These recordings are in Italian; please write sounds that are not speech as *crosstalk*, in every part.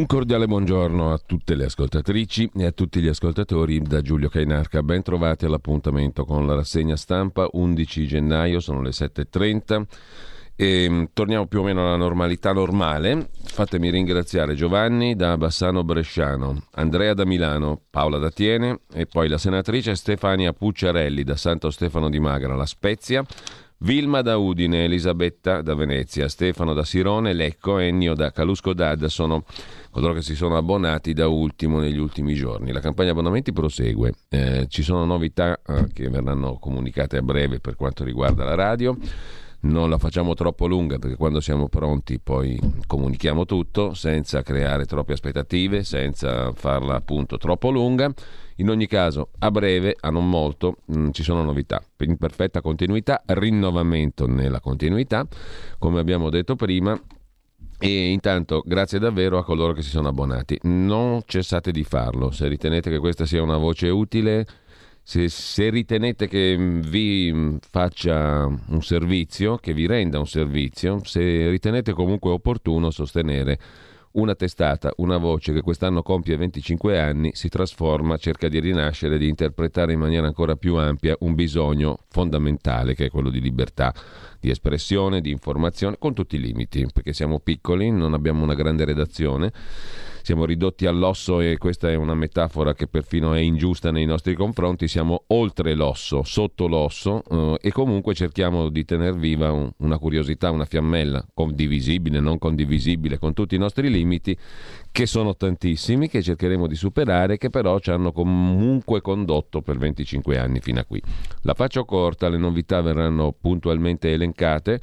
Un cordiale buongiorno a tutte le ascoltatrici e a tutti gli ascoltatori da Giulio Cainarca. Ben trovati all'appuntamento con la rassegna stampa 11 gennaio, sono le 7.30 e mm, torniamo più o meno alla normalità normale. Fatemi ringraziare Giovanni da Bassano Bresciano, Andrea da Milano, Paola da Tiene e poi la senatrice Stefania Pucciarelli da Santo Stefano di Magra, La Spezia. Vilma da Udine, Elisabetta da Venezia, Stefano da Sirone, Lecco, Ennio da Calusco d'Ad sono coloro che si sono abbonati da ultimo negli ultimi giorni. La campagna abbonamenti prosegue, eh, ci sono novità eh, che verranno comunicate a breve per quanto riguarda la radio. Non la facciamo troppo lunga perché quando siamo pronti poi comunichiamo tutto senza creare troppe aspettative, senza farla appunto troppo lunga. In ogni caso, a breve, a non molto, mm, ci sono novità. In perfetta continuità, rinnovamento nella continuità, come abbiamo detto prima, e intanto grazie davvero a coloro che si sono abbonati. Non cessate di farlo. Se ritenete che questa sia una voce utile, se, se, ritenete che vi faccia un servizio, che vi renda un servizio, se ritenete comunque opportuno sostenere una testata, una voce che quest'anno compie 25 anni, si trasforma, cerca di rinascere, di interpretare in maniera ancora più ampia un bisogno fondamentale che è quello di libertà di espressione, di informazione, con tutti i limiti, perché siamo piccoli, non abbiamo una grande redazione siamo ridotti all'osso e questa è una metafora che perfino è ingiusta nei nostri confronti, siamo oltre l'osso, sotto l'osso eh, e comunque cerchiamo di tenere viva un, una curiosità, una fiammella, condivisibile, non condivisibile, con tutti i nostri limiti, che sono tantissimi, che cercheremo di superare, che però ci hanno comunque condotto per 25 anni fino a qui. La faccio corta, le novità verranno puntualmente elencate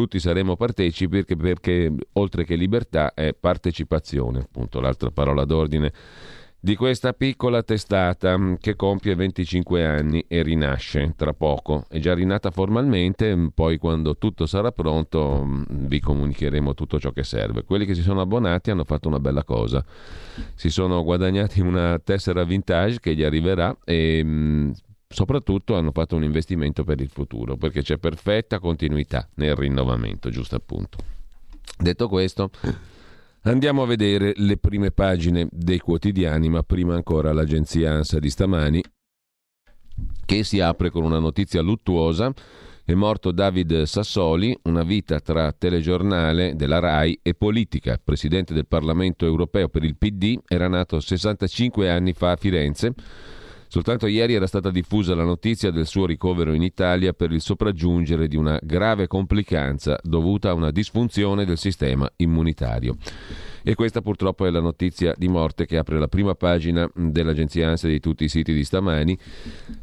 tutti saremo partecipi perché, perché oltre che libertà è partecipazione, appunto l'altra parola d'ordine di questa piccola testata mm, che compie 25 anni e rinasce tra poco. È già rinata formalmente, mm, poi quando tutto sarà pronto mm, vi comunicheremo tutto ciò che serve. Quelli che si sono abbonati hanno fatto una bella cosa. Si sono guadagnati una tessera vintage che gli arriverà e soprattutto hanno fatto un investimento per il futuro, perché c'è perfetta continuità nel rinnovamento, giusto appunto. Detto questo, andiamo a vedere le prime pagine dei quotidiani, ma prima ancora l'agenzia ANSA di stamani, che si apre con una notizia luttuosa. È morto David Sassoli, una vita tra telegiornale della RAI e politica. Presidente del Parlamento europeo per il PD, era nato 65 anni fa a Firenze Soltanto ieri era stata diffusa la notizia del suo ricovero in Italia per il sopraggiungere di una grave complicanza dovuta a una disfunzione del sistema immunitario. E questa purtroppo è la notizia di morte che apre la prima pagina dell'agenzia ANSA di tutti i siti di stamani.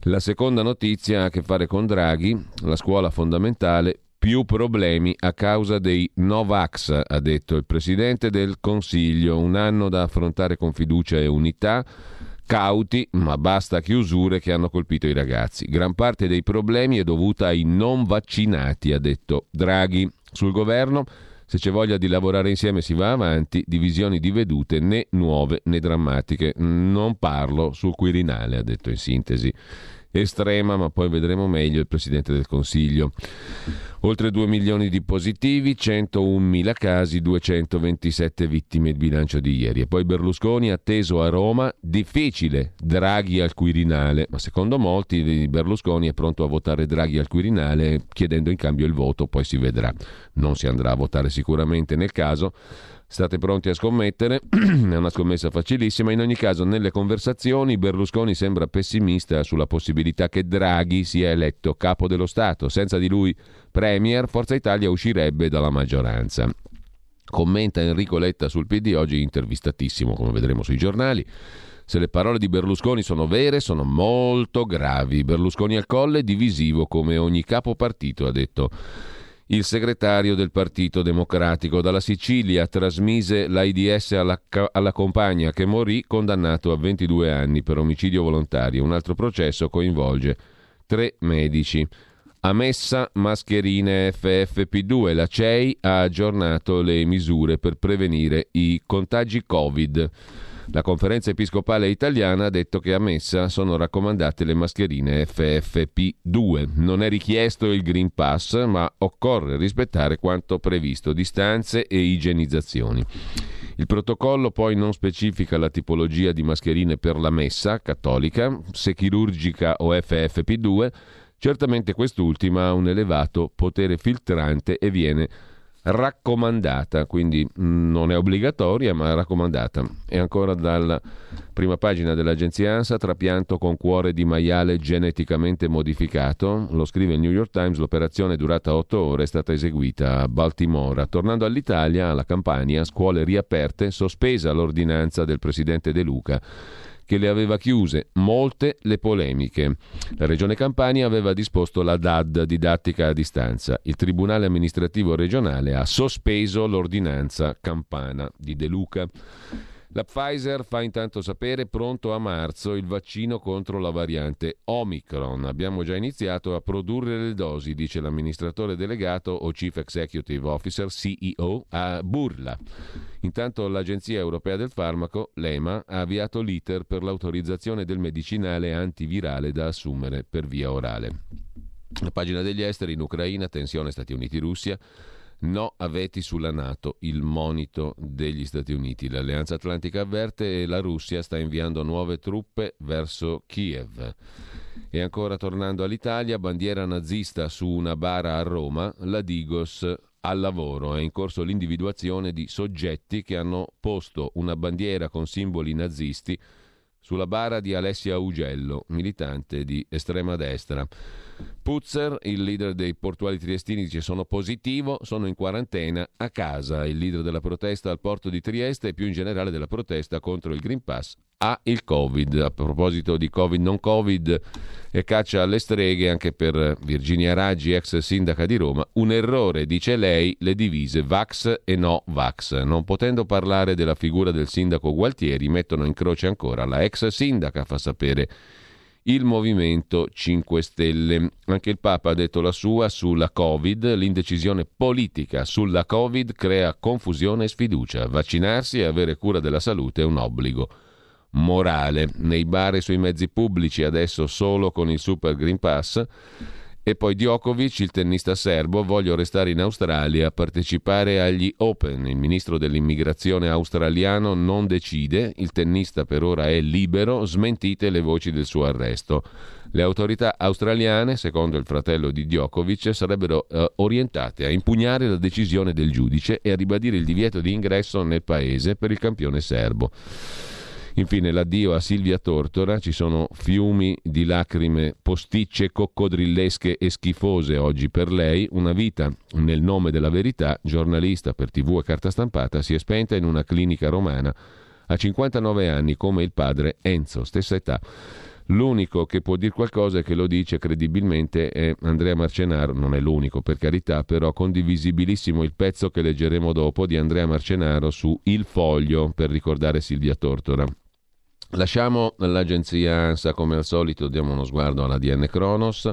La seconda notizia ha a che fare con Draghi, la scuola fondamentale, più problemi a causa dei Novax, ha detto il Presidente del Consiglio. Un anno da affrontare con fiducia e unità cauti, ma basta chiusure che hanno colpito i ragazzi. Gran parte dei problemi è dovuta ai non vaccinati, ha detto Draghi. Sul governo, se c'è voglia di lavorare insieme si va avanti, divisioni di vedute né nuove né drammatiche. Non parlo sul Quirinale, ha detto in sintesi estrema, ma poi vedremo meglio il Presidente del Consiglio. Oltre 2 milioni di positivi, 101 mila casi, 227 vittime il bilancio di ieri. E poi Berlusconi atteso a Roma, difficile, Draghi al Quirinale, ma secondo molti Berlusconi è pronto a votare Draghi al Quirinale chiedendo in cambio il voto, poi si vedrà. Non si andrà a votare sicuramente nel caso State pronti a scommettere? *clears throat* È una scommessa facilissima. In ogni caso, nelle conversazioni Berlusconi sembra pessimista sulla possibilità che Draghi sia eletto capo dello Stato. Senza di lui Premier, Forza Italia uscirebbe dalla maggioranza. Commenta Enrico Letta sul PD, oggi intervistatissimo, come vedremo sui giornali. Se le parole di Berlusconi sono vere, sono molto gravi. Berlusconi al colle, divisivo come ogni capo partito, ha detto il segretario del Partito Democratico. Dalla Sicilia trasmise l'AIDS alla, alla compagna che morì condannato a 22 anni per omicidio volontario. Un altro processo coinvolge tre medici. A Messa mascherine FFP2. La CEI ha aggiornato le misure per prevenire i contagi Covid. La conferenza episcopale italiana ha detto che a messa sono raccomandate le mascherine FFP2. Non è richiesto il Green Pass, ma occorre rispettare quanto previsto, distanze e igienizzazioni. Il protocollo poi non specifica la tipologia di mascherine per la messa cattolica, se chirurgica o FFP2. Certamente quest'ultima ha un elevato potere filtrante e viene raccomandata, quindi mm, non è obbligatoria ma raccomandata. E ancora dalla prima pagina dell'agenzia ANSA, trapianto con cuore di maiale geneticamente modificato, lo scrive il New York Times, l'operazione durata otto ore è stata eseguita a Baltimora. Tornando all'Italia, alla Campania, scuole riaperte, sospesa l'ordinanza del presidente De Luca che le aveva chiuse, molte le polemiche. La Regione Campania aveva disposto la DAD, didattica a distanza. Il Tribunale amministrativo regionale ha sospeso l'ordinanza campana di De Luca. La Pfizer fa intanto sapere pronto a marzo il vaccino contro la variante Omicron. Abbiamo già iniziato a produrre le dosi, dice l'amministratore delegato o Chief Executive Officer, CEO, a Burla. Intanto l'Agenzia Europea del Farmaco, l'EMA, ha avviato l'iter per l'autorizzazione del medicinale antivirale da assumere per via orale. La pagina degli esteri in Ucraina, tensione Stati Uniti-Russia. No a veti sulla Nato, il monito degli Stati Uniti. L'Alleanza Atlantica avverte e la Russia sta inviando nuove truppe verso Kiev. E ancora tornando all'Italia, bandiera nazista su una bara a Roma, la Digos al lavoro. È in corso l'individuazione di soggetti che hanno posto una bandiera con simboli nazisti sulla bara di Alessia Ugello, militante di estrema destra. Puzzer, il leader dei portuali triestini, dice sono positivo, sono in quarantena a casa. Il leader della protesta al porto di Trieste e più in generale della protesta contro il Green Pass ha il Covid. A proposito di Covid, non Covid e caccia alle streghe anche per Virginia Raggi, ex sindaca di Roma, un errore, dice lei, le divise Vax e no Vax. Non potendo parlare della figura del sindaco Gualtieri, mettono in croce ancora la ex sindaca, fa sapere il Movimento 5 Stelle. Anche il Papa ha detto la sua sulla Covid. L'indecisione politica sulla Covid crea confusione e sfiducia. Vaccinarsi e avere cura della salute è un obbligo morale. Nei bar e sui mezzi pubblici adesso solo con il Super Green Pass e poi Djokovic, il tennista serbo, voglio restare in Australia a partecipare agli Open. Il ministro dell'immigrazione australiano non decide, il tennista per ora è libero, smentite le voci del suo arresto. Le autorità australiane, secondo il fratello di Djokovic, sarebbero eh, orientate a impugnare la decisione del giudice e a ribadire il divieto di ingresso nel paese per il campione serbo. Infine l'addio a Silvia Tortora, ci sono fiumi di lacrime posticce, coccodrillesche e schifose oggi per lei, una vita nel nome della verità, giornalista per tv e carta stampata, si è spenta in una clinica romana a 59 anni come il padre Enzo, stessa età. L'unico che può dire qualcosa e che lo dice credibilmente è Andrea Marcenaro, non è l'unico per carità, però condivisibilissimo il pezzo che leggeremo dopo di Andrea Marcenaro su Il Foglio per ricordare Silvia Tortora. Lasciamo l'agenzia ANSA come al solito, diamo uno sguardo alla DN Kronos.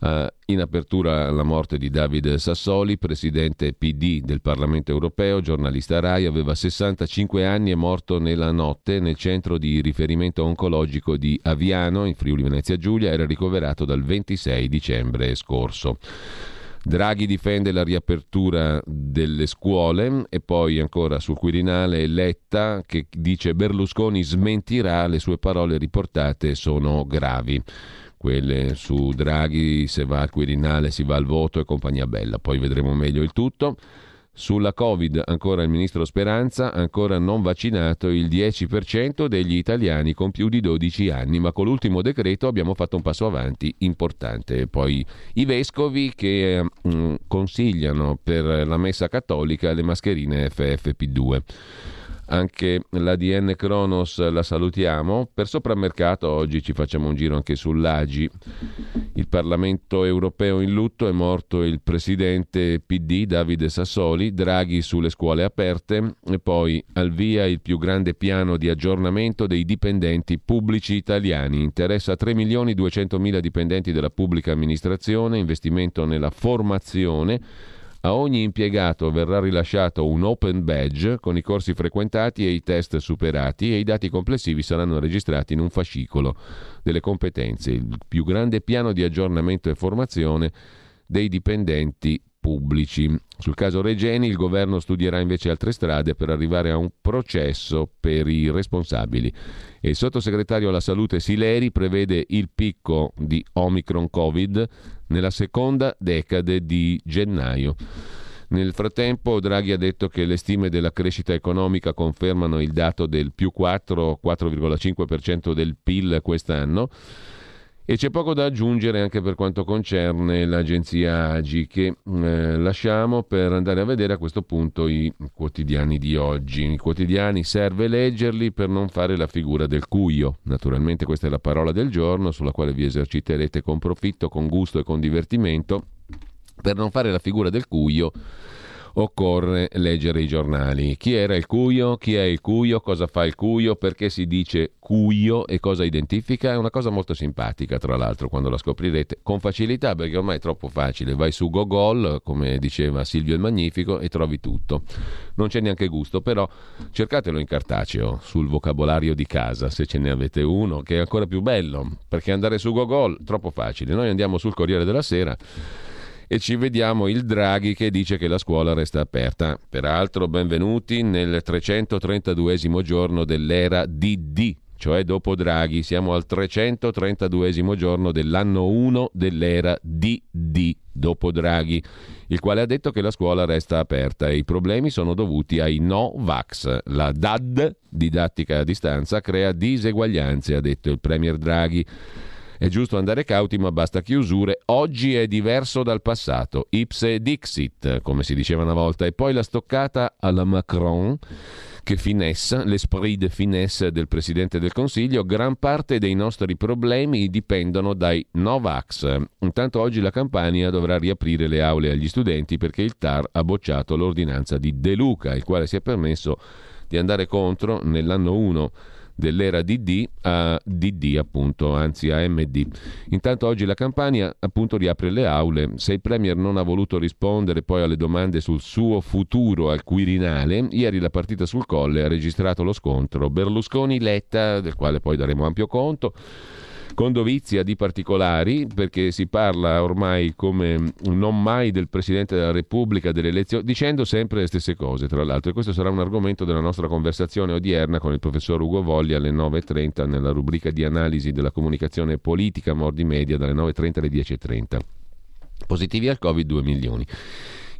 Uh, in apertura la morte di Davide Sassoli, presidente PD del Parlamento europeo, giornalista RAI, aveva 65 anni e morto nella notte nel centro di riferimento oncologico di Aviano, in Friuli Venezia Giulia, era ricoverato dal 26 dicembre scorso. Draghi difende la riapertura delle scuole e poi ancora sul Quirinale Letta che dice Berlusconi smentirà, le sue parole riportate sono gravi. Quelle su Draghi, se va al Quirinale si va al voto e compagnia bella, poi vedremo meglio il tutto. Sulla Covid, ancora il ministro Speranza, ancora non vaccinato il 10% degli italiani con più di 12 anni, ma con l'ultimo decreto abbiamo fatto un passo avanti importante. Poi i vescovi che mm, consigliano per la messa cattolica le mascherine FFP2 anche l'ADN Kronos la salutiamo. Per soprammercato oggi ci facciamo un giro anche sull'Agi. Il Parlamento europeo in lutto è morto il presidente PD Davide Sassoli, Draghi sulle scuole aperte e poi al via il più grande piano di aggiornamento dei dipendenti pubblici italiani. Interessa 3 milioni 200 mila dipendenti della pubblica amministrazione, investimento nella formazione A ogni impiegato verrà rilasciato un open badge con i corsi frequentati e i test superati e i dati complessivi saranno registrati in un fascicolo delle competenze, il più grande piano di aggiornamento e formazione dei dipendenti pubblici. Sul caso Regeni il governo studierà invece altre strade per arrivare a un processo per i responsabili. Il sottosegretario alla salute Sileri prevede il picco di Omicron Covid nella seconda decade di gennaio. Nel frattempo Draghi ha detto che le stime della crescita economica confermano il dato del più 4-4,5% del PIL quest'anno e c'è poco da aggiungere anche per quanto concerne l'agenzia AGI che eh, lasciamo per andare a vedere a questo punto i quotidiani di oggi. I quotidiani serve leggerli per non fare la figura del cuio. Naturalmente questa è la parola del giorno sulla quale vi eserciterete con profitto, con gusto e con divertimento. Per non fare la figura del cuio occorre leggere i giornali. Chi era il cuio? Chi è il cuio? Cosa fa il cuio? Perché si dice cuio e cosa identifica? È una cosa molto simpatica, tra l'altro, quando la scoprirete con facilità, perché ormai è troppo facile. Vai su Google, come diceva Silvio il Magnifico, e trovi tutto. Non c'è neanche gusto, però cercatelo in cartaceo, sul vocabolario di casa, se ce ne avete uno, che è ancora più bello, perché andare su è troppo facile. Noi andiamo sul Corriere della Sera e ci vediamo il Draghi che dice che la scuola resta aperta. Peraltro, benvenuti nel 332 giorno dell'era DD, cioè dopo Draghi. Siamo al 332 giorno dell'anno 1 dell'era DD, dopo Draghi, il quale ha detto che la scuola resta aperta e i problemi sono dovuti ai no-vax. La DAD, didattica a distanza, crea diseguaglianze, ha detto il Premier Draghi. È giusto andare cauti, ma basta chiusure. Oggi è diverso dal passato. Ipse dixit, come si diceva una volta. E poi la stoccata alla Macron che finesse, l'esprit de finesse del Presidente del Consiglio, gran parte dei nostri problemi dipendono dai Novax. Intanto oggi la Campania dovrà riaprire le aule agli studenti perché il TAR ha bocciato l'ordinanza di De Luca, il quale si è permesso di andare contro nell'anno 1 dell'era DD a DD appunto, anzi a MD. Intanto oggi la Campania appunto riapre le aule. Se il Premier non ha voluto rispondere poi alle domande sul suo futuro al Quirinale, ieri la partita sul Colle ha registrato lo scontro Berlusconi-Letta, del quale poi daremo ampio conto con dovizia di particolari, perché si parla ormai come non mai del Presidente della Repubblica, delle elezioni, dicendo sempre le stesse cose, tra l'altro. E questo sarà un argomento della nostra conversazione odierna con il professor Ugo Volli alle 9.30 nella rubrica di analisi della comunicazione politica Mordi Media dalle 9.30 alle 10.30. Positivi al Covid 2 milioni.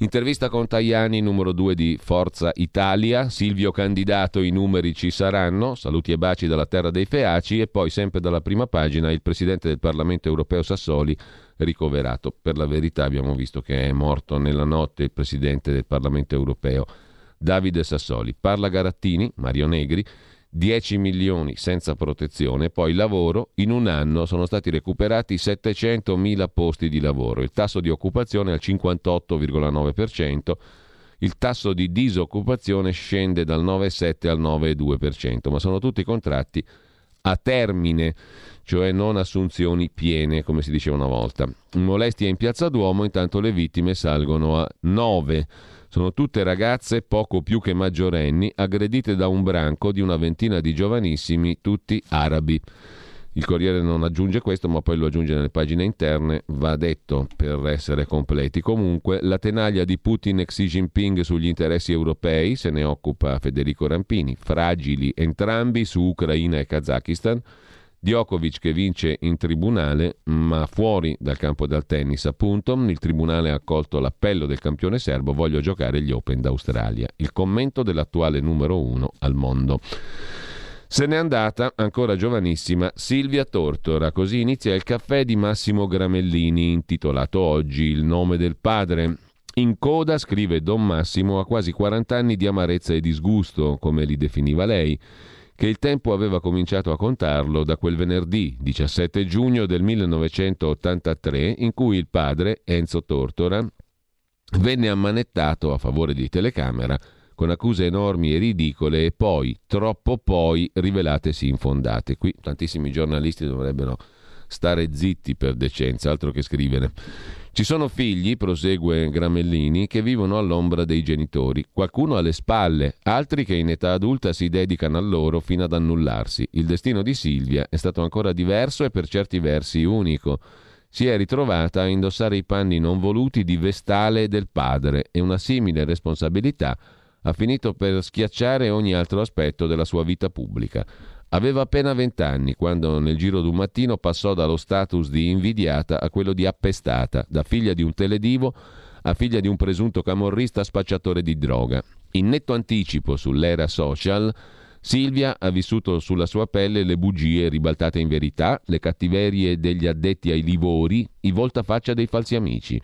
Intervista con Tajani, numero 2 di Forza Italia. Silvio candidato, i numeri ci saranno. Saluti e baci dalla terra dei Feaci. E poi, sempre dalla prima pagina, il presidente del Parlamento europeo Sassoli ricoverato. Per la verità, abbiamo visto che è morto nella notte il presidente del Parlamento europeo Davide Sassoli. Parla Garattini, Mario Negri 10 milioni senza protezione, poi lavoro, in un anno sono stati recuperati 700 mila posti di lavoro, il tasso di occupazione è al 58,9%, il tasso di disoccupazione scende dal 9,7 al 9,2%, ma sono tutti contratti a termine, cioè non assunzioni piene, come si diceva una volta. Molestia in piazza Duomo, intanto le vittime salgono a 9. Sono tutte ragazze poco più che maggiorenni, aggredite da un branco di una ventina di giovanissimi, tutti arabi. Il Corriere non aggiunge questo, ma poi lo aggiunge nelle pagine interne. Va detto per essere completi. Comunque, la tenaglia di Putin e Xi Jinping sugli interessi europei se ne occupa Federico Rampini. Fragili entrambi su Ucraina e Kazakistan. Djokovic che vince in tribunale, ma fuori dal campo del tennis, appunto. Il tribunale ha accolto l'appello del campione serbo: voglio giocare gli Open d'Australia. Il commento dell'attuale numero uno al mondo. Se n'è andata, ancora giovanissima, Silvia Tortora. Così inizia il caffè di Massimo Gramellini, intitolato oggi Il nome del padre. In coda, scrive Don Massimo, ha quasi 40 anni di amarezza e disgusto, come li definiva lei che il tempo aveva cominciato a contarlo da quel venerdì 17 giugno del 1983 in cui il padre, Enzo Tortora, venne ammanettato a favore di telecamera con accuse enormi e ridicole e poi, troppo poi, rivelatesi infondate. Qui tantissimi giornalisti dovrebbero stare zitti per decenza, altro che scrivere. Ci sono figli, prosegue Gramellini, che vivono all'ombra dei genitori, qualcuno alle spalle, altri che in età adulta si dedicano a loro fino ad annullarsi. Il destino di Silvia è stato ancora diverso e per certi versi unico. Si è ritrovata a indossare i panni non voluti di vestale del padre e una simile responsabilità ha finito per schiacciare ogni altro aspetto della sua vita pubblica. Aveva appena vent'anni quando nel giro d'un mattino passò dallo status di invidiata a quello di appestata, da figlia di un teledivo a figlia di un presunto camorrista spacciatore di droga. In netto anticipo sull'era social, Silvia ha vissuto sulla sua pelle le bugie ribaltate in verità, le cattiverie degli addetti ai livori, i voltafaccia dei falsi amici.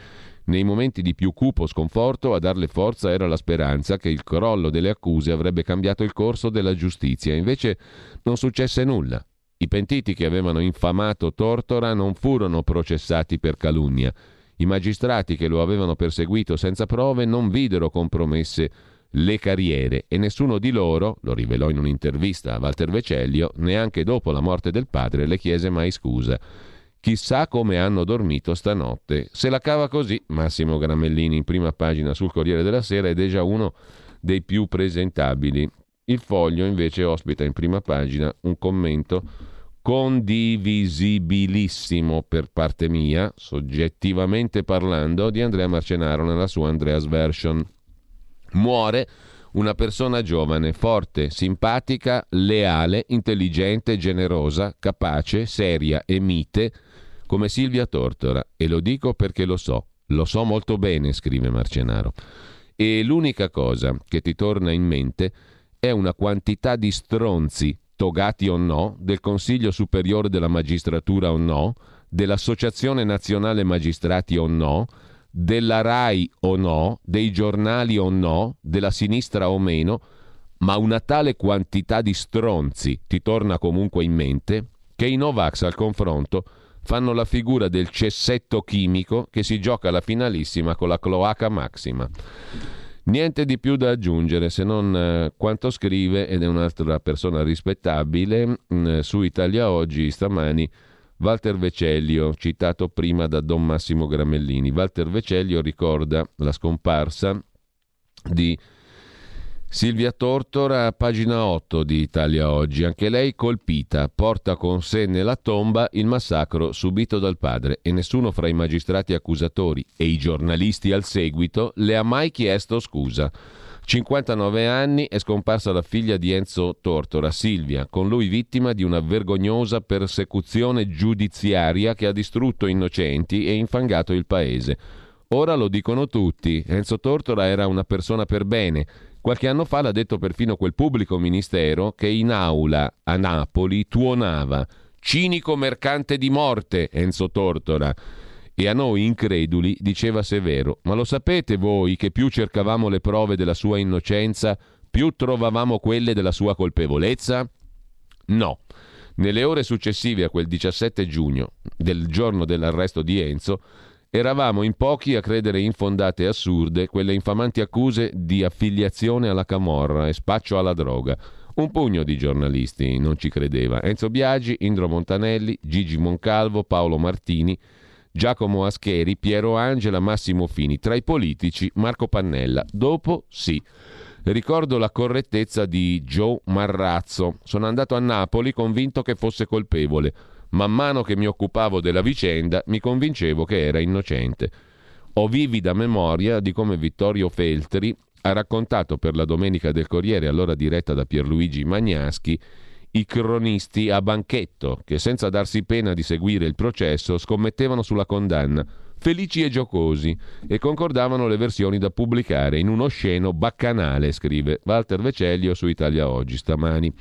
Nei momenti di più cupo sconforto a darle forza era la speranza che il crollo delle accuse avrebbe cambiato il corso della giustizia, invece non successe nulla. I pentiti che avevano infamato Tortora non furono processati per calunnia. I magistrati che lo avevano perseguito senza prove non videro compromesse le carriere e nessuno di loro, lo rivelò in un'intervista a Walter Vecellio, neanche dopo la morte del padre le chiese mai scusa. Chissà come hanno dormito stanotte. Se la cava così, Massimo Gramellini in prima pagina sul Corriere della Sera è già uno dei più presentabili. Il foglio invece ospita in prima pagina un commento condivisibilissimo per parte mia, soggettivamente parlando, di Andrea Marcenaro nella sua Andreas Version. Muore una persona giovane, forte, simpatica, leale, intelligente, generosa, capace, seria e mite, come Silvia Tortora, e lo dico perché lo so, lo so molto bene, scrive Marcenaro. E l'unica cosa che ti torna in mente è una quantità di stronzi, togati o no, del Consiglio Superiore della Magistratura o no, dell'Associazione Nazionale Magistrati o no, della RAI o no, dei giornali o no, della sinistra o meno, ma una tale quantità di stronzi ti torna comunque in mente che i Novax al confronto fanno la figura del cessetto chimico che si gioca la finalissima con la cloaca maxima. Niente di più da aggiungere se non eh, quanto scrive, ed è un'altra persona rispettabile, mm, su Italia Oggi stamani Walter Vecellio, citato prima da Don Massimo Gramellini. Walter Vecellio ricorda la scomparsa di Silvia Tortora, pagina 8 di Italia Oggi, anche lei colpita, porta con sé nella tomba il massacro subito dal padre e nessuno fra i magistrati accusatori e i giornalisti al seguito le ha mai chiesto scusa. 59 anni è scomparsa la figlia di Enzo Tortora, Silvia, con lui vittima di una vergognosa persecuzione giudiziaria che ha distrutto innocenti e infangato il paese. Ora lo dicono tutti, Enzo Tortora era una persona per bene, Qualche anno fa l'ha detto perfino quel pubblico ministero che in aula a Napoli tuonava cinico mercante di morte Enzo Tortora. E a noi increduli diceva Severo, ma lo sapete voi che più cercavamo le prove della sua innocenza, più trovavamo quelle della sua colpevolezza? No. Nelle ore successive a quel 17 giugno, del giorno dell'arresto di Enzo, Eravamo in pochi a credere infondate e assurde quelle infamanti accuse di affiliazione alla camorra e spaccio alla droga. Un pugno di giornalisti non ci credeva. Enzo Biagi, Indro Montanelli, Gigi Moncalvo, Paolo Martini, Giacomo Ascheri, Piero Angela, Massimo Fini. Tra i politici Marco Pannella. Dopo sì. Ricordo la correttezza di Joe Marrazzo. Sono andato a Napoli convinto che fosse colpevole. Man mano che mi occupavo della vicenda mi convincevo che era innocente. Ho vivida memoria di come Vittorio Feltri ha raccontato per la Domenica del Corriere, allora diretta da Pierluigi Magnaschi, i cronisti a banchetto che senza darsi pena di seguire il processo scommettevano sulla condanna, felici e giocosi, e concordavano le versioni da pubblicare in uno sceno baccanale, scrive Walter Vecellio su Italia Oggi stamani.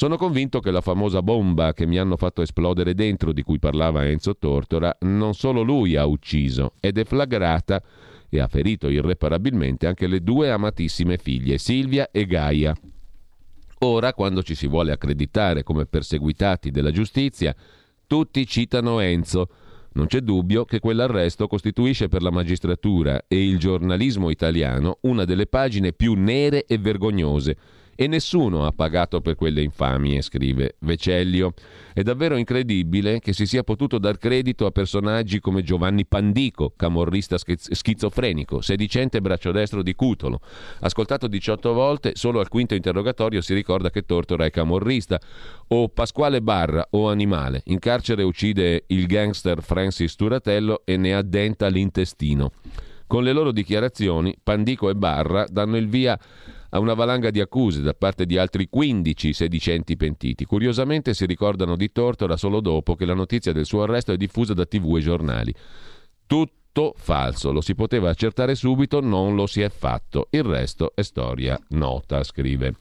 Sono convinto che la famosa bomba che mi hanno fatto esplodere dentro, di cui parlava Enzo Tortora, non solo lui ha ucciso, è deflagrata e ha ferito irreparabilmente anche le due amatissime figlie, Silvia e Gaia. Ora, quando ci si vuole accreditare come perseguitati della giustizia, tutti citano Enzo. Non c'è dubbio che quell'arresto costituisce per la magistratura e il giornalismo italiano una delle pagine più nere e vergognose E nessuno ha pagato per quelle infamie, scrive Vecellio. È davvero incredibile che si sia potuto dar credito a personaggi come Giovanni Pandico, camorrista schizofrenico, sedicente braccio destro di Cutolo. Ascoltato 18 volte, solo al quinto interrogatorio si ricorda che Tortora è camorrista. O Pasquale Barra o Animale. In carcere uccide il gangster Francis Turatello e ne addenta l'intestino. Con le loro dichiarazioni, Pandico e Barra danno il via a una valanga di accuse da parte di altri 15 sedicenti pentiti. Curiosamente si ricordano di Tortora solo dopo che la notizia del suo arresto è diffusa da tv e giornali. Tutto falso, lo si poteva accertare subito, non lo si è fatto. Il resto è storia nota, scrive.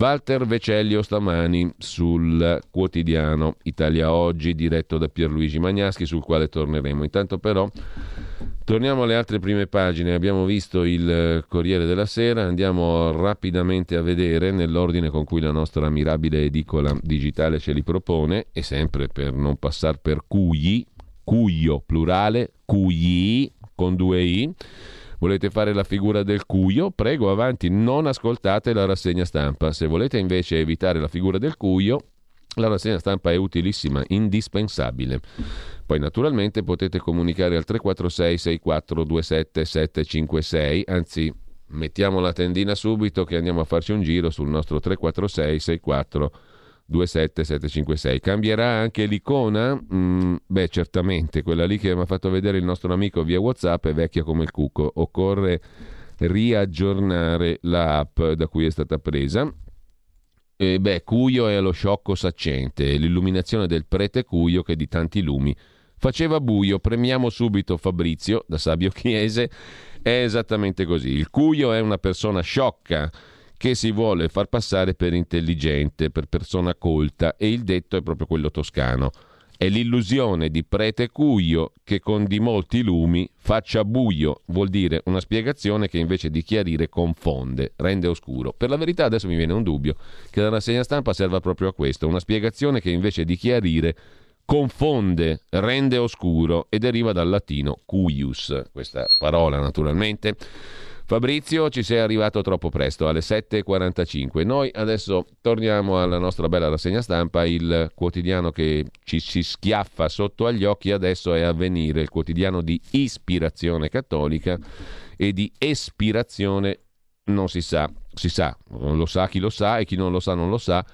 Walter Vecellio stamani sul quotidiano Italia Oggi diretto da Pierluigi Magnaschi sul quale torneremo. Intanto però torniamo alle altre prime pagine, abbiamo visto il Corriere della Sera, andiamo rapidamente a vedere nell'ordine con cui la nostra mirabile edicola digitale ce li propone. E sempre per non passare per cugli, cuglio plurale, cugli con due i Volete fare la figura del cuio? Prego, avanti, non ascoltate la rassegna stampa. Se volete invece evitare la figura del cuio, la rassegna stampa è utilissima, indispensabile. Poi naturalmente potete comunicare al 346 6427 756, anzi mettiamo la tendina subito che andiamo a farci un giro sul nostro 346 64 27756. Cambierà anche l'icona? Mm, beh, certamente, quella lì che mi ha fatto vedere il nostro amico via WhatsApp è vecchia come il cuco. Occorre riaggiornare l'app da cui è stata presa. E beh, Cuio è lo sciocco saccente, l'illuminazione del prete Cuio che di tanti lumi faceva buio. Premiamo subito Fabrizio da Sabio Chiese. È esattamente così. Il Cuio è una persona sciocca che si vuole far passare per intelligente, per persona colta e il detto è proprio quello toscano. È l'illusione di prete cuio che con di molti lumi faccia buio, vuol dire una spiegazione che invece di chiarire confonde, rende oscuro. Per la verità adesso mi viene un dubbio che la rassegna stampa serva proprio a questo, una spiegazione che invece di chiarire confonde, rende oscuro e deriva dal latino cuius, questa parola naturalmente Fabrizio, ci sei arrivato troppo presto, alle 7.45. Noi adesso torniamo alla nostra bella rassegna stampa. Il quotidiano che ci si schiaffa sotto agli occhi adesso è Avvenire, il quotidiano di ispirazione cattolica e di espirazione non si sa. Si sa, non lo sa chi lo sa e chi non lo sa non lo sa.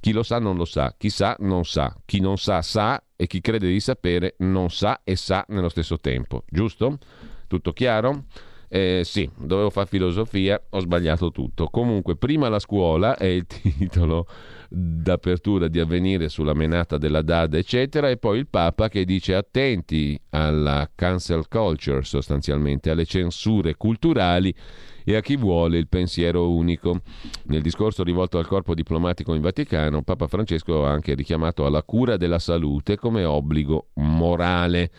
Chi lo sa non lo sa, chi sa non sa, chi non sa sa e chi crede di sapere non sa e sa nello stesso tempo. Giusto? Tutto chiaro? Eh, sì, dovevo fare filosofia, ho sbagliato tutto. Comunque, prima la scuola è il *laughs* titolo d'apertura di avvenire sulla menata della DAD, eccetera, e poi il Papa che dice attenti alla cancel culture, sostanzialmente, alle censure culturali e a chi vuole il pensiero unico. Nel discorso rivolto al corpo diplomatico in Vaticano, Papa Francesco ha anche richiamato alla cura della salute come obbligo morale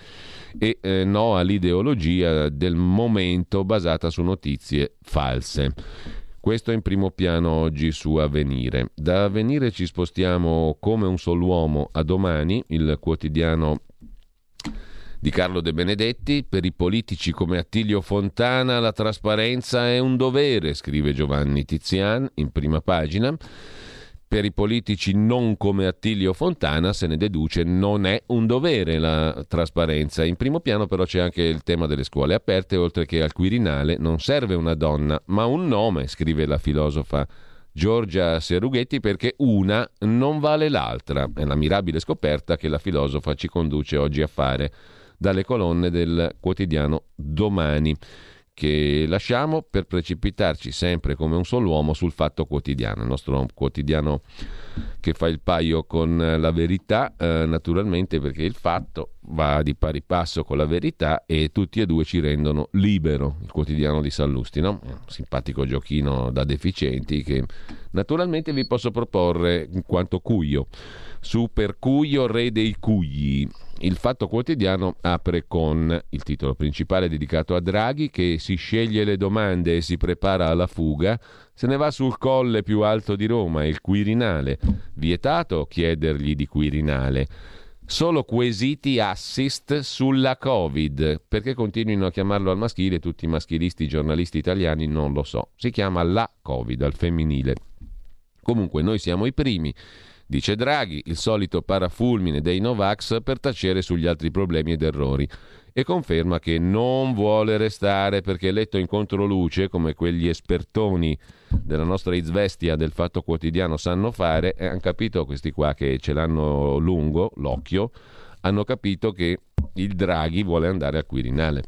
e eh, no all'ideologia del momento basata su notizie false. Questo in primo piano oggi su Avvenire. Da Avvenire ci spostiamo come un solo uomo a domani, il quotidiano di Carlo De Benedetti. Per i politici come Attilio Fontana la trasparenza è un dovere, scrive Giovanni Tizian in prima pagina. Per i politici non come Attilio Fontana se ne deduce non è un dovere la trasparenza. In primo piano però c'è anche il tema delle scuole aperte, oltre che al Quirinale non serve una donna, ma un nome, scrive la filosofa Giorgia Serughetti, perché una non vale l'altra. È la mirabile scoperta che la filosofa ci conduce oggi a fare dalle colonne del quotidiano Domani che lasciamo per precipitarci sempre come un solo uomo sul fatto quotidiano, il nostro quotidiano che fa il paio con la verità, eh, naturalmente perché il fatto va di pari passo con la verità e tutti e due ci rendono libero, il quotidiano di Sallusti, no? un simpatico giochino da deficienti che naturalmente vi posso proporre in quanto cuio. Super Cuio, re dei cugli. Il Fatto Quotidiano apre con il titolo principale dedicato a Draghi che si sceglie le domande e si prepara alla fuga, se ne va sul colle più alto di Roma, il Quirinale. Vietato chiedergli di Quirinale. Solo quesiti assist sulla Covid. Perché continuino a chiamarlo al maschile tutti i maschilisti giornalisti italiani non lo so. Si chiama la Covid al femminile. Comunque noi siamo i primi, dice Draghi, il solito parafulmine dei Novax per tacere sugli altri problemi ed errori. E conferma che non vuole restare perché letto in controluce come quegli espertoni della nostra Izvestia del Fatto Quotidiano sanno fare e hanno capito questi qua che ce l'hanno lungo l'occhio hanno capito che il Draghi vuole andare al Quirinale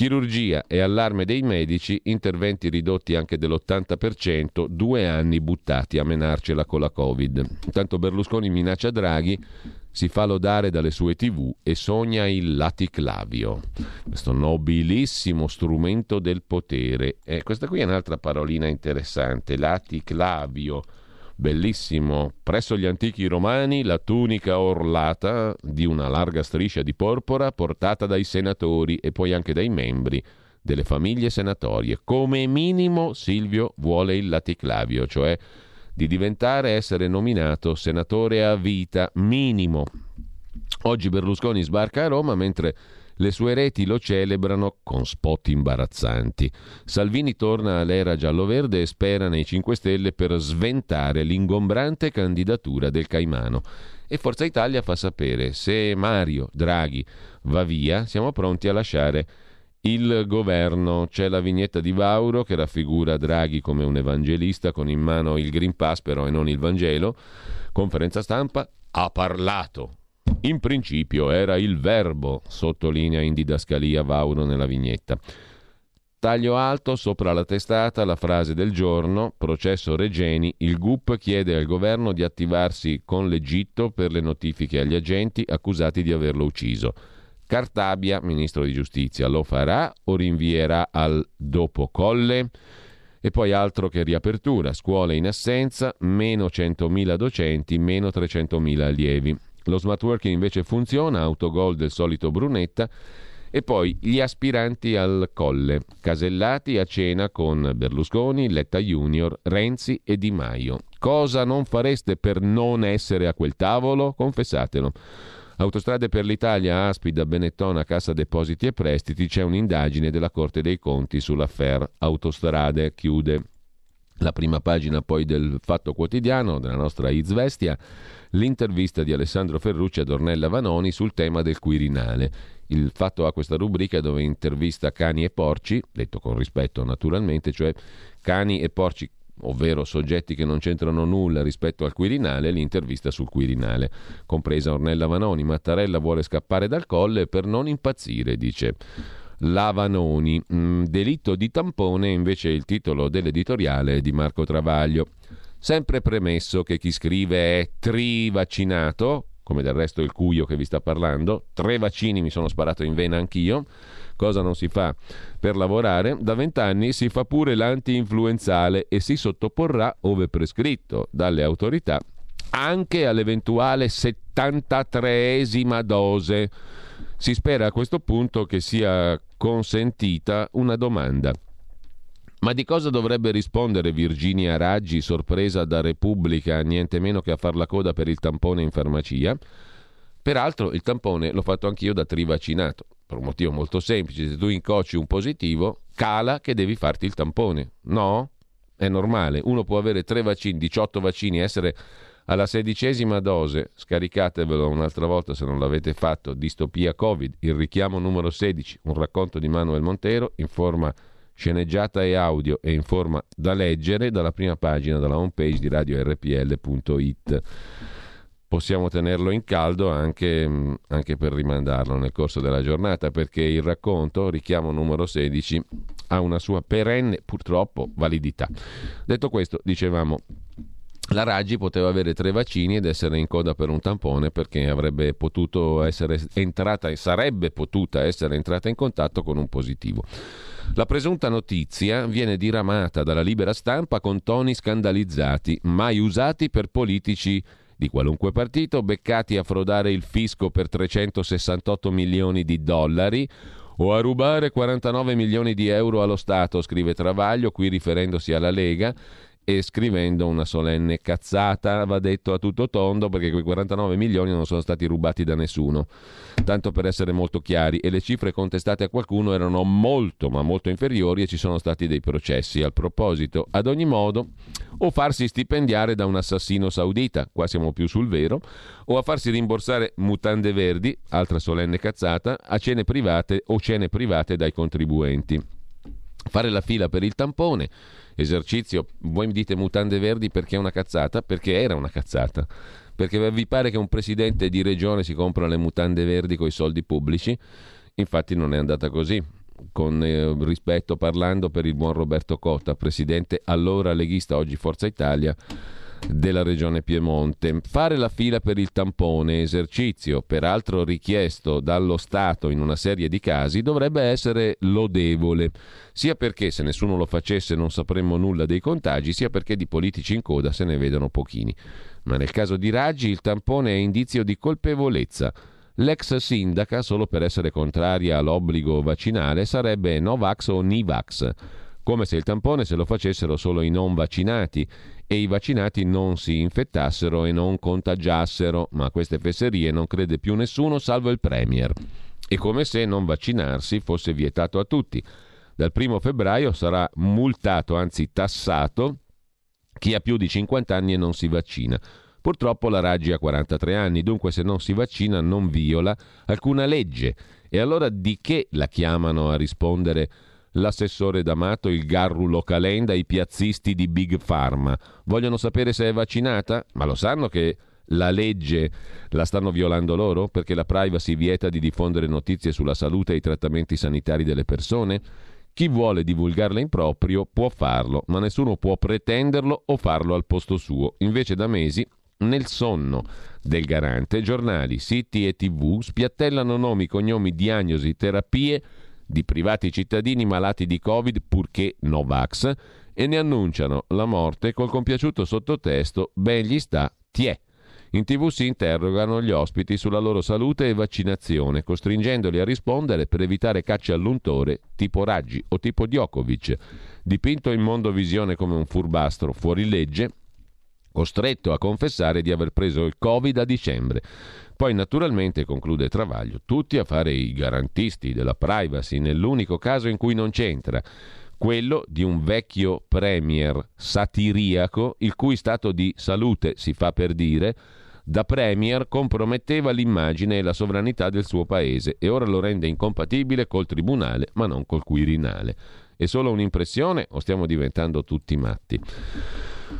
Chirurgia e allarme dei medici, interventi ridotti anche dell'80%, due anni buttati a menarcela con la Covid. Intanto Berlusconi minaccia Draghi, si fa lodare dalle sue tv e sogna il laticlavio, questo nobilissimo strumento del potere. E questa qui è un'altra parolina interessante, laticlavio bellissimo. Presso gli antichi romani la tunica orlata di una larga striscia di porpora portata dai senatori e poi anche dai membri delle famiglie senatorie. Come minimo Silvio vuole il laticlavio, cioè di diventare essere nominato senatore a vita minimo. Oggi Berlusconi sbarca a Roma mentre le sue reti lo celebrano con spot imbarazzanti. Salvini torna all'era giallo-verde e spera nei 5 Stelle per sventare l'ingombrante candidatura del Caimano. E Forza Italia fa sapere se Mario Draghi va via, siamo pronti a lasciare il governo. C'è la vignetta di Vauro che raffigura Draghi come un evangelista con in mano il Green Pass però e non il Vangelo. Conferenza stampa, ha parlato in principio era il verbo, sottolinea in didascalia Vauro nella vignetta. Taglio alto sopra la testata la frase del giorno, processo Regeni, il GUP chiede al governo di attivarsi con l'Egitto per le notifiche agli agenti accusati di averlo ucciso. Cartabia, ministro di giustizia, lo farà o rinvierà al dopo colle? E poi altro che riapertura, scuole in assenza, meno 100.000 docenti, meno 300.000 allievi. Lo smart working invece funziona, autogol del solito Brunetta. E poi gli aspiranti al colle, casellati a cena con Berlusconi, Letta Junior, Renzi e Di Maio. Cosa non fareste per non essere a quel tavolo? Confessatelo. Autostrade per l'Italia, Aspida, Benettona, Cassa Depositi e Prestiti, c'è un'indagine della Corte dei Conti sull'affair Autostrade, chiude la prima pagina poi del Fatto Quotidiano, della nostra Izvestia, l'intervista di Alessandro Ferrucci ad Ornella Vanoni sul tema del Quirinale. Il fatto ha questa rubrica dove intervista cani e porci, detto con rispetto naturalmente, cioè cani e porci ovvero soggetti che non c'entrano nulla rispetto al Quirinale, l'intervista sul Quirinale, compresa Ornella Vanoni. Mattarella vuole scappare dal colle per non impazzire, dice Lavanoni. Mm, delitto di tampone invece è il titolo dell'editoriale di Marco Travaglio. Sempre premesso che chi scrive è trivaccinato, come del resto il cuio che vi sta parlando, tre vaccini mi sono sparato in vena anch'io, cosa non si fa per lavorare, da vent'anni si fa pure l'anti-influenzale e si sottoporrà, ove prescritto dalle autorità, anche all'eventuale 73esima dose. Si spera a questo punto che sia consentita una domanda. Ma di cosa dovrebbe rispondere Virginia Raggi, sorpresa da Repubblica, niente meno che a far la coda per il tampone in farmacia? Peraltro il tampone l'ho fatto anch'io da trivaccinato, per un motivo molto semplice, se tu incocci un positivo, cala che devi farti il tampone. No? È normale, uno può avere tre vaccini, 18 vaccini, essere alla sedicesima dose, scaricatevelo un'altra volta se non l'avete fatto, distopia Covid, il richiamo numero 16, un racconto di Manuel Montero in forma sceneggiata e audio e in forma da leggere dalla prima pagina della homepage di radiorpl.it. Possiamo tenerlo in caldo anche, anche per rimandarlo nel corso della giornata perché il racconto, richiamo numero 16, ha una sua perenne, purtroppo, validità. Detto questo, dicevamo, la Raggi poteva avere tre vaccini ed essere in coda per un tampone perché avrebbe potuto essere entrata e sarebbe potuta essere entrata in contatto con un positivo. La presunta notizia viene diramata dalla libera stampa con toni scandalizzati, mai usati per politici di qualunque partito, beccati a frodare il fisco per 368 milioni di dollari o a rubare 49 milioni di euro allo Stato, scrive Travaglio, qui riferendosi alla Lega, e scrivendo una solenne cazzata, va detto a tutto tondo, perché quei 49 milioni non sono stati rubati da nessuno. Tanto per essere molto chiari, e le cifre contestate a qualcuno erano molto, ma molto inferiori e ci sono stati dei processi al proposito. Ad ogni modo, o farsi stipendiare da un assassino saudita, qua siamo più sul vero, o a farsi rimborsare mutande verdi, altra solenne cazzata, a cene private o cene private dai contribuenti. Fare la fila per il tampone, esercizio, voi mi dite mutande verdi perché è una cazzata? Perché era una cazzata. Perché vi pare che un presidente di regione si compra le mutande verdi con i soldi pubblici? Infatti non è andata così. Con eh, rispetto parlando per il buon Roberto Cotta, presidente allora leghista, oggi Forza Italia della regione Piemonte. Fare la fila per il tampone, esercizio peraltro richiesto dallo Stato in una serie di casi, dovrebbe essere lodevole, sia perché se nessuno lo facesse non sapremmo nulla dei contagi, sia perché di politici in coda se ne vedono pochini. Ma nel caso di Raggi il tampone è indizio di colpevolezza. L'ex sindaca, solo per essere contraria all'obbligo vaccinale, sarebbe Novax o Nivax come se il tampone se lo facessero solo i non vaccinati e i vaccinati non si infettassero e non contagiassero, ma a queste fesserie non crede più nessuno salvo il Premier. E come se non vaccinarsi fosse vietato a tutti. Dal primo febbraio sarà multato, anzi tassato, chi ha più di 50 anni e non si vaccina. Purtroppo la Raggi ha 43 anni, dunque se non si vaccina non viola alcuna legge. E allora di che la chiamano a rispondere l'assessore D'Amato, il Garrulo Calenda, i piazzisti di Big Pharma. Vogliono sapere se è vaccinata? Ma lo sanno che la legge la stanno violando loro perché la privacy vieta di diffondere notizie sulla salute e i trattamenti sanitari delle persone? Chi vuole divulgarla in proprio può farlo, ma nessuno può pretenderlo o farlo al posto suo. Invece da mesi, nel sonno del garante, giornali, siti e tv spiattellano nomi, cognomi, diagnosi, terapie di privati cittadini malati di Covid purché Novax e ne annunciano la morte col compiaciuto sottotesto Ben gli sta, tiè. In tv si interrogano gli ospiti sulla loro salute e vaccinazione, costringendoli a rispondere per evitare cacce all'untore tipo Raggi o tipo Djokovic, dipinto in mondovisione come un furbastro fuori legge, costretto a confessare di aver preso il Covid a dicembre. Poi naturalmente, conclude Travaglio, tutti a fare i garantisti della privacy nell'unico caso in cui non c'entra, quello di un vecchio premier satiriaco il cui stato di salute, si fa per dire, da premier comprometteva l'immagine e la sovranità del suo paese e ora lo rende incompatibile col tribunale ma non col Quirinale. È solo un'impressione o stiamo diventando tutti matti?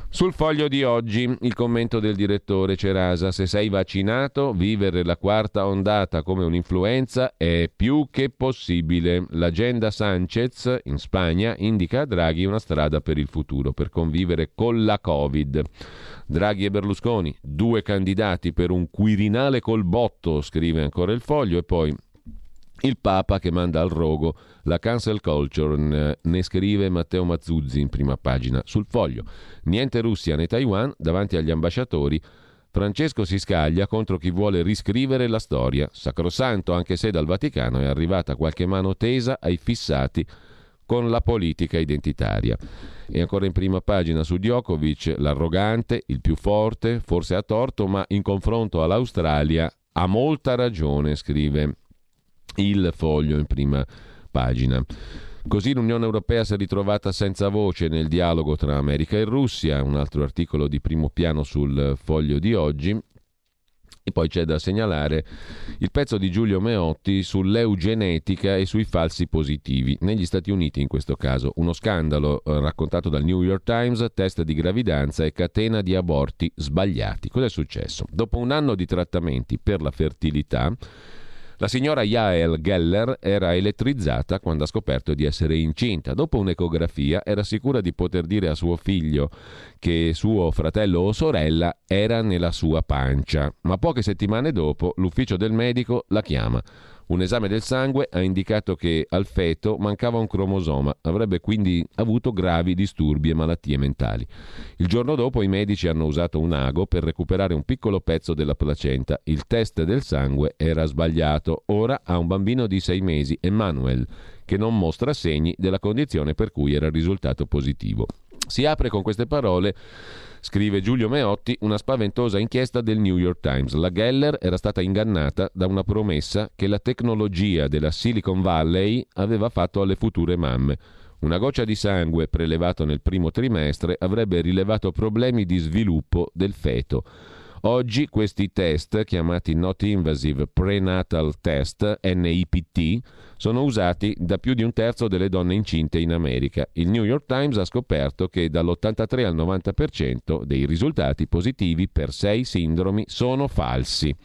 Sul foglio di oggi il commento del direttore Cerasa, se sei vaccinato, vivere la quarta ondata come un'influenza è più che possibile. L'agenda Sanchez in Spagna indica a Draghi una strada per il futuro, per convivere con la Covid. Draghi e Berlusconi, due candidati per un Quirinale col botto, scrive ancora il foglio, e poi il Papa che manda al rogo la cancel culture, ne scrive Matteo Mazzuzzi in prima pagina sul foglio. Niente Russia né Taiwan davanti agli ambasciatori. Francesco si scaglia contro chi vuole riscrivere la storia. Sacrosanto, anche se dal Vaticano è arrivata qualche mano tesa ai fissati con la politica identitaria. E ancora in prima pagina su Djokovic, l'arrogante, il più forte, forse a torto, ma in confronto all'Australia ha molta ragione, scrive il foglio in prima pagina. Così l'Unione Europea si è ritrovata senza voce nel dialogo tra America e Russia, un altro articolo di primo piano sul foglio di oggi. E poi c'è da segnalare il pezzo di Giulio Meotti sull'eugenetica e sui falsi positivi, negli Stati Uniti in questo caso. Uno scandalo eh, raccontato dal New York Times, test di gravidanza e catena di aborti sbagliati. Cos'è successo? Dopo un anno di trattamenti per la fertilità, la signora Yael Geller era elettrizzata quando ha scoperto di essere incinta. Dopo un'ecografia era sicura di poter dire a suo figlio che suo fratello o sorella era nella sua pancia, ma poche settimane dopo l'ufficio del medico la chiama. Un esame del sangue ha indicato che al feto mancava un cromosoma, avrebbe quindi avuto gravi disturbi e malattie mentali. Il giorno dopo i medici hanno usato un ago per recuperare un piccolo pezzo della placenta. Il test del sangue era sbagliato. Ora ha un bambino di sei mesi, Emmanuel, che non mostra segni della condizione per cui era risultato positivo. Si apre con queste parole Scrive Giulio Meotti, una spaventosa inchiesta del New York Times. La Geller era stata ingannata da una promessa che la tecnologia della Silicon Valley aveva fatto alle future mamme. Una goccia di sangue prelevato nel primo trimestre avrebbe rilevato problemi di sviluppo del feto. Oggi questi test, chiamati Not Invasive Prenatal Test, NIPT, sono usati da più di un terzo delle donne incinte in America. Il New York Times ha scoperto che dall'83 al 90% dei risultati positivi per sei sindromi sono falsi.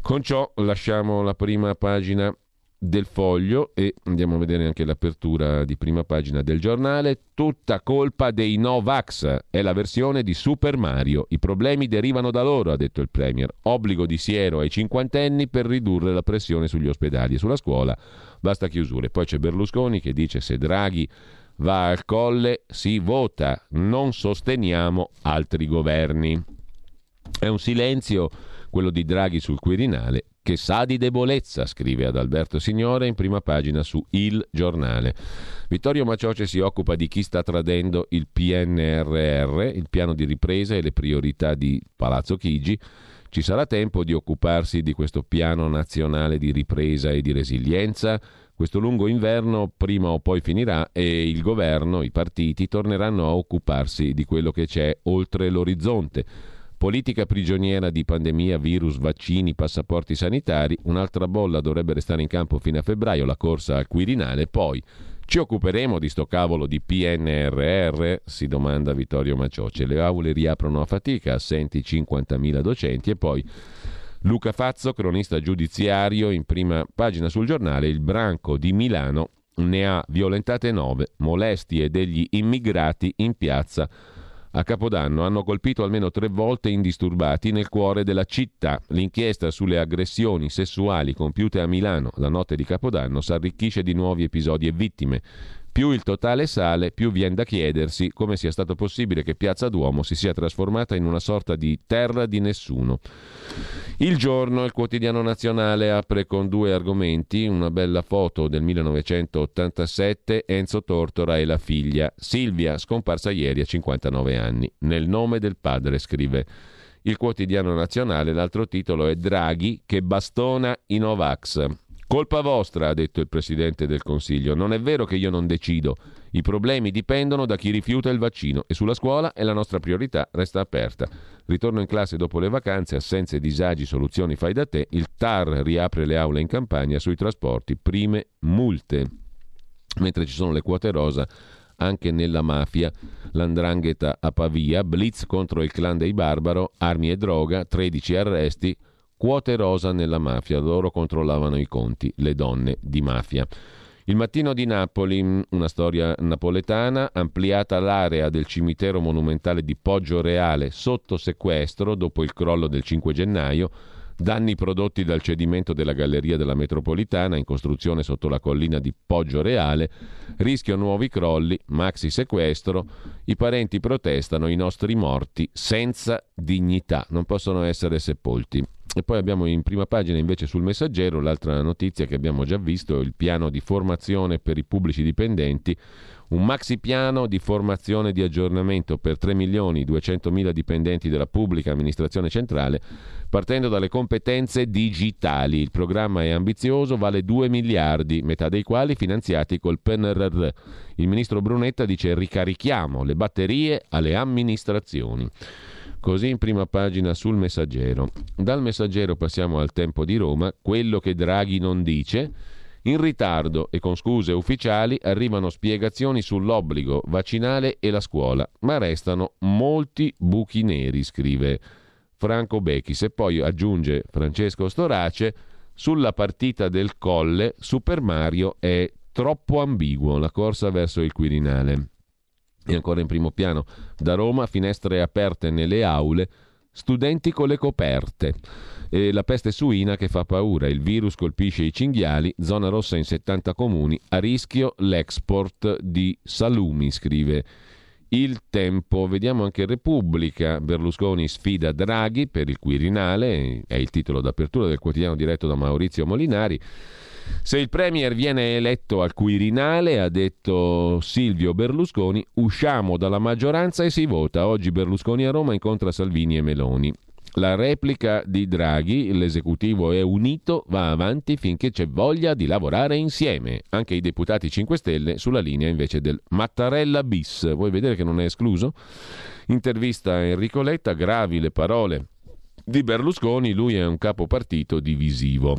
Con ciò lasciamo la prima pagina del foglio e andiamo a vedere anche l'apertura di prima pagina del giornale. Tutta colpa dei Novax, è la versione di Super Mario. I problemi derivano da loro, ha detto il Premier. Obbligo di siero ai cinquantenni per ridurre la pressione sugli ospedali e sulla scuola. Basta chiusure. Poi c'è Berlusconi che dice se Draghi va al colle si vota, non sosteniamo altri governi. È un silenzio quello di Draghi sul Quirinale che sa di debolezza, scrive ad Alberto Signore in prima pagina su Il Giornale. Vittorio Macioce si occupa di chi sta tradendo il PNRR, il piano di ripresa e le priorità di Palazzo Chigi. Ci sarà tempo di occuparsi di questo piano nazionale di ripresa e di resilienza? Questo lungo inverno prima o poi finirà e il governo, i partiti torneranno a occuparsi di quello che c'è oltre l'orizzonte Politica prigioniera di pandemia, virus, vaccini, passaporti sanitari. Un'altra bolla dovrebbe restare in campo fino a febbraio, la corsa al Quirinale. Poi ci occuperemo di sto cavolo di PNRR? Si domanda Vittorio Macioce. Le aule riaprono a fatica, assenti 50.000 docenti e poi Luca Fazzo, cronista giudiziario, in prima pagina sul giornale, il branco di Milano ne ha violentate nove, molestie degli immigrati in piazza a Capodanno hanno colpito almeno tre volte indisturbati nel cuore della città. L'inchiesta sulle aggressioni sessuali compiute a Milano la notte di Capodanno si arricchisce di nuovi episodi e vittime. Più il totale sale, più viene da chiedersi come sia stato possibile che Piazza Duomo si sia trasformata in una sorta di terra di nessuno. Il giorno, il quotidiano nazionale apre con due argomenti, una bella foto del 1987, Enzo Tortora e la figlia, Silvia, scomparsa ieri a 59 anni. Nel nome del padre, scrive il quotidiano nazionale, l'altro titolo è Draghi che bastona i Novax. Colpa vostra, ha detto il Presidente del Consiglio. Non è vero che io non decido. I problemi dipendono da chi rifiuta il vaccino e sulla scuola è la nostra priorità resta aperta. Ritorno in classe dopo le vacanze, assenze, disagi, soluzioni fai da te. Il TAR riapre le aule in campagna sui trasporti, prime multe. Mentre ci sono le quote rosa anche nella mafia, l'andrangheta a Pavia, blitz contro il clan dei Barbaro, armi e droga, 13 arresti, Quote rosa nella mafia, loro controllavano i conti, le donne di mafia. Il mattino di Napoli, una storia napoletana, ampliata l'area del cimitero monumentale di Poggio Reale sotto sequestro dopo il crollo del 5 gennaio, danni prodotti dal cedimento della galleria della metropolitana in costruzione sotto la collina di Poggio Reale, rischio nuovi crolli, maxi sequestro, i parenti protestano, i nostri morti senza dignità non possono essere sepolti. E poi abbiamo in prima pagina invece sul messaggero l'altra notizia che abbiamo già visto, il piano di formazione per i pubblici dipendenti, un maxi piano di formazione e di aggiornamento per 3 milioni 200 mila dipendenti della pubblica amministrazione centrale, partendo dalle competenze digitali. Il programma è ambizioso, vale 2 miliardi, metà dei quali finanziati col PNRR. Il ministro Brunetta dice ricarichiamo le batterie alle amministrazioni. Così in prima pagina sul messaggero. Dal messaggero passiamo al tempo di Roma, quello che Draghi non dice. In ritardo e con scuse ufficiali arrivano spiegazioni sull'obbligo vaccinale e la scuola, ma restano molti buchi neri, scrive Franco Bechis. E poi aggiunge Francesco Storace, sulla partita del Colle Super Mario è troppo ambiguo, la corsa verso il Quirinale. E ancora in primo piano, da Roma, finestre aperte nelle aule, studenti con le coperte. E la peste suina che fa paura, il virus colpisce i cinghiali, zona rossa in 70 comuni, a rischio l'export di salumi, scrive il tempo. Vediamo anche Repubblica, Berlusconi sfida Draghi per il Quirinale, è il titolo d'apertura del quotidiano diretto da Maurizio Molinari. Se il Premier viene eletto al Quirinale, ha detto Silvio Berlusconi, usciamo dalla maggioranza e si vota. Oggi Berlusconi a Roma incontra Salvini e Meloni. La replica di Draghi, l'esecutivo è unito, va avanti finché c'è voglia di lavorare insieme. Anche i deputati 5 Stelle sulla linea invece del Mattarella bis. Vuoi vedere che non è escluso? Intervista Enrico Letta, gravi le parole di Berlusconi, lui è un capo partito divisivo.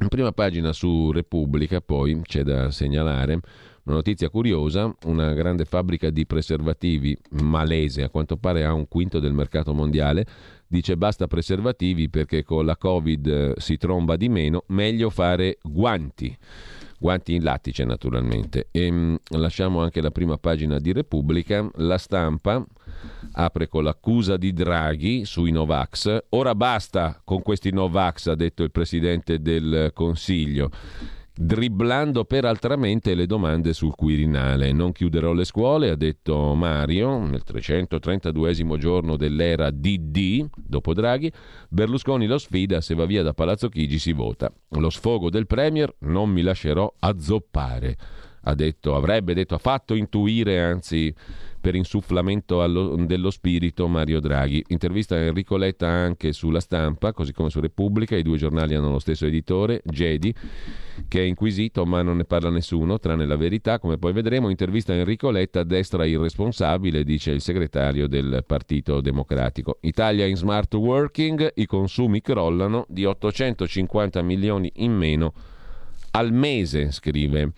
In prima pagina su Repubblica poi c'è da segnalare una notizia curiosa, una grande fabbrica di preservativi malese, a quanto pare ha un quinto del mercato mondiale, dice basta preservativi perché con la Covid eh, si tromba di meno, meglio fare guanti. Guanti in lattice naturalmente. E, mh, mm, lasciamo anche la prima pagina di Repubblica, la stampa apre con l'accusa di Draghi sui Novax. Ora basta con questi Novax, ha detto il Presidente del Consiglio dribblando peraltramente le domande sul Quirinale. Non chiuderò le scuole, ha detto Mario, nel 332 giorno dell'era DD, dopo Draghi, Berlusconi lo sfida, se va via da Palazzo Chigi si vota. Lo sfogo del Premier non mi lascerò azzoppare ha detto, avrebbe detto, ha fatto intuire, anzi per insufflamento allo, dello spirito Mario Draghi. Intervista Enrico Letta anche sulla stampa, così come su Repubblica, i due giornali hanno lo stesso editore, Gedi, che è inquisito ma non ne parla nessuno, tranne la verità, come poi vedremo. Intervista Enrico Letta, destra irresponsabile, dice il segretario del Partito Democratico. Italia in smart working, i consumi crollano di 850 milioni in meno al mese, scrive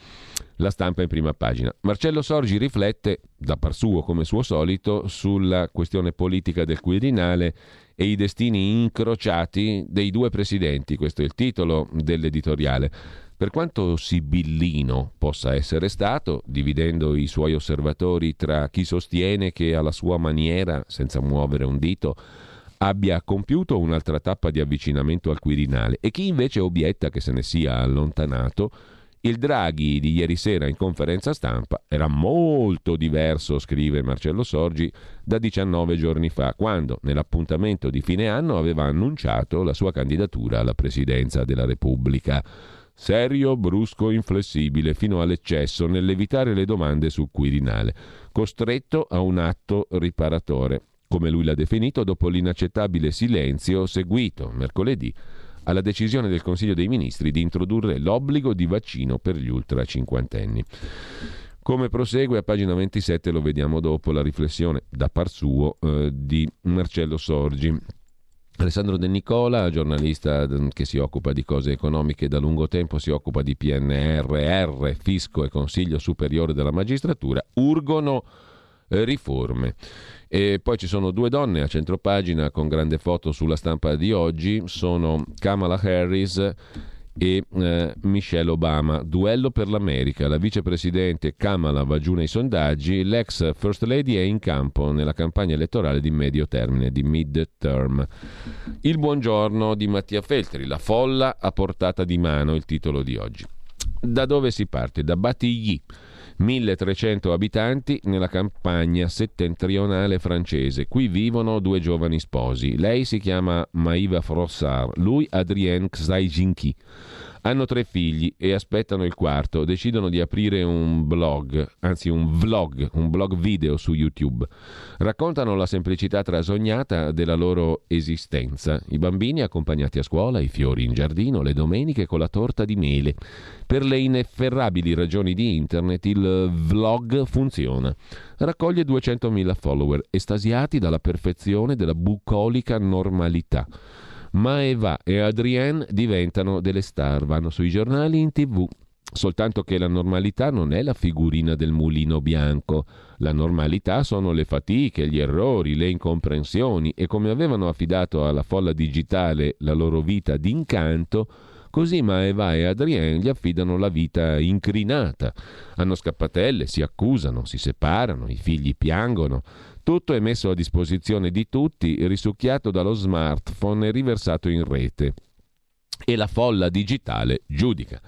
la stampa in prima pagina. Marcello Sorgi riflette, da par suo come suo solito, sulla questione politica del Quirinale e i destini incrociati dei due presidenti. Questo è il titolo dell'editoriale. Per quanto sibillino possa essere stato, dividendo i suoi osservatori tra chi sostiene che alla sua maniera, senza muovere un dito, abbia compiuto un'altra tappa di avvicinamento al Quirinale e chi invece obietta che se ne sia allontanato, il Draghi di ieri sera in conferenza stampa era molto diverso, scrive Marcello Sorgi, da 19 giorni fa, quando nell'appuntamento di fine anno aveva annunciato la sua candidatura alla presidenza della Repubblica. Serio, brusco, inflessibile, fino all'eccesso nell'evitare le domande sul Quirinale, costretto a un atto riparatore, come lui l'ha definito dopo l'inaccettabile silenzio seguito mercoledì alla decisione del Consiglio dei Ministri di introdurre l'obbligo di vaccino per gli ultra cinquantenni. Come prosegue a pagina 27, lo vediamo dopo la riflessione da par suo eh, di Marcello Sorgi. Alessandro De Nicola, giornalista mm, che si occupa di cose economiche da lungo tempo, si occupa di PNRR, fisco e Consiglio Superiore della Magistratura, urgono eh, riforme. E poi ci sono due donne a centropagina con grande foto sulla stampa di oggi, sono Kamala Harris e eh, Michelle Obama. Duello per l'America. La vicepresidente Kamala va giù nei sondaggi, l'ex First Lady è in campo nella campagna elettorale di medio termine, di mid-term. Il buongiorno di Mattia Feltri, la folla a portata di mano, il titolo di oggi. Da dove si parte? Da Batigli 1300 abitanti nella campagna settentrionale francese. Qui vivono due giovani sposi. Lei si chiama Maïva Frossard, lui Adrien Xaijinki. Hanno tre figli e aspettano il quarto. Decidono di aprire un blog, anzi un vlog, un blog video su YouTube. Raccontano la semplicità trasognata della loro esistenza. I bambini accompagnati a scuola, i fiori in giardino, le domeniche con la torta di mele. Per le inefferrabili ragioni di internet il vlog funziona. Raccoglie 200.000 follower, estasiati dalla perfezione della bucolica normalità. Maeva e Adrienne diventano delle star, vanno sui giornali in tv. Soltanto che la normalità non è la figurina del mulino bianco, la normalità sono le fatiche, gli errori, le incomprensioni e come avevano affidato alla folla digitale la loro vita d'incanto, così Maeva e Adrienne gli affidano la vita incrinata. Hanno scappatelle, si accusano, si separano, i figli piangono, tutto è messo a disposizione di tutti, risucchiato dallo smartphone e riversato in rete. E la folla digitale giudica.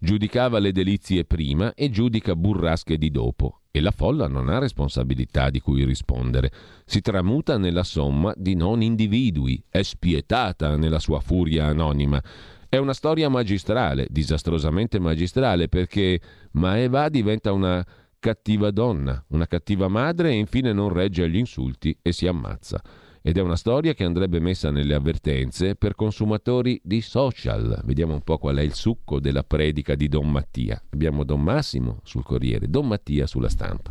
Giudicava le delizie prima e giudica burrasche di dopo. E la folla non ha responsabilità di cui rispondere. Si tramuta nella somma di non individui, è spietata nella sua furia anonima È una storia magistrale, disastrosamente magistrale, perché Maeva diventa una cattiva donna, una cattiva madre e infine non regge agli insulti e si ammazza. Ed è una storia che andrebbe messa nelle avvertenze per consumatori di social. Vediamo un po' qual è il succo della predica di Don Mattia. Abbiamo Don Massimo sul Corriere, Don Mattia sulla stampa.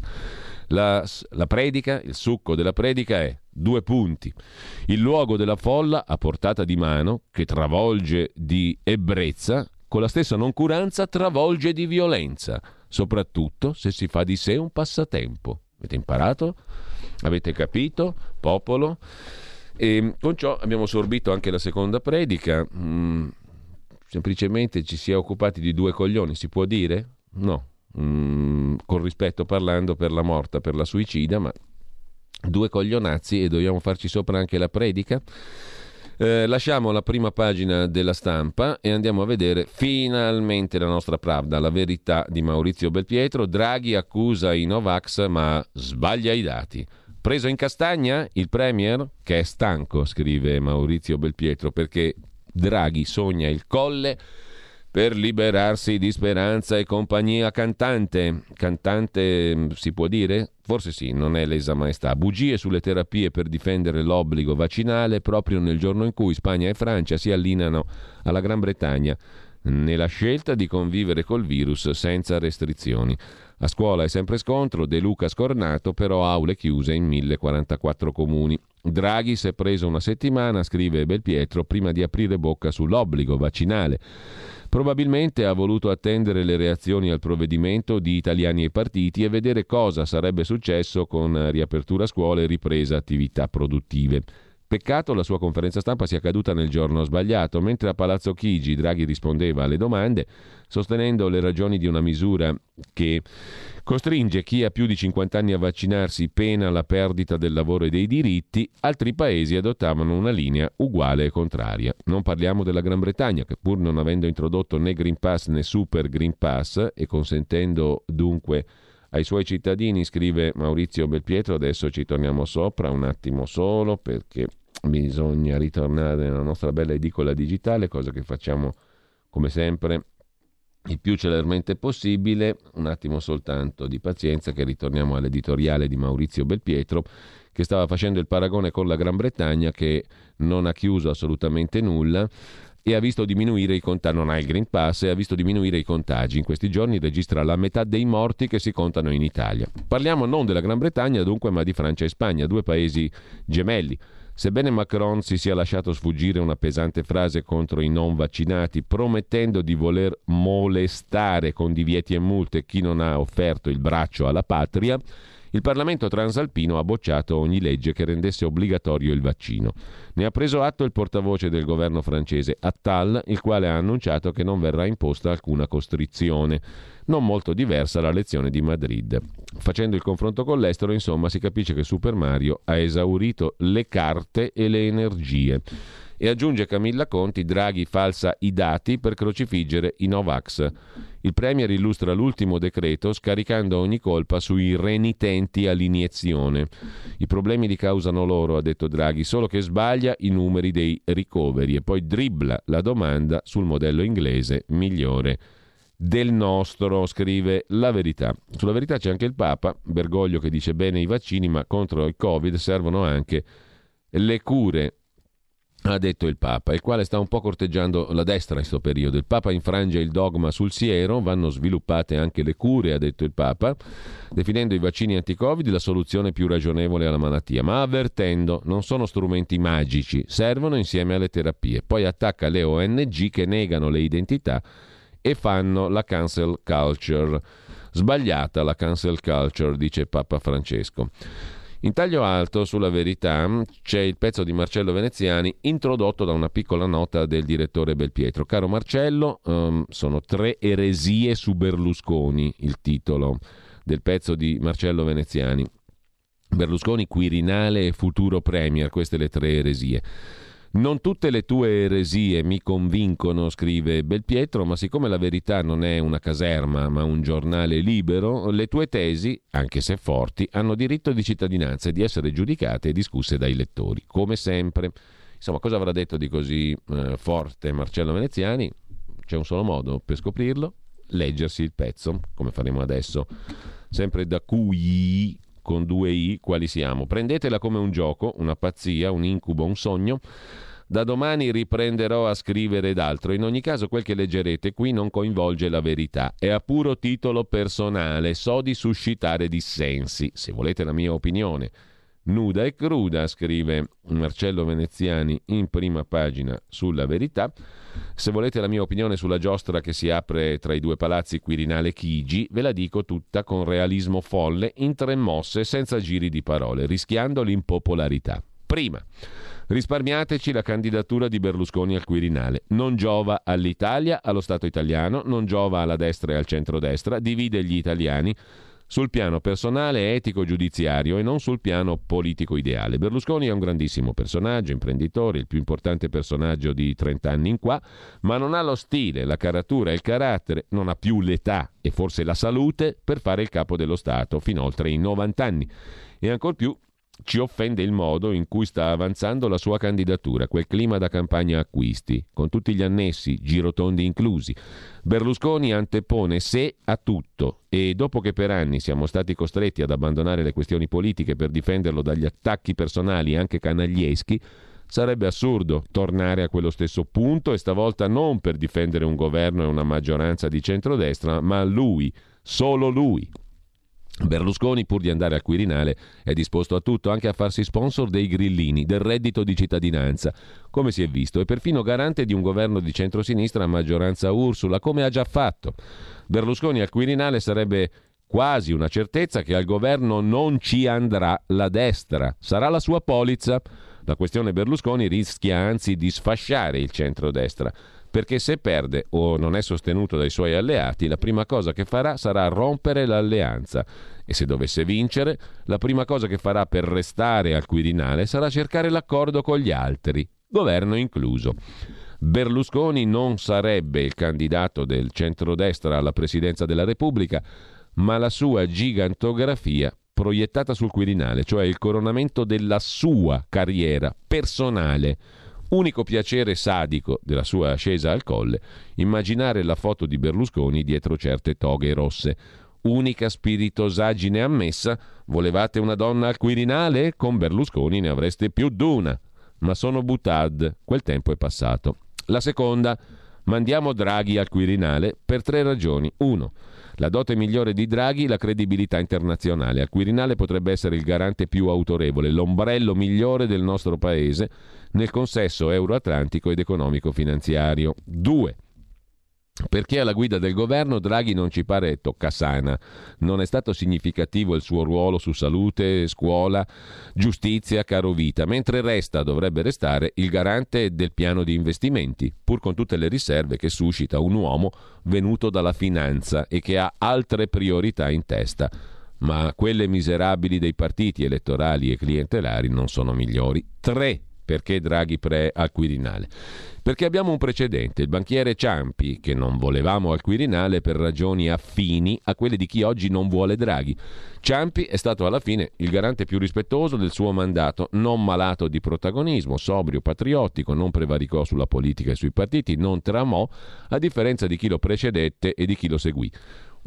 La, la, predica, il succo della predica è due punti. Il luogo della folla a portata di mano, che travolge di ebbrezza, con la stessa noncuranza travolge di violenza, soprattutto se si fa di sé un passatempo. Avete imparato? Avete capito? Popolo? E con ciò abbiamo sorbito anche la seconda predica. Mm, semplicemente ci si è occupati di due coglioni, si può dire? No, mm, con rispetto parlando per la morta, per la suicida, ma due coglionazzi e dobbiamo farci sopra anche la predica. Eh, lasciamo la prima pagina della stampa e andiamo a vedere finalmente la nostra Pravda, la verità di Maurizio Belpietro. Draghi accusa i Novax ma sbaglia i dati. Preso in castagna il Premier, che è stanco, scrive Maurizio Belpietro, perché Draghi sogna il colle per liberarsi di Speranza e compagnia cantante. Cantante mm, si può dire? Forse sì, non è lesa maestà. Bugie sulle terapie per difendere l'obbligo vaccinale proprio nel giorno in cui Spagna e Francia si allineano alla Gran Bretagna nella scelta di convivere col virus senza restrizioni. A scuola è sempre scontro, De Luca scornato, però aule chiuse in 1044 comuni. Draghi si è preso una settimana, scrive Belpietro, prima di aprire bocca sull'obbligo vaccinale. Probabilmente ha voluto attendere le reazioni al provvedimento di italiani e partiti e vedere cosa sarebbe successo con riapertura scuole e ripresa attività produttive. Peccato la sua conferenza stampa sia caduta nel giorno sbagliato, mentre a Palazzo Chigi Draghi rispondeva alle domande, sostenendo le ragioni di una misura che costringe chi ha più di 50 anni a vaccinarsi pena la perdita del lavoro e dei diritti, altri paesi adottavano una linea uguale e contraria. Non parliamo della Gran Bretagna, che pur non avendo introdotto né Green Pass né Super Green Pass e consentendo dunque ai suoi cittadini, scrive Maurizio Belpietro, adesso ci torniamo sopra un attimo solo perché bisogna ritornare nella nostra bella edicola digitale, cosa che facciamo come sempre il più celermente possibile. Un attimo soltanto di pazienza che ritorniamo all'editoriale di Maurizio Belpietro che stava facendo il paragone con la Gran Bretagna che non ha chiuso assolutamente nulla e ha visto diminuire i contagi, non ha il Green Pass e ha visto diminuire i contagi. In questi giorni registra la metà dei morti che si contano in Italia. Parliamo non della Gran Bretagna dunque, ma di Francia e Spagna, due paesi gemelli. Sebbene Macron si sia lasciato sfuggire una pesante frase contro i non vaccinati, promettendo di voler molestare con divieti e multe chi non ha offerto il braccio alla patria, il Parlamento transalpino ha bocciato ogni legge che rendesse obbligatorio il vaccino. Ne ha preso atto il portavoce del governo francese Attal, il quale ha annunciato che non verrà imposta alcuna costrizione, non molto diversa dalla lezione di Madrid. Facendo il confronto con l'estero, insomma, si capisce che Super Mario ha esaurito le carte e le energie. E aggiunge Camilla Conti, Draghi falsa i dati per crocifiggere i Novax. Il Premier illustra l'ultimo decreto scaricando ogni colpa sui renitenti all'iniezione. I problemi li causano loro, ha detto Draghi, solo che sbaglia i numeri dei ricoveri e poi dribbla la domanda sul modello inglese migliore del nostro, scrive la verità. Sulla verità c'è anche il Papa, Bergoglio che dice bene i vaccini, ma contro il Covid servono anche le cure ha detto il Papa, il quale sta un po' corteggiando la destra in questo periodo. Il Papa infrange il dogma sul siero, vanno sviluppate anche le cure, ha detto il Papa, definendo i vaccini anti-Covid la soluzione più ragionevole alla malattia, ma avvertendo non sono strumenti magici, servono insieme alle terapie. Poi attacca le ONG che negano le identità e fanno la cancel culture. Sbagliata la cancel culture, dice Papa Francesco. In taglio alto sulla verità c'è il pezzo di Marcello Veneziani introdotto da una piccola nota del direttore Belpietro. Caro Marcello, um, sono tre eresie su Berlusconi, il titolo del pezzo di Marcello Veneziani. Berlusconi, Quirinale e futuro Premier, queste le tre eresie. Non tutte le tue eresie mi convincono, scrive Belpietro, ma siccome la verità non è una caserma ma un giornale libero, le tue tesi, anche se forti, hanno diritto di cittadinanza e di essere giudicate e discusse dai lettori, come sempre. Insomma, cosa avrà detto di così eh, forte Marcello Veneziani? C'è un solo modo per scoprirlo, leggersi il pezzo, come faremo adesso, sempre da cui con due i quali siamo. Prendetela come un gioco, una pazzia, un incubo, un sogno. Da domani riprenderò a scrivere d'altro. In ogni caso, quel che leggerete qui non coinvolge la verità. È a puro titolo personale. So di suscitare dissensi. Se volete la mia opinione nuda e cruda, scrive Marcello Veneziani in prima pagina sulla verità. Se volete la mia opinione sulla giostra che si apre tra i due palazzi Quirinale Chigi, ve la dico tutta con realismo folle, in tre mosse, senza giri di parole, rischiando l'impopolarità. Prima, risparmiateci la candidatura di Berlusconi al Quirinale. Non giova all'Italia, allo Stato italiano, non giova alla destra e al centrodestra, divide gli italiani sul piano personale, etico, giudiziario e non sul piano politico ideale. Berlusconi è un grandissimo personaggio, imprenditore, il più importante personaggio di 30 anni in qua, ma non ha lo stile, la caratura il carattere, non ha più l'età e forse la salute per fare il capo dello Stato fino oltre i 90 anni. E ancor più ci offende il modo in cui sta avanzando la sua candidatura, quel clima da campagna acquisti, con tutti gli annessi, girotondi inclusi. Berlusconi antepone sé a tutto e dopo che per anni siamo stati costretti ad abbandonare le questioni politiche per difenderlo dagli attacchi personali anche canaglieschi, sarebbe assurdo tornare a quello stesso punto e stavolta non per difendere un governo e una maggioranza di centrodestra, ma lui, solo lui. Berlusconi, pur di andare al Quirinale, è disposto a tutto, anche a farsi sponsor dei grillini, del reddito di cittadinanza, come si è visto, e perfino garante di un governo di centrosinistra a maggioranza Ursula, come ha già fatto. Berlusconi al Quirinale sarebbe quasi una certezza che al governo non ci andrà la destra, sarà la sua polizza. La questione Berlusconi rischia anzi di sfasciare il centrodestra perché se perde o non è sostenuto dai suoi alleati, la prima cosa che farà sarà rompere l'alleanza e se dovesse vincere, la prima cosa che farà per restare al Quirinale sarà cercare l'accordo con gli altri, governo incluso. Berlusconi non sarebbe il candidato del centrodestra alla presidenza della Repubblica, ma la sua gigantografia proiettata sul Quirinale, cioè il coronamento della sua carriera personale Unico piacere sadico della sua ascesa al colle, immaginare la foto di Berlusconi dietro certe toghe rosse. Unica spiritosaggine ammessa, volevate una donna al Quirinale? Con Berlusconi ne avreste più d'una. Ma sono butad, quel tempo è passato. La seconda, mandiamo Draghi al Quirinale per tre ragioni. Uno, la dote migliore di Draghi, la credibilità internazionale. Al Quirinale potrebbe essere il garante più autorevole, l'ombrello migliore del nostro paese nel consesso euroatlantico ed economico-finanziario. 2. Perché alla guida del governo Draghi non ci pare toccasana. Non è stato significativo il suo ruolo su salute, scuola, giustizia, caro vita, mentre resta, dovrebbe restare, il garante del piano di investimenti, pur con tutte le riserve che suscita un uomo venuto dalla finanza e che ha altre priorità in testa. Ma quelle miserabili dei partiti elettorali e clientelari non sono migliori. 3. Perché Draghi pre al Quirinale? Perché abbiamo un precedente, il banchiere Ciampi, che non volevamo al Quirinale per ragioni affini a quelle di chi oggi non vuole Draghi. Ciampi è stato alla fine il garante più rispettoso del suo mandato, non malato di protagonismo, sobrio, patriottico, non prevaricò sulla politica e sui partiti, non tramò, a differenza di chi lo precedette e di chi lo seguì.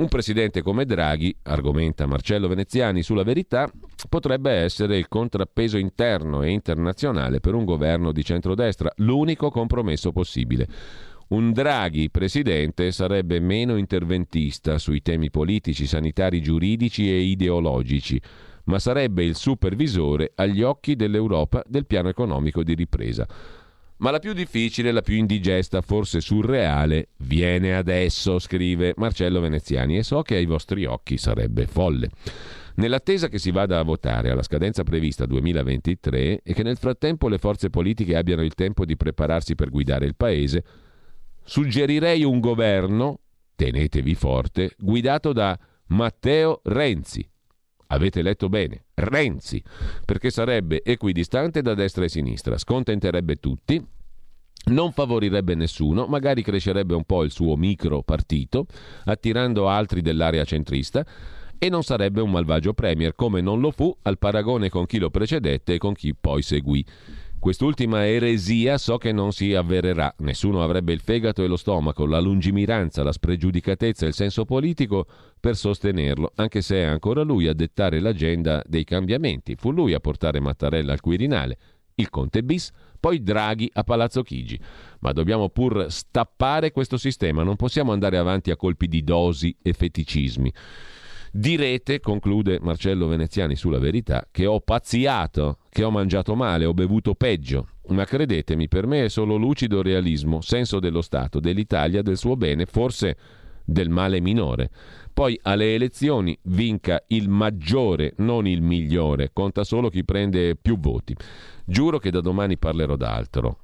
Un presidente come Draghi, argomenta Marcello Veneziani sulla verità, potrebbe essere il contrappeso interno e internazionale per un governo di centrodestra, l'unico compromesso possibile. Un Draghi presidente sarebbe meno interventista sui temi politici, sanitari, giuridici e ideologici, ma sarebbe il supervisore agli occhi dell'Europa del piano economico di ripresa. Ma la più difficile, la più indigesta, forse surreale, viene adesso, scrive Marcello Veneziani, e so che ai vostri occhi sarebbe folle. Nell'attesa che si vada a votare alla scadenza prevista 2023 e che nel frattempo le forze politiche abbiano il tempo di prepararsi per guidare il Paese, suggerirei un governo, tenetevi forte, guidato da Matteo Renzi. Avete letto bene, Renzi, perché sarebbe equidistante da destra e sinistra, scontenterebbe tutti, non favorirebbe nessuno, magari crescerebbe un po' il suo micro partito, attirando altri dell'area centrista, e non sarebbe un malvagio premier, come non lo fu al paragone con chi lo precedette e con chi poi seguì. Quest'ultima eresia so che non si avvererà. Nessuno avrebbe il fegato e lo stomaco, la lungimiranza, la spregiudicatezza e il senso politico per sostenerlo, anche se è ancora lui a dettare l'agenda dei cambiamenti. Fu lui a portare Mattarella al Quirinale, il Conte bis, poi Draghi a Palazzo Chigi. Ma dobbiamo pur stappare questo sistema, non possiamo andare avanti a colpi di dosi e feticismi. Direte, conclude Marcello Veneziani sulla verità, che ho pazziato, che ho mangiato male, ho bevuto peggio. Ma credetemi, per me è solo lucido realismo, senso dello Stato, dell'Italia, del suo bene, forse del male minore. Poi alle elezioni vinca il maggiore, non il migliore, conta solo chi prende più voti. Giuro che da domani parlerò d'altro.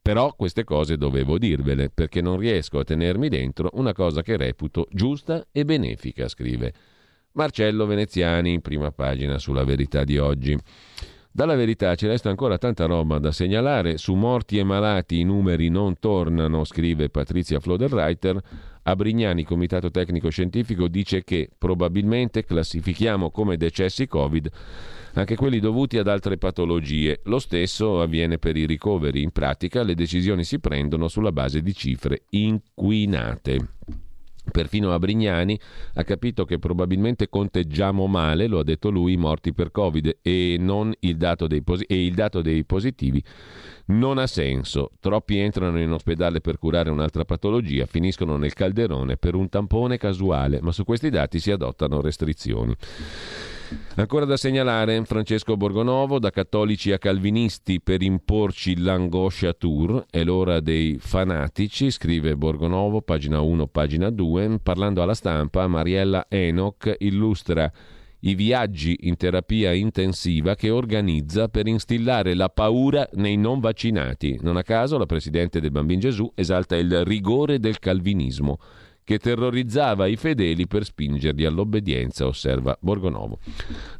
Però queste cose dovevo dirvele, perché non riesco a tenermi dentro una cosa che reputo giusta e benefica, scrive. Marcello Veneziani, prima pagina sulla verità di oggi. Dalla verità ci resta ancora tanta roba da segnalare. Su morti e malati i numeri non tornano, scrive Patrizia Floderreiter. A Brignani, Comitato Tecnico Scientifico, dice che probabilmente classifichiamo come decessi Covid anche quelli dovuti ad altre patologie. Lo stesso avviene per i ricoveri. In pratica le decisioni si prendono sulla base di cifre inquinate. Perfino Abrignani ha capito che probabilmente conteggiamo male, lo ha detto lui, i morti per Covid e, il posi- e il dato dei positivi non ha senso. Troppi entrano in ospedale per curare un'altra patologia, finiscono nel calderone per un tampone casuale, ma su questi dati si adottano restrizioni. Ancora da segnalare Francesco Borgonovo, da cattolici a calvinisti per imporci l'angoscia tour, è l'ora dei fanatici, scrive Borgonovo, pagina 1, pagina 2, parlando alla stampa, Mariella Enoch illustra i viaggi in terapia intensiva che organizza per instillare la paura nei non vaccinati. Non a caso la Presidente del Bambin Gesù esalta il rigore del calvinismo che terrorizzava i fedeli per spingerli all'obbedienza, osserva Borgonovo.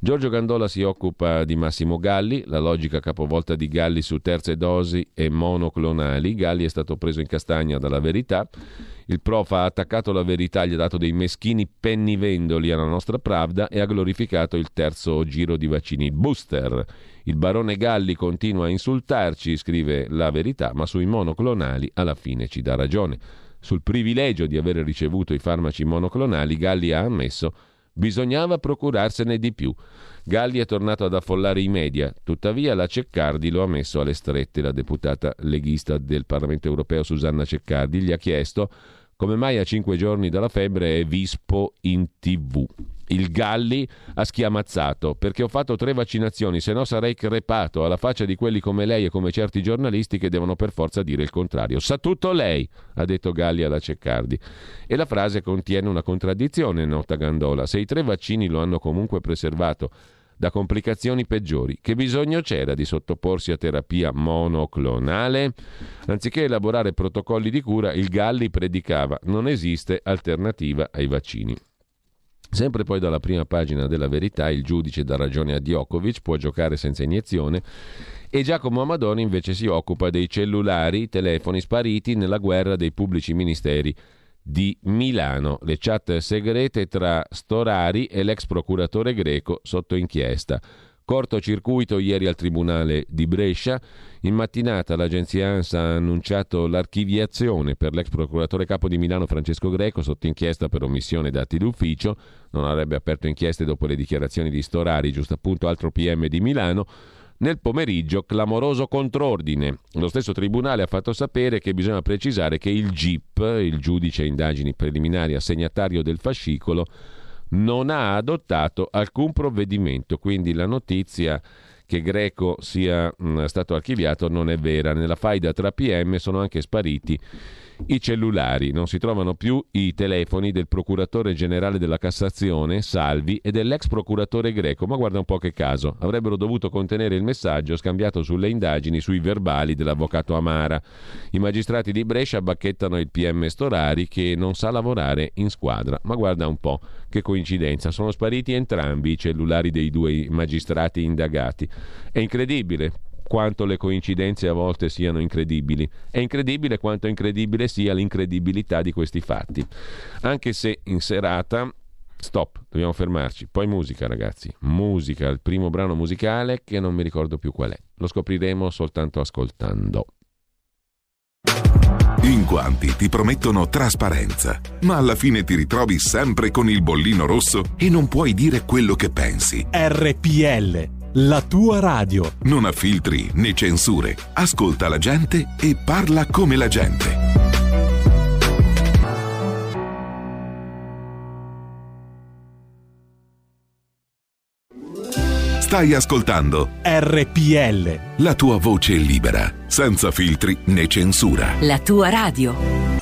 Giorgio Gandola si occupa di Massimo Galli, la logica capovolta di Galli su terze dosi e monoclonali. Galli è stato preso in castagna dalla verità. Il prof ha attaccato la verità, gli ha dato dei meschini pennivendoli alla nostra Pravda e ha glorificato il terzo giro di vaccini, booster. Il barone Galli continua a insultarci, scrive la verità, ma sui monoclonali alla fine ci dà ragione. Sul privilegio di aver ricevuto i farmaci monoclonali, Galli ha ammesso bisognava procurarsene di più. Galli è tornato ad affollare i media, tuttavia la Ceccardi lo ha messo alle strette. La deputata leghista del Parlamento europeo Susanna Ceccardi gli ha chiesto come mai a cinque giorni dalla febbre è vispo in tv. Il Galli ha schiamazzato perché ho fatto tre vaccinazioni, se no sarei crepato alla faccia di quelli come lei e come certi giornalisti che devono per forza dire il contrario. Sa tutto lei, ha detto Galli alla Ceccardi. E la frase contiene una contraddizione, nota Gandola. Se i tre vaccini lo hanno comunque preservato da complicazioni peggiori. Che bisogno c'era di sottoporsi a terapia monoclonale? Anziché elaborare protocolli di cura, il Galli predicava non esiste alternativa ai vaccini. Sempre poi dalla prima pagina della verità il giudice dà ragione a Djokovic, può giocare senza iniezione e Giacomo Amadoni invece si occupa dei cellulari, telefoni spariti nella guerra dei pubblici ministeri di Milano, le chat segrete tra Storari e l'ex procuratore greco sotto inchiesta. Cortocircuito ieri al Tribunale di Brescia. In mattinata l'agenzia ANSA ha annunciato l'archiviazione per l'ex procuratore capo di Milano Francesco Greco sotto inchiesta per omissione dati d'ufficio. Non avrebbe aperto inchieste dopo le dichiarazioni di Storari, giusto appunto altro PM di Milano. Nel pomeriggio, clamoroso contrordine. Lo stesso tribunale ha fatto sapere che bisogna precisare che il GIP, il giudice indagini preliminari assegnatario del fascicolo, non ha adottato alcun provvedimento. Quindi la notizia che Greco sia mh, stato archiviato non è vera. Nella faida tra PM sono anche spariti i cellulari, non si trovano più i telefoni del procuratore generale della Cassazione, Salvi, e dell'ex procuratore greco, ma guarda un po' che caso, avrebbero dovuto contenere il messaggio scambiato sulle indagini sui verbali dell'avvocato Amara. I magistrati di Brescia bacchettano il PM Storari che non sa lavorare in squadra, ma guarda un po' che coincidenza, sono spariti entrambi i cellulari dei due magistrati indagati. È incredibile, quanto le coincidenze a volte siano incredibili. È incredibile quanto incredibile sia l'incredibilità di questi fatti. Anche se in serata Stop, dobbiamo fermarci. Poi musica, ragazzi. Musica, il primo brano musicale che non mi ricordo più qual è. Lo scopriremo soltanto ascoltando. In quanti ti promettono trasparenza, ma alla fine ti ritrovi sempre con il bollino rosso e non puoi dire quello che pensi. RPL, la tua radio. Non ha filtri né censure. Ascolta la gente e parla come la gente. Stai ascoltando RPL. La tua voce libera, senza filtri né censura. La tua radio.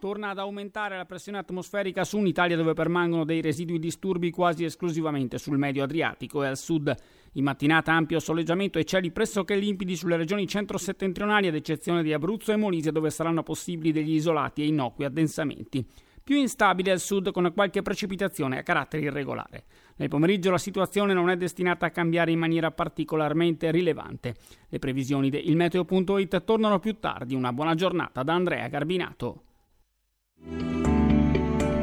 Torna ad aumentare la pressione atmosferica su un'Italia dove permangono dei residui disturbi quasi esclusivamente sul medio Adriatico e al sud. In mattinata ampio soleggiamento e cieli pressoché limpidi sulle regioni centro-settentrionali ad eccezione di Abruzzo e Molise dove saranno possibili degli isolati e innocui addensamenti più instabile al sud con qualche precipitazione a carattere irregolare. Nel pomeriggio la situazione non è destinata a cambiare in maniera particolarmente rilevante. Le previsioni di ilmeteo.it tornano più tardi. Una buona giornata da Andrea Garbinato.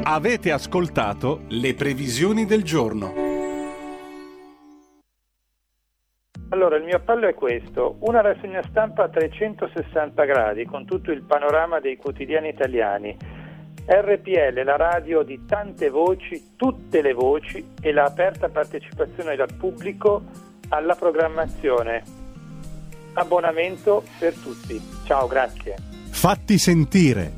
Avete ascoltato le previsioni del giorno. Allora, il mio appello è questo, una rassegna stampa a 360 gradi con tutto il panorama dei quotidiani italiani RPL, la radio di tante voci, tutte le voci e la aperta partecipazione dal pubblico alla programmazione. Abbonamento per tutti. Ciao, grazie. Fatti sentire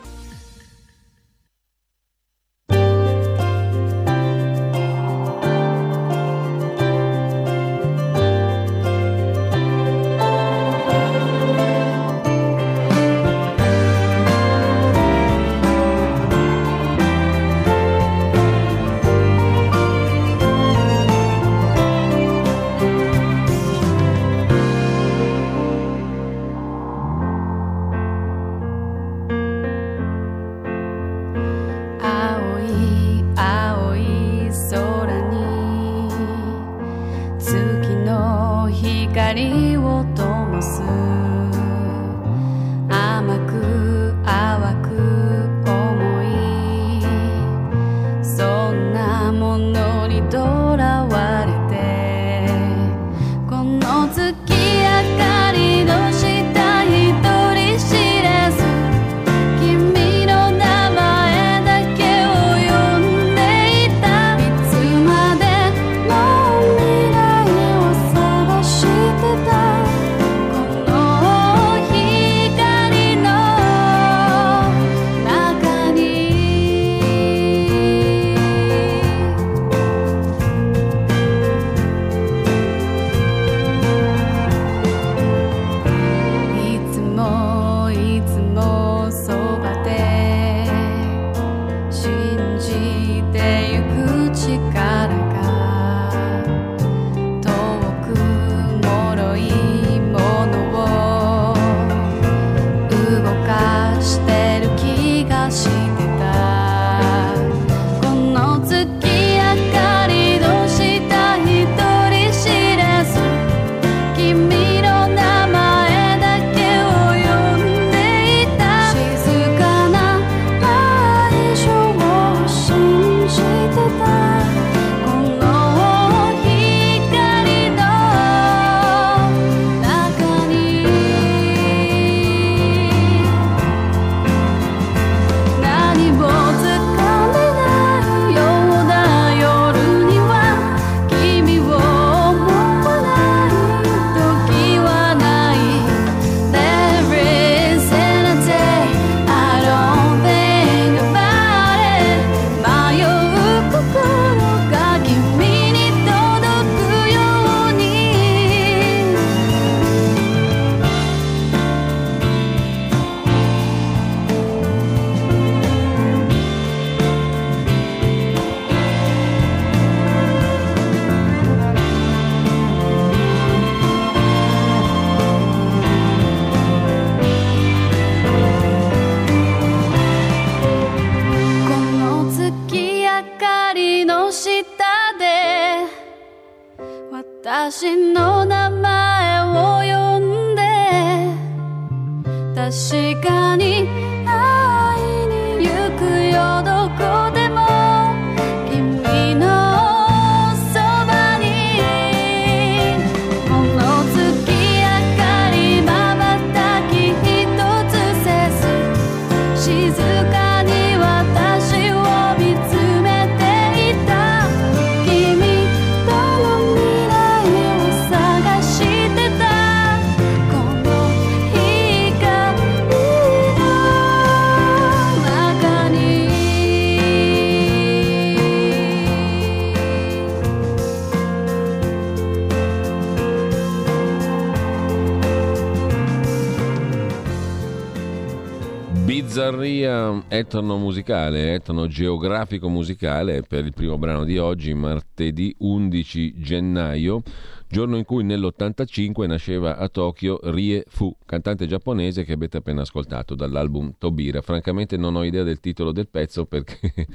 Etnomusicale, etnogeografico musicale per il primo brano di oggi, martedì 11 gennaio, giorno in cui nell'85 nasceva a Tokyo Rie Fu, cantante giapponese che avete appena ascoltato dall'album Tobira. Francamente non ho idea del titolo del pezzo perché *laughs*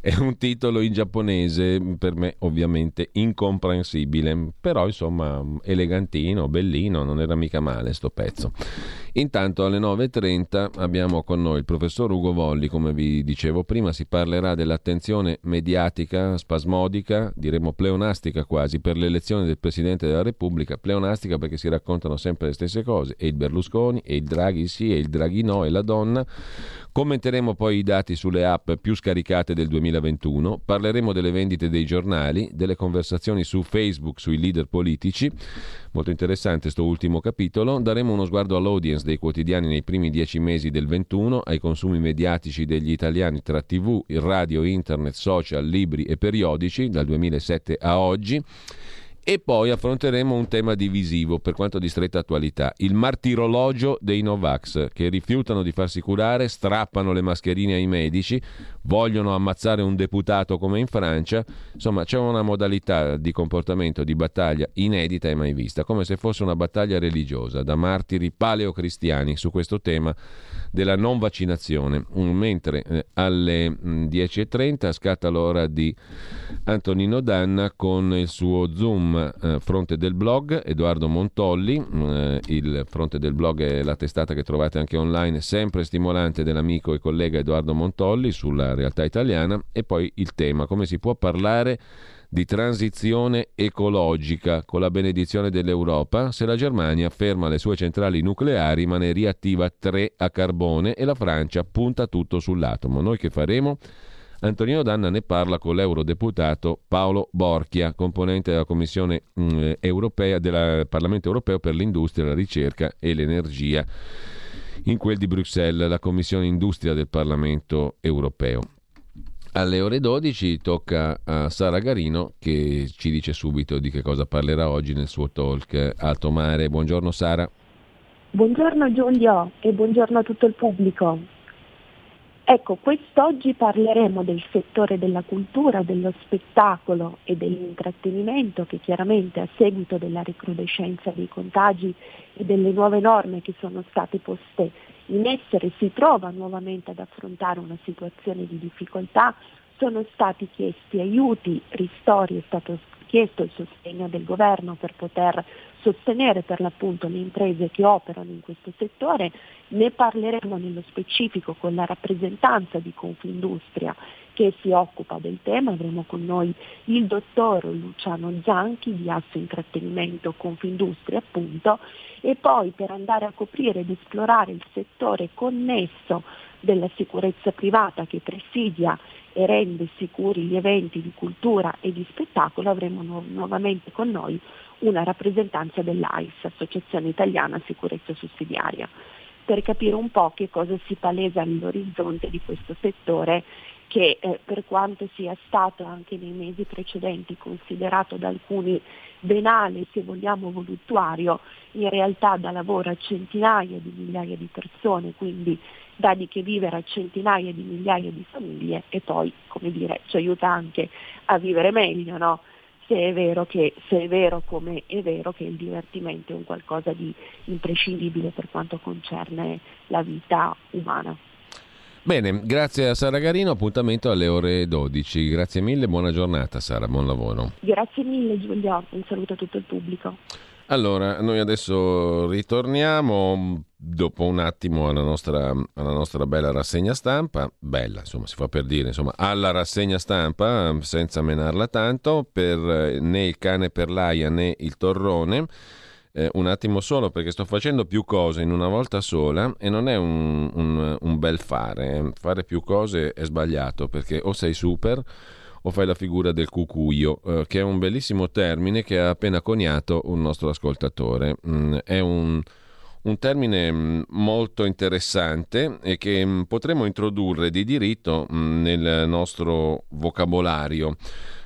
è un titolo in giapponese per me ovviamente incomprensibile, però insomma elegantino, bellino, non era mica male sto pezzo. Intanto alle 9.30 abbiamo con noi il professor Ugo Volli, come vi dicevo prima, si parlerà dell'attenzione mediatica, spasmodica, diremmo pleonastica quasi, per l'elezione del Presidente della Repubblica, pleonastica perché si raccontano sempre le stesse cose, e il Berlusconi, e il Draghi sì, e il Draghi no, e la donna. Commenteremo poi i dati sulle app più scaricate del 2021, parleremo delle vendite dei giornali, delle conversazioni su Facebook sui leader politici, molto interessante questo ultimo capitolo, daremo uno sguardo all'audience dei quotidiani nei primi dieci mesi del 21, ai consumi mediatici degli italiani tra tv, radio, internet, social, libri e periodici dal 2007 a oggi. E poi affronteremo un tema divisivo per quanto di stretta attualità, il martirologio dei Novax, che rifiutano di farsi curare, strappano le mascherine ai medici, vogliono ammazzare un deputato come in Francia. Insomma, c'è una modalità di comportamento, di battaglia inedita e mai vista, come se fosse una battaglia religiosa da martiri paleocristiani su questo tema della non vaccinazione. Mentre eh, alle mh, 10.30 scatta l'ora di Antonino Danna con il suo Zoom eh, fronte del blog, Edoardo Montolli. eh, il fronte del blog è la testata che trovate anche online, sempre stimolante dell'amico e collega Edoardo Montolli sulla realtà italiana. E poi il tema, come si può parlare di transizione ecologica con la benedizione dell'Europa se la Germania ferma le sue centrali nucleari ma ne riattiva tre a carbone e la Francia punta tutto sull'atomo. Noi che faremo? Antonino Danna ne parla con l'eurodeputato Paolo Borchia, componente della Commissione mh, europea del Parlamento europeo per l'industria, la ricerca e l'energia in quel di Bruxelles, la Commissione Industria del Parlamento europeo. Alle ore 12 tocca a Sara Garino che ci dice subito di che cosa parlerà oggi nel suo talk Alto Mare. Buongiorno Sara. Buongiorno Giulio e buongiorno a tutto il pubblico. Ecco, quest'oggi parleremo del settore della cultura, dello spettacolo e dell'intrattenimento che chiaramente a seguito della recrudescenza dei contagi e delle nuove norme che sono state poste in essere si trova nuovamente ad affrontare una situazione di difficoltà, sono stati chiesti aiuti, ristori, è stato chiesto il sostegno del governo per poter sostenere per l'appunto le imprese che operano in questo settore, ne parleremo nello specifico con la rappresentanza di Confindustria che si occupa del tema, avremo con noi il dottor Luciano Zanchi di Asso Intrattenimento Confindustria appunto. E poi per andare a coprire ed esplorare il settore connesso della sicurezza privata che presidia e rende sicuri gli eventi di cultura e di spettacolo avremo nu- nuovamente con noi una rappresentanza dell'AIS, Associazione Italiana Sicurezza Sussidiaria, per capire un po' che cosa si palesa all'orizzonte di questo settore che eh, per quanto sia stato anche nei mesi precedenti considerato da alcuni venale, se vogliamo voluttuario, in realtà dà lavoro a centinaia di migliaia di persone, quindi dà di che vivere a centinaia di migliaia di famiglie e poi, come dire, ci aiuta anche a vivere meglio, no? Se è, che, se è vero come è vero che il divertimento è un qualcosa di imprescindibile per quanto concerne la vita umana. Bene, grazie a Sara Garino, appuntamento alle ore 12. Grazie mille, buona giornata Sara, buon lavoro. Grazie mille Giulio, un saluto a tutto il pubblico. Allora, noi adesso ritorniamo dopo un attimo alla nostra, alla nostra, bella rassegna stampa, bella insomma si fa per dire, insomma alla rassegna stampa senza menarla tanto, per né il cane per l'aia né il torrone. Eh, un attimo solo perché sto facendo più cose in una volta sola e non è un, un, un bel fare. Fare più cose è sbagliato perché o sei super o fai la figura del cucuio, eh, che è un bellissimo termine che ha appena coniato un nostro ascoltatore. Mm, è un, un termine mm, molto interessante e che mm, potremmo introdurre di diritto mm, nel nostro vocabolario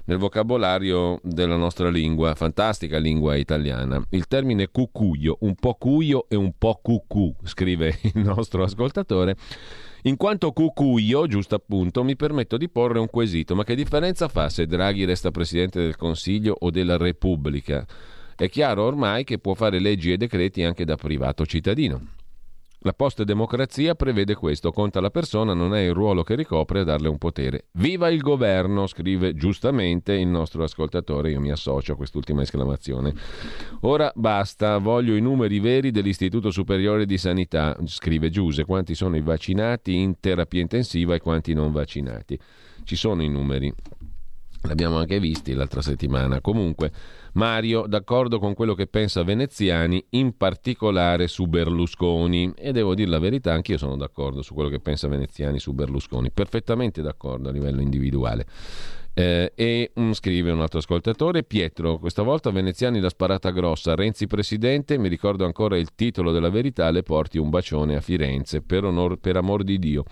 nel vocabolario della nostra lingua, fantastica lingua italiana. Il termine cucuio, un po' cuio e un po' cucù, scrive *laughs* il nostro ascoltatore, in quanto cucuio, giusto appunto, mi permetto di porre un quesito, ma che differenza fa se Draghi resta Presidente del Consiglio o della Repubblica? È chiaro ormai che può fare leggi e decreti anche da privato cittadino. La post-democrazia prevede questo, conta la persona, non è il ruolo che ricopre a darle un potere. Viva il governo, scrive giustamente il nostro ascoltatore, io mi associo a quest'ultima esclamazione. Ora basta, voglio i numeri veri dell'Istituto Superiore di Sanità, scrive Giuse, quanti sono i vaccinati in terapia intensiva e quanti non vaccinati. Ci sono i numeri, l'abbiamo anche visti l'altra settimana. Comunque... Mario, d'accordo con quello che pensa Veneziani, in particolare su Berlusconi. E devo dire la verità, anch'io sono d'accordo su quello che pensa Veneziani su Berlusconi, perfettamente d'accordo a livello individuale. Eh, e um, scrive un altro ascoltatore, Pietro, questa volta Veneziani la sparata grossa, Renzi presidente, mi ricordo ancora il titolo della verità, le porti un bacione a Firenze, per, onor, per amor di Dio.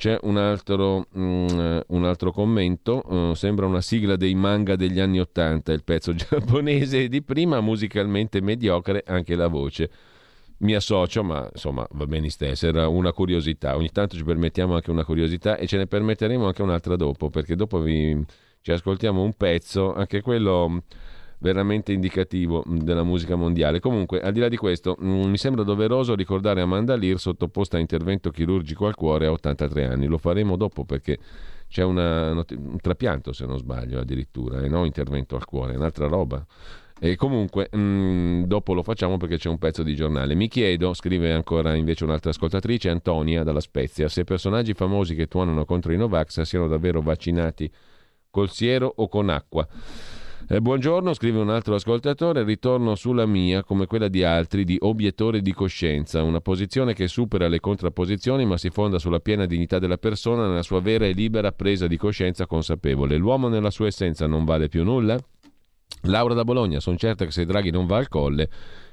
C'è un altro, um, un altro commento, uh, sembra una sigla dei manga degli anni Ottanta, il pezzo *laughs* giapponese di prima, musicalmente mediocre anche la voce. Mi associo, ma insomma va bene stesso, era una curiosità. Ogni tanto ci permettiamo anche una curiosità e ce ne permetteremo anche un'altra dopo, perché dopo vi, ci ascoltiamo un pezzo, anche quello veramente indicativo mm, della musica mondiale. Comunque, al di là di questo, mm, mi sembra doveroso ricordare Amanda Lear sottoposta a intervento chirurgico al cuore a 83 anni. Lo faremo dopo perché c'è una, un trapianto, se non sbaglio, addirittura, e no intervento al cuore, è un'altra roba. E comunque, mh, mm, dopo lo facciamo perché c'è un pezzo di giornale. Mi chiedo, scrive ancora invece un'altra ascoltatrice, Antonia dalla Spezia, se personaggi famosi che tuonano contro i Novax siano davvero vaccinati col siero o con acqua. Eh, buongiorno, scrive un altro ascoltatore, ritorno sulla mia, come quella di altri, di obiettore di coscienza, una posizione che supera le contrapposizioni ma si fonda sulla piena dignità della persona nella sua vera e libera presa di coscienza consapevole. L'uomo nella sua essenza non vale più nulla? Laura da Bologna, sono certa che se Draghi non va al colle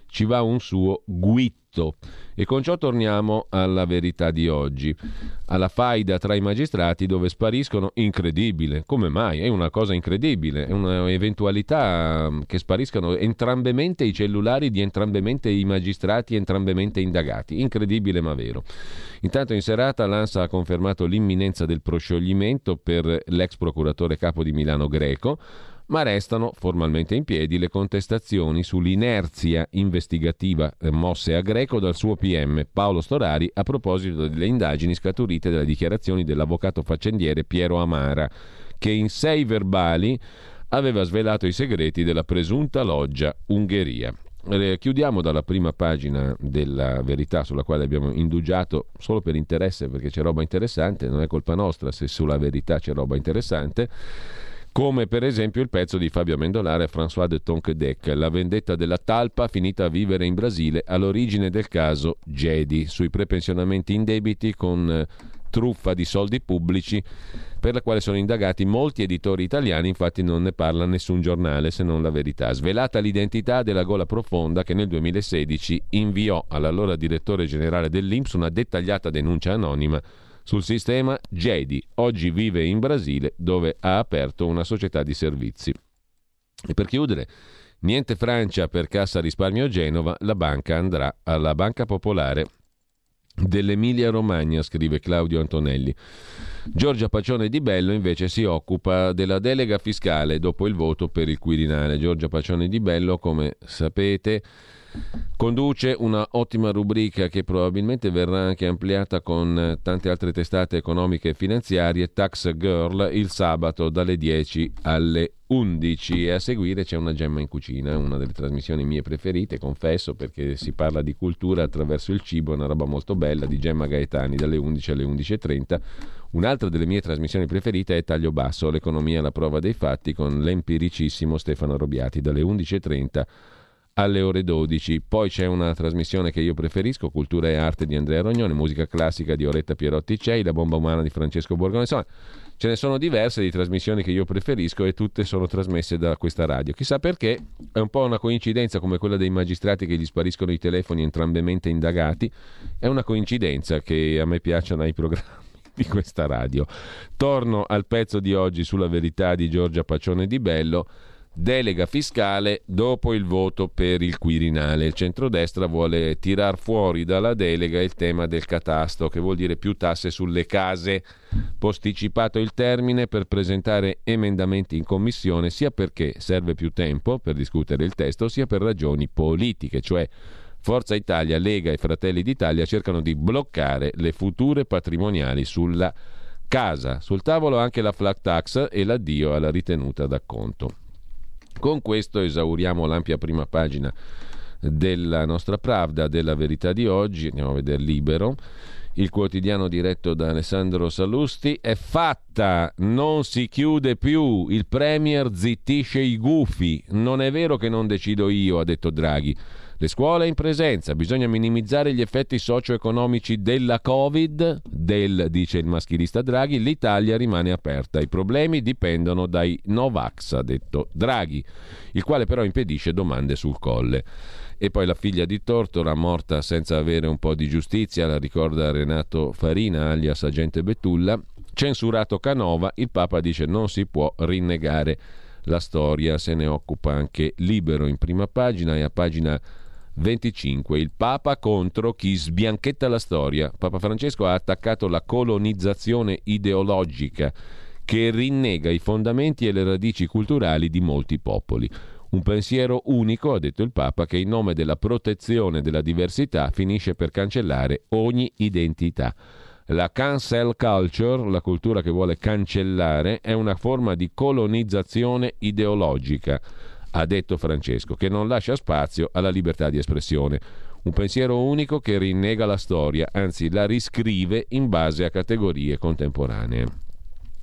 ci va un suo guitto. E con ciò torniamo alla verità di oggi, alla faida tra i magistrati dove spariscono incredibile. Come mai? È una cosa incredibile, è un'eventualità mm, che spariscano entrambemente i cellulari di entrambemente i magistrati entrambemente indagati. Incredibile ma vero. Intanto in serata l'ANSA ha confermato l'imminenza del proscioglimento per l'ex procuratore capo di Milano Greco ma restano formalmente in piedi le contestazioni sull'inerzia investigativa mosse a Greco dal suo PM Paolo Storari a proposito delle indagini scaturite dalle dichiarazioni dell'avvocato faccendiere Piero Amara, che in sei verbali aveva svelato i segreti della presunta loggia Ungheria. Eh, chiudiamo dalla prima pagina della verità sulla quale abbiamo indugiato solo per interesse perché c'è roba interessante, non è colpa nostra se sulla verità c'è roba interessante come per esempio il pezzo di Fabio Mendolare e François de Tonquedec, La vendetta della talpa finita a vivere in Brasile all'origine del caso Gedi, sui prepensionamenti indebiti con eh, truffa di soldi pubblici per la quale sono indagati molti editori italiani, infatti non ne parla nessun giornale se non la verità. Svelata l'identità della gola profonda che nel 2016 inviò all'allora direttore generale dell'Inps una dettagliata denuncia anonima sul sistema Jedi. Oggi vive in Brasile dove ha aperto una società di servizi. E per chiudere, niente Francia per Cassa Risparmio Genova, la banca andrà alla Banca Popolare dell'Emilia Romagna, scrive Claudio Antonelli. Giorgia Pacione di Bello invece si occupa della delega fiscale dopo il voto per il Quirinale. Giorgia Pacione di Bello, come sapete, Conduce una ottima rubrica che probabilmente verrà anche ampliata con tante altre testate economiche e finanziarie, Tax Girl, il sabato dalle 10 alle 11 e a seguire c'è una gemma in cucina, una delle trasmissioni mie preferite, confesso, perché si parla di cultura attraverso il cibo, una roba molto bella, di Gemma Gaetani dalle 11 alle 11.30. Un'altra delle mie trasmissioni preferite è Taglio Basso, l'economia alla prova dei fatti con l'empiricissimo Stefano Robiati dalle 11.30 alle ore 12. Poi c'è una trasmissione che io preferisco, Cultura e Arte di Andrea Rognone, musica classica di Oretta Pierotti Cei, La bomba umana di Francesco Borgone. Insomma, ce ne sono diverse di trasmissioni che io preferisco e tutte sono trasmesse da questa radio. Chissà perché, è un po' una coincidenza come quella dei magistrati che gli spariscono i telefoni entrambemente indagati, è una coincidenza che a me piacciono i programmi di questa radio. Torno al pezzo di oggi sulla verità di Giorgia Pacione di Bello Delega fiscale dopo il voto per il Quirinale. Il centrodestra vuole tirar fuori dalla delega il tema del catasto, che vuol dire più tasse sulle case. Posticipato il termine per presentare emendamenti in commissione, sia perché serve più tempo per discutere il testo, sia per ragioni politiche, cioè Forza Italia, Lega e Fratelli d'Italia cercano di bloccare le future patrimoniali sulla casa. Sul tavolo anche la flat tax e l'addio alla ritenuta d'acconto. Con questo esauriamo l'ampia prima pagina della nostra Pravda, della verità di oggi, andiamo a vedere Libero. Il quotidiano diretto da Alessandro Salusti è fatta, non si chiude più, il Premier zittisce i gufi, non è vero che non decido io, ha detto Draghi. Le scuole in presenza, bisogna minimizzare gli effetti socio-economici della Covid, del, dice il maschilista Draghi, l'Italia rimane aperta. I problemi dipendono dai Novax, ha detto Draghi, il quale però impedisce domande sul colle. E poi la figlia di Tortora, morta senza avere un po' di giustizia, la ricorda Renato Farina, alias agente Betulla, censurato Canova, il Papa dice non si può rinnegare la storia, se ne occupa anche Libero in prima pagina e a pagina 25. Il Papa contro chi sbianchetta la storia. Papa Francesco ha attaccato la colonizzazione ideologica che rinnega i fondamenti e le radici culturali di molti popoli. Un pensiero unico, ha detto il Papa, che in nome della protezione della diversità finisce per cancellare ogni identità. La cancel culture, la cultura che vuole cancellare, è una forma di colonizzazione ideologica ha detto Francesco, che non lascia spazio alla libertà di espressione. Un pensiero unico che rinnega la storia, anzi la riscrive in base a categorie contemporanee.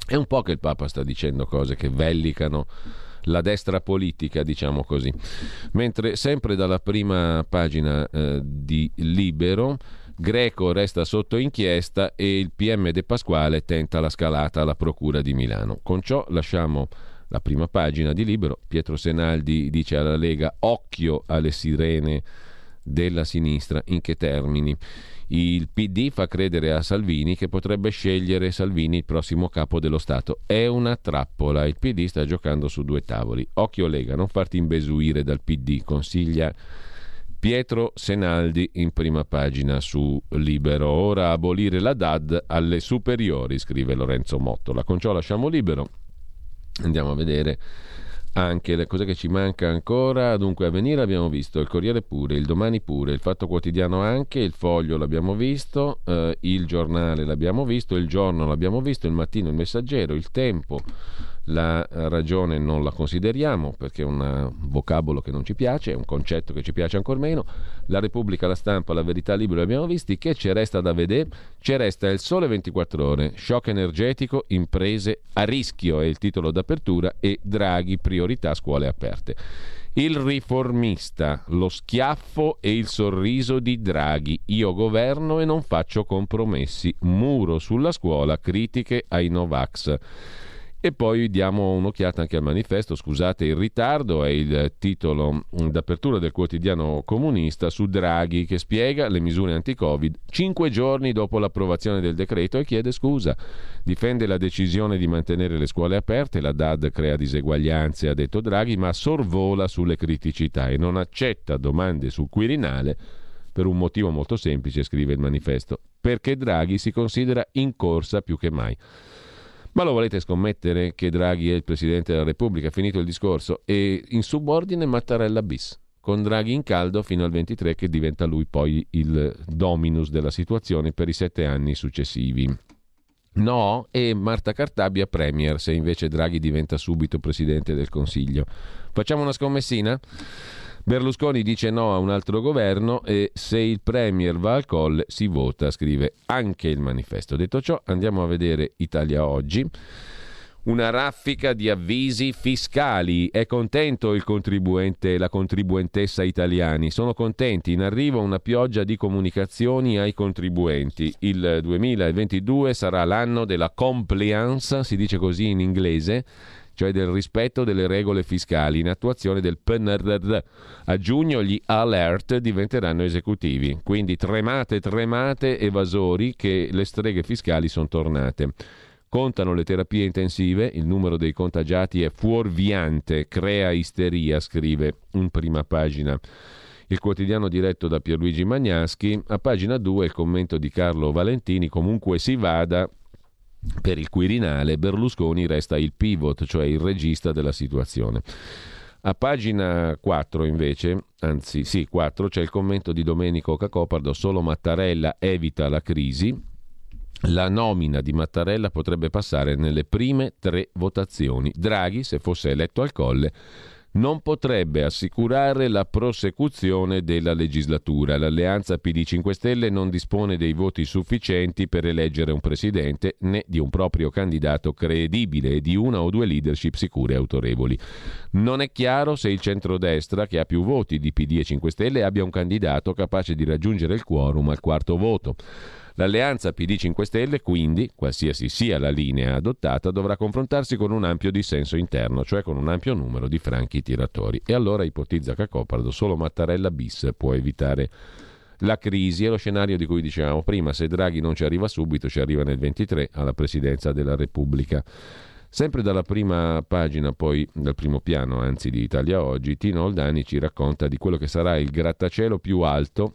È un po' che il Papa sta dicendo cose che vellicano la destra politica, diciamo così. Mentre sempre dalla prima pagina eh, di Libero, Greco resta sotto inchiesta e il PM De Pasquale tenta la scalata alla Procura di Milano. Con ciò lasciamo la prima pagina di Libero, Pietro Senaldi dice alla Lega occhio alle sirene della sinistra, in che termini? Il PD fa credere a Salvini che potrebbe scegliere Salvini il prossimo capo dello Stato. È una trappola, il PD sta giocando su due tavoli. Occhio Lega, non farti imbesuire dal PD, consiglia Pietro Senaldi in prima pagina su Libero. Ora abolire la DAD alle superiori, scrive Lorenzo Mottola. Con ciò lasciamo libero Andiamo a vedere anche le cose che ci manca ancora. Dunque, Avvenire abbiamo visto, il Corriere pure, il Domani pure, il Fatto Quotidiano anche, il Foglio l'abbiamo visto, eh, il Giornale l'abbiamo visto, il Giorno l'abbiamo visto, il Mattino, il Messaggero, il Tempo. La ragione non la consideriamo perché è un vocabolo che non ci piace, è un concetto che ci piace ancora meno. La Repubblica, la stampa, la verità libera abbiamo visti. Che ci resta da vedere? Ci resta il sole 24 ore, shock energetico, imprese a rischio è il titolo d'apertura e Draghi, priorità scuole aperte. Il riformista, lo schiaffo e il sorriso di Draghi. Io governo e non faccio compromessi. Muro sulla scuola, critiche ai Novax. E poi diamo un'occhiata anche al manifesto, scusate il ritardo, è il titolo d'apertura del quotidiano comunista su Draghi che spiega le misure anti-Covid cinque giorni dopo l'approvazione del decreto e chiede scusa. Difende la decisione di mantenere le scuole aperte, la DAD crea diseguaglianze, ha detto Draghi, ma sorvola sulle criticità e non accetta domande sul Quirinale per un motivo molto semplice, scrive il manifesto, perché Draghi si considera in corsa più che mai. Ma lo volete scommettere che Draghi è il Presidente della Repubblica? Finito il discorso. E in subordine Mattarella bis. con Draghi in caldo fino al 23 che diventa lui poi il dominus della situazione per i sette anni successivi. No, e Marta Cartabia Premier, se invece Draghi diventa subito Presidente del Consiglio. Facciamo una scommessina? Berlusconi dice no a un altro governo e se il Premier va al colle si vota, scrive anche il manifesto. Detto ciò, andiamo a vedere Italia oggi. Una raffica di avvisi fiscali. È contento il contribuente e la contribuentessa italiani. Sono contenti. In arrivo una pioggia di comunicazioni ai contribuenti. Il 2022 sarà l'anno della compliance, si dice così in inglese, cioè del rispetto delle regole fiscali in attuazione del PNRR. A giugno gli alert diventeranno esecutivi. Quindi tremate, tremate evasori che le streghe fiscali sono tornate. Contano le terapie intensive, il numero dei contagiati è fuorviante, crea isteria, scrive in prima pagina il quotidiano diretto da Pierluigi Magnaschi. A pagina 2 il commento di Carlo Valentini, comunque si vada, per il Quirinale Berlusconi resta il pivot, cioè il regista della situazione. A pagina 4 invece, anzi sì 4, c'è il commento di Domenico Cacopardo, solo Mattarella evita la crisi, la nomina di Mattarella potrebbe passare nelle prime tre votazioni. Draghi, se fosse eletto al colle, non potrebbe assicurare la prosecuzione della legislatura. L'alleanza PD 5 Stelle non dispone dei voti sufficienti per eleggere un presidente né di un proprio candidato credibile e di una o due leadership sicure e autorevoli. Non è chiaro se il centrodestra, che ha più voti di PD e 5 Stelle, abbia un candidato capace di raggiungere il quorum al quarto voto. L'alleanza PD 5 Stelle, quindi, qualsiasi sia la linea adottata, dovrà confrontarsi con un ampio dissenso interno, cioè con un ampio numero di franchi tiratori. E allora, ipotizza Cacopardo, solo Mattarella bis può evitare la crisi è lo scenario di cui dicevamo prima. Se Draghi non ci arriva subito, ci arriva nel 23 alla presidenza della Repubblica. Sempre dalla prima pagina, poi dal primo piano, anzi di Italia Oggi, Tino Oldani ci racconta di quello che sarà il grattacielo più alto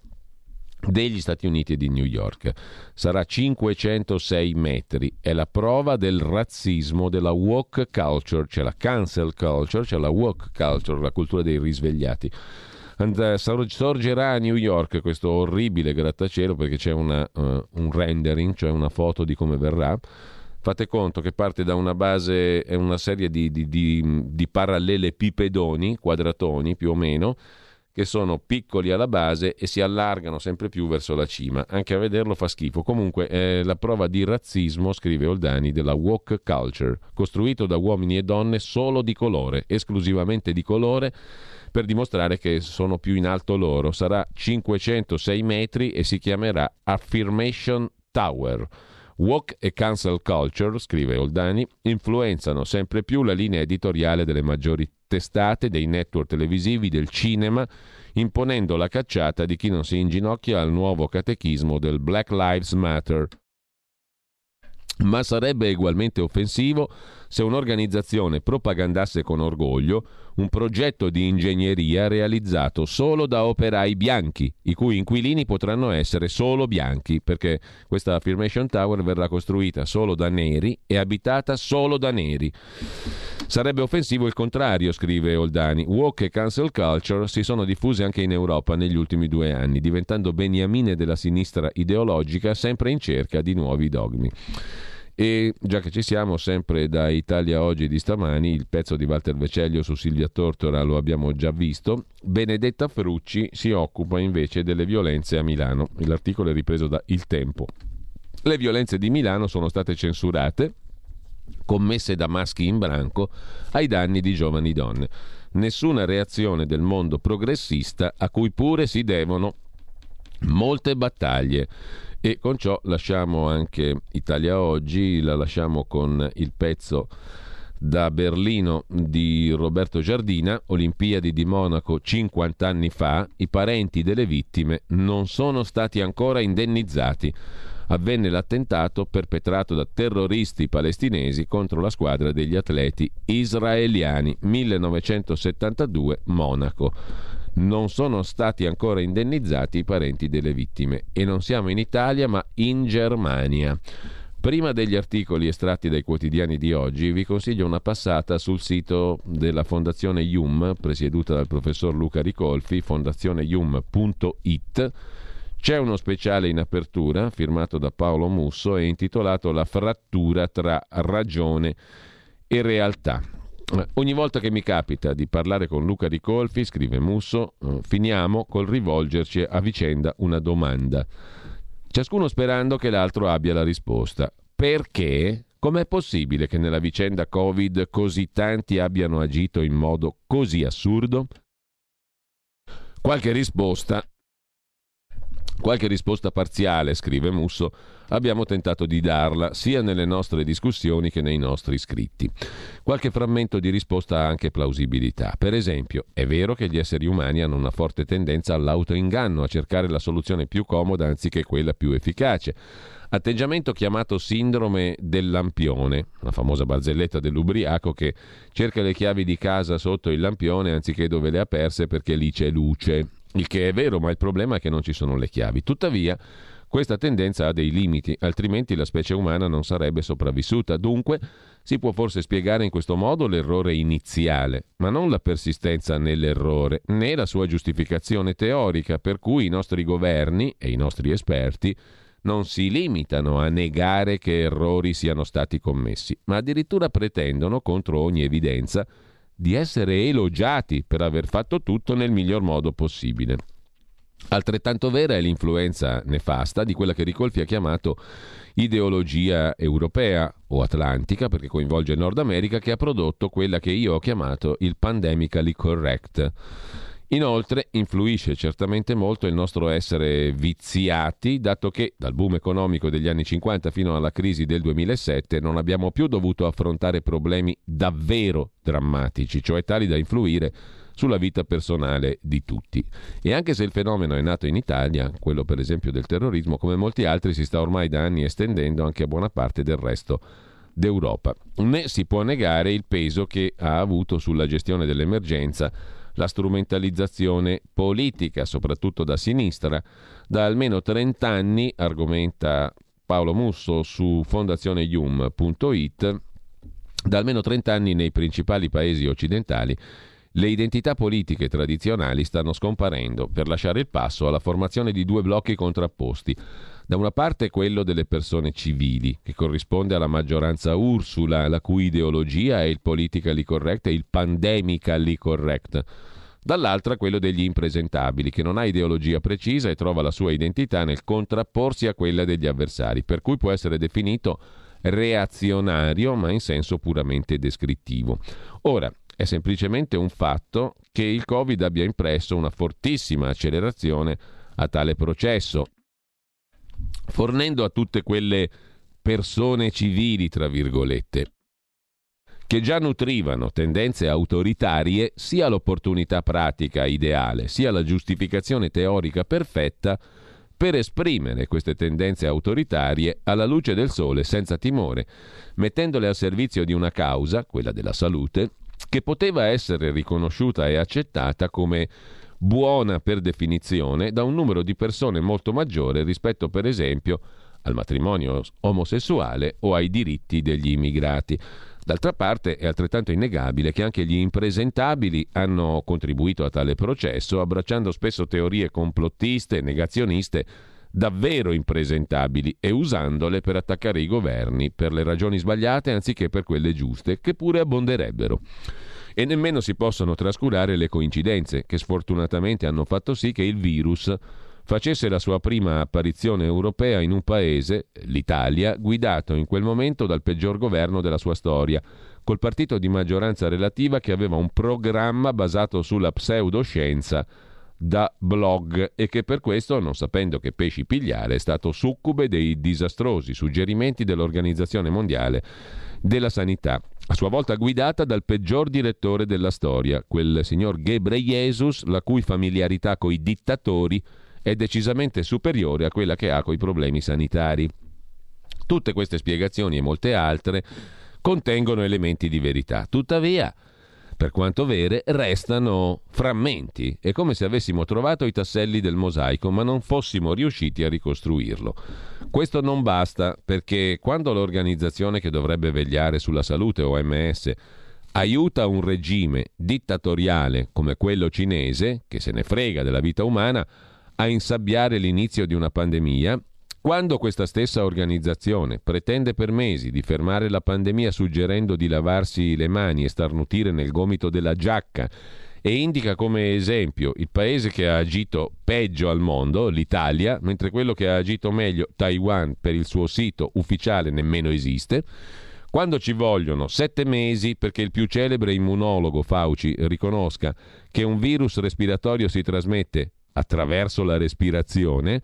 degli Stati Uniti e di New York. Sarà 506 metri. È la prova del razzismo della woke culture, c'è la cancel culture, c'è la woke culture, la cultura dei risvegliati. And, sorgerà a New York questo orribile grattacielo perché c'è una, uh, un rendering, cioè una foto di come verrà. Fate conto che parte da una base, è una serie di, di, di, di parallelepipedoni, quadratoni più o meno, che sono piccoli alla base e si allargano sempre più verso la cima. Anche a vederlo fa schifo. Comunque è la prova di razzismo, scrive Oldani, della woke culture, costruito da uomini e donne solo di colore, esclusivamente di colore, per dimostrare che sono più in alto loro. Sarà 506 metri e si chiamerà Affirmation Tower. Walk e cancel culture, scrive Oldani, influenzano sempre più la linea editoriale delle maggiori testate, dei network televisivi, del cinema, imponendo la cacciata di chi non si inginocchia al nuovo catechismo del Black Lives Matter. Ma sarebbe ugualmente offensivo se un'organizzazione propagandasse con orgoglio un progetto di ingegneria realizzato solo da operai bianchi, i cui inquilini potranno essere solo bianchi, perché questa Affirmation Tower verrà costruita solo da neri e abitata solo da neri. Sarebbe offensivo il contrario, scrive Oldani. Walk e cancel culture si sono diffuse anche in Europa negli ultimi due anni, diventando beniamine della sinistra ideologica sempre in cerca di nuovi dogmi. E già che ci siamo, sempre da Italia Oggi di stamani, il pezzo di Walter Veceglio su Silvia Tortora lo abbiamo già visto. Benedetta Frucci si occupa invece delle violenze a Milano. L'articolo è ripreso da Il Tempo. Le violenze di Milano sono state censurate, commesse da maschi in branco ai danni di giovani donne. Nessuna reazione del mondo progressista a cui pure si devono molte battaglie. E con ciò lasciamo anche Italia Oggi, la lasciamo con il pezzo da Berlino di Roberto Giardina, Olimpiadi di Monaco 50 anni fa, i parenti delle vittime non sono stati ancora indennizzati. Avvenne l'attentato perpetrato da terroristi palestinesi contro la squadra degli atleti israeliani 1972 Monaco non sono stati ancora indennizzati i parenti delle vittime e non siamo in Italia ma in Germania. Prima degli articoli estratti dai quotidiani di oggi, vi consiglio una passata sul sito della Fondazione IUM, presieduta dal professor Luca Ricolfi, fondazioneium.it. C'è uno speciale in apertura, firmato da Paolo Musso e intitolato La frattura tra ragione e realtà. Ogni volta che mi capita di parlare con Luca Ricolfi, scrive Musso, eh, finiamo col rivolgerci a vicenda una domanda ciascuno sperando che l'altro abbia la risposta. Perché? Com'è possibile che nella vicenda Covid così tanti abbiano agito in modo così assurdo? Qualche risposta Qualche risposta parziale, scrive Musso, abbiamo tentato di darla sia nelle nostre discussioni che nei nostri scritti. Qualche frammento di risposta ha anche plausibilità. Per esempio, è vero che gli esseri umani hanno una forte tendenza all'autoinganno, a cercare la soluzione più comoda anziché quella più efficace. Atteggiamento chiamato sindrome del lampione, la famosa barzelletta dell'ubriaco che cerca le chiavi di casa sotto il lampione anziché dove le ha perse perché lì c'è luce. Il che è vero, ma il problema è che non ci sono le chiavi. Tuttavia, questa tendenza ha dei limiti, altrimenti la specie umana non sarebbe sopravvissuta. Dunque, si può forse spiegare in questo modo l'errore iniziale, ma non la persistenza nell'errore, né la sua giustificazione teorica, per cui i nostri governi e i nostri esperti non si limitano a negare che errori siano stati commessi, ma addirittura pretendono, contro ogni evidenza, di essere elogiati per aver fatto tutto nel miglior modo possibile. Altrettanto vera è l'influenza nefasta di quella che Ricolfi ha chiamato ideologia europea o atlantica, perché coinvolge il Nord America, che ha prodotto quella che io ho chiamato il pandemically correct Inoltre influisce certamente molto il nostro essere viziati, dato che dal boom economico degli anni 50 fino alla crisi del 2007 non abbiamo più dovuto affrontare problemi davvero drammatici, cioè tali da influire sulla vita personale di tutti. E anche se il fenomeno è nato in Italia, quello per esempio del terrorismo, come molti altri si sta ormai da anni estendendo anche a buona parte del resto d'Europa. Né si può negare il peso che ha avuto sulla gestione dell'emergenza la strumentalizzazione politica, soprattutto da sinistra. Da almeno 30 anni, argomenta Paolo Musso su fondazioneium.it, da almeno 30 anni nei principali paesi occidentali le identità politiche tradizionali stanno scomparendo per lasciare il passo alla formazione di due blocchi contrapposti. Da una parte quello delle persone civili, che corrisponde alla maggioranza Ursula, la cui ideologia è il politically correct e il pandemically correct dall'altra quello degli impresentabili, che non ha ideologia precisa e trova la sua identità nel contrapporsi a quella degli avversari, per cui può essere definito reazionario, ma in senso puramente descrittivo. Ora, è semplicemente un fatto che il Covid abbia impresso una fortissima accelerazione a tale processo, fornendo a tutte quelle persone civili, tra virgolette, che già nutrivano tendenze autoritarie sia l'opportunità pratica ideale, sia la giustificazione teorica perfetta per esprimere queste tendenze autoritarie alla luce del sole senza timore, mettendole al servizio di una causa, quella della salute, che poteva essere riconosciuta e accettata come buona per definizione da un numero di persone molto maggiore rispetto per esempio al matrimonio omosessuale o ai diritti degli immigrati. D'altra parte è altrettanto innegabile che anche gli impresentabili hanno contribuito a tale processo, abbracciando spesso teorie complottiste negazioniste davvero impresentabili e usandole per attaccare i governi per le ragioni sbagliate anziché per quelle giuste, che pure abbonderebbero. E nemmeno si possono trascurare le coincidenze che sfortunatamente hanno fatto sì che il virus facesse la sua prima apparizione europea in un paese, l'Italia, guidato in quel momento dal peggior governo della sua storia, col partito di maggioranza relativa che aveva un programma basato sulla pseudoscienza da blog e che per questo, non sapendo che pesci pigliare, è stato succube dei disastrosi suggerimenti dell'Organizzazione Mondiale della Sanità, a sua volta guidata dal peggior direttore della storia, quel signor Ghebreyesus, la cui familiarità coi dittatori è decisamente superiore a quella che ha coi problemi sanitari. Tutte queste spiegazioni e molte altre contengono elementi di verità. Tuttavia, per quanto vere, restano frammenti. È come se avessimo trovato i tasselli del mosaico, ma non fossimo riusciti a ricostruirlo. Questo non basta perché quando l'organizzazione che dovrebbe vegliare sulla salute, OMS, aiuta un regime dittatoriale come quello cinese, che se ne frega della vita umana, a insabbiare l'inizio di una pandemia, quando questa stessa organizzazione pretende per mesi di fermare la pandemia suggerendo di lavarsi le mani e starnutire nel gomito della giacca e indica come esempio il paese che ha agito peggio al mondo, l'Italia, mentre quello che ha agito meglio, Taiwan, per il suo sito ufficiale nemmeno esiste, quando ci vogliono sette mesi perché il più celebre immunologo Fauci riconosca che un virus respiratorio si trasmette attraverso la respirazione,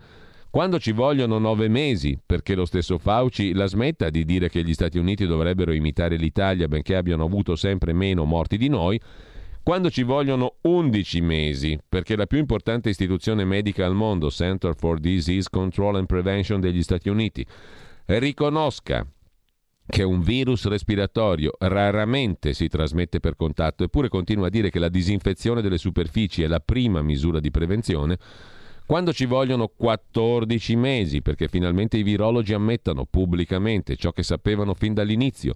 quando ci vogliono nove mesi perché lo stesso Fauci la smetta di dire che gli Stati Uniti dovrebbero imitare l'Italia benché abbiano avuto sempre meno morti di noi, quando ci vogliono 11 mesi perché la più importante istituzione medica al mondo, Center for Disease Control and Prevention degli Stati Uniti, riconosca che un virus respiratorio raramente si trasmette per contatto, eppure continua a dire che la disinfezione delle superfici è la prima misura di prevenzione, quando ci vogliono 14 mesi perché finalmente i virologi ammettano pubblicamente ciò che sapevano fin dall'inizio,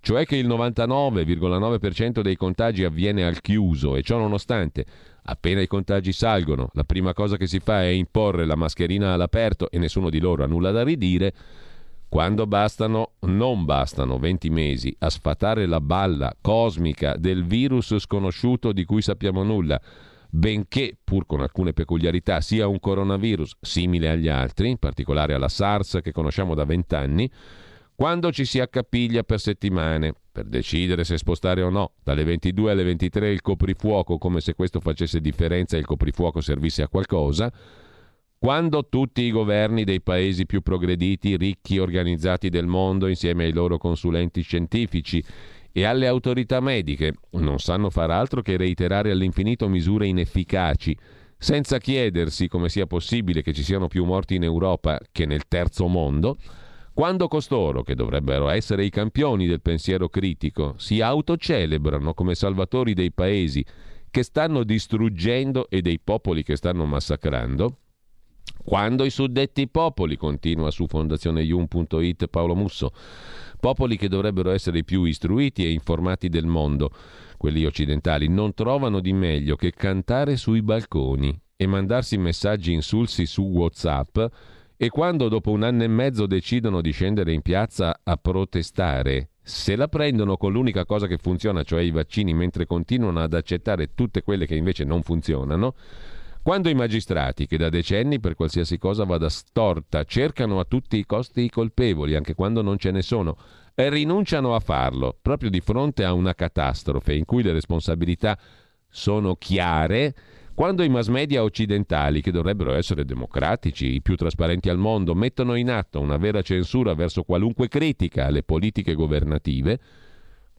cioè che il 99,9% dei contagi avviene al chiuso e ciò nonostante, appena i contagi salgono, la prima cosa che si fa è imporre la mascherina all'aperto e nessuno di loro ha nulla da ridire, quando bastano, non bastano 20 mesi a sfatare la balla cosmica del virus sconosciuto di cui sappiamo nulla, benché, pur con alcune peculiarità, sia un coronavirus simile agli altri, in particolare alla SARS che conosciamo da vent'anni, quando ci si accapiglia per settimane per decidere se spostare o no dalle 22 alle 23 il coprifuoco come se questo facesse differenza e il coprifuoco servisse a qualcosa, quando tutti i governi dei paesi più progrediti, ricchi, organizzati del mondo, insieme ai loro consulenti scientifici e alle autorità mediche non sanno far altro che reiterare all'infinito misure inefficaci, senza chiedersi come sia possibile che ci siano più morti in Europa che nel terzo mondo, quando costoro, che dovrebbero essere i campioni del pensiero critico, si autocelebrano come salvatori dei paesi che stanno distruggendo e dei popoli che stanno massacrando, quando i suddetti popoli, continua su fondazioneium.it Paolo Musso, Popoli che dovrebbero essere i più istruiti e informati del mondo, quelli occidentali, non trovano di meglio che cantare sui balconi e mandarsi messaggi insulsi su WhatsApp e quando dopo un anno e mezzo decidono di scendere in piazza a protestare, se la prendono con l'unica cosa che funziona, cioè i vaccini, mentre continuano ad accettare tutte quelle che invece non funzionano, quando i magistrati, che da decenni per qualsiasi cosa vada storta, cercano a tutti i costi i colpevoli, anche quando non ce ne sono, e rinunciano a farlo, proprio di fronte a una catastrofe in cui le responsabilità sono chiare, quando i mass media occidentali, che dovrebbero essere democratici, i più trasparenti al mondo, mettono in atto una vera censura verso qualunque critica alle politiche governative,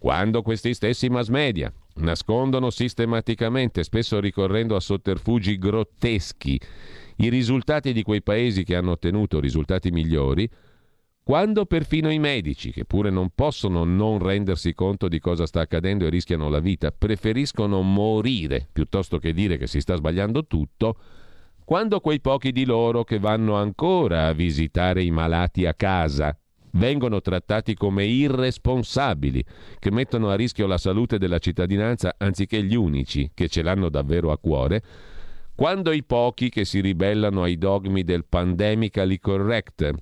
quando questi stessi mass media nascondono sistematicamente, spesso ricorrendo a sotterfugi grotteschi, i risultati di quei paesi che hanno ottenuto risultati migliori, quando perfino i medici, che pure non possono non rendersi conto di cosa sta accadendo e rischiano la vita, preferiscono morire piuttosto che dire che si sta sbagliando tutto, quando quei pochi di loro che vanno ancora a visitare i malati a casa vengono trattati come irresponsabili, che mettono a rischio la salute della cittadinanza anziché gli unici che ce l'hanno davvero a cuore, quando i pochi che si ribellano ai dogmi del pandemically correct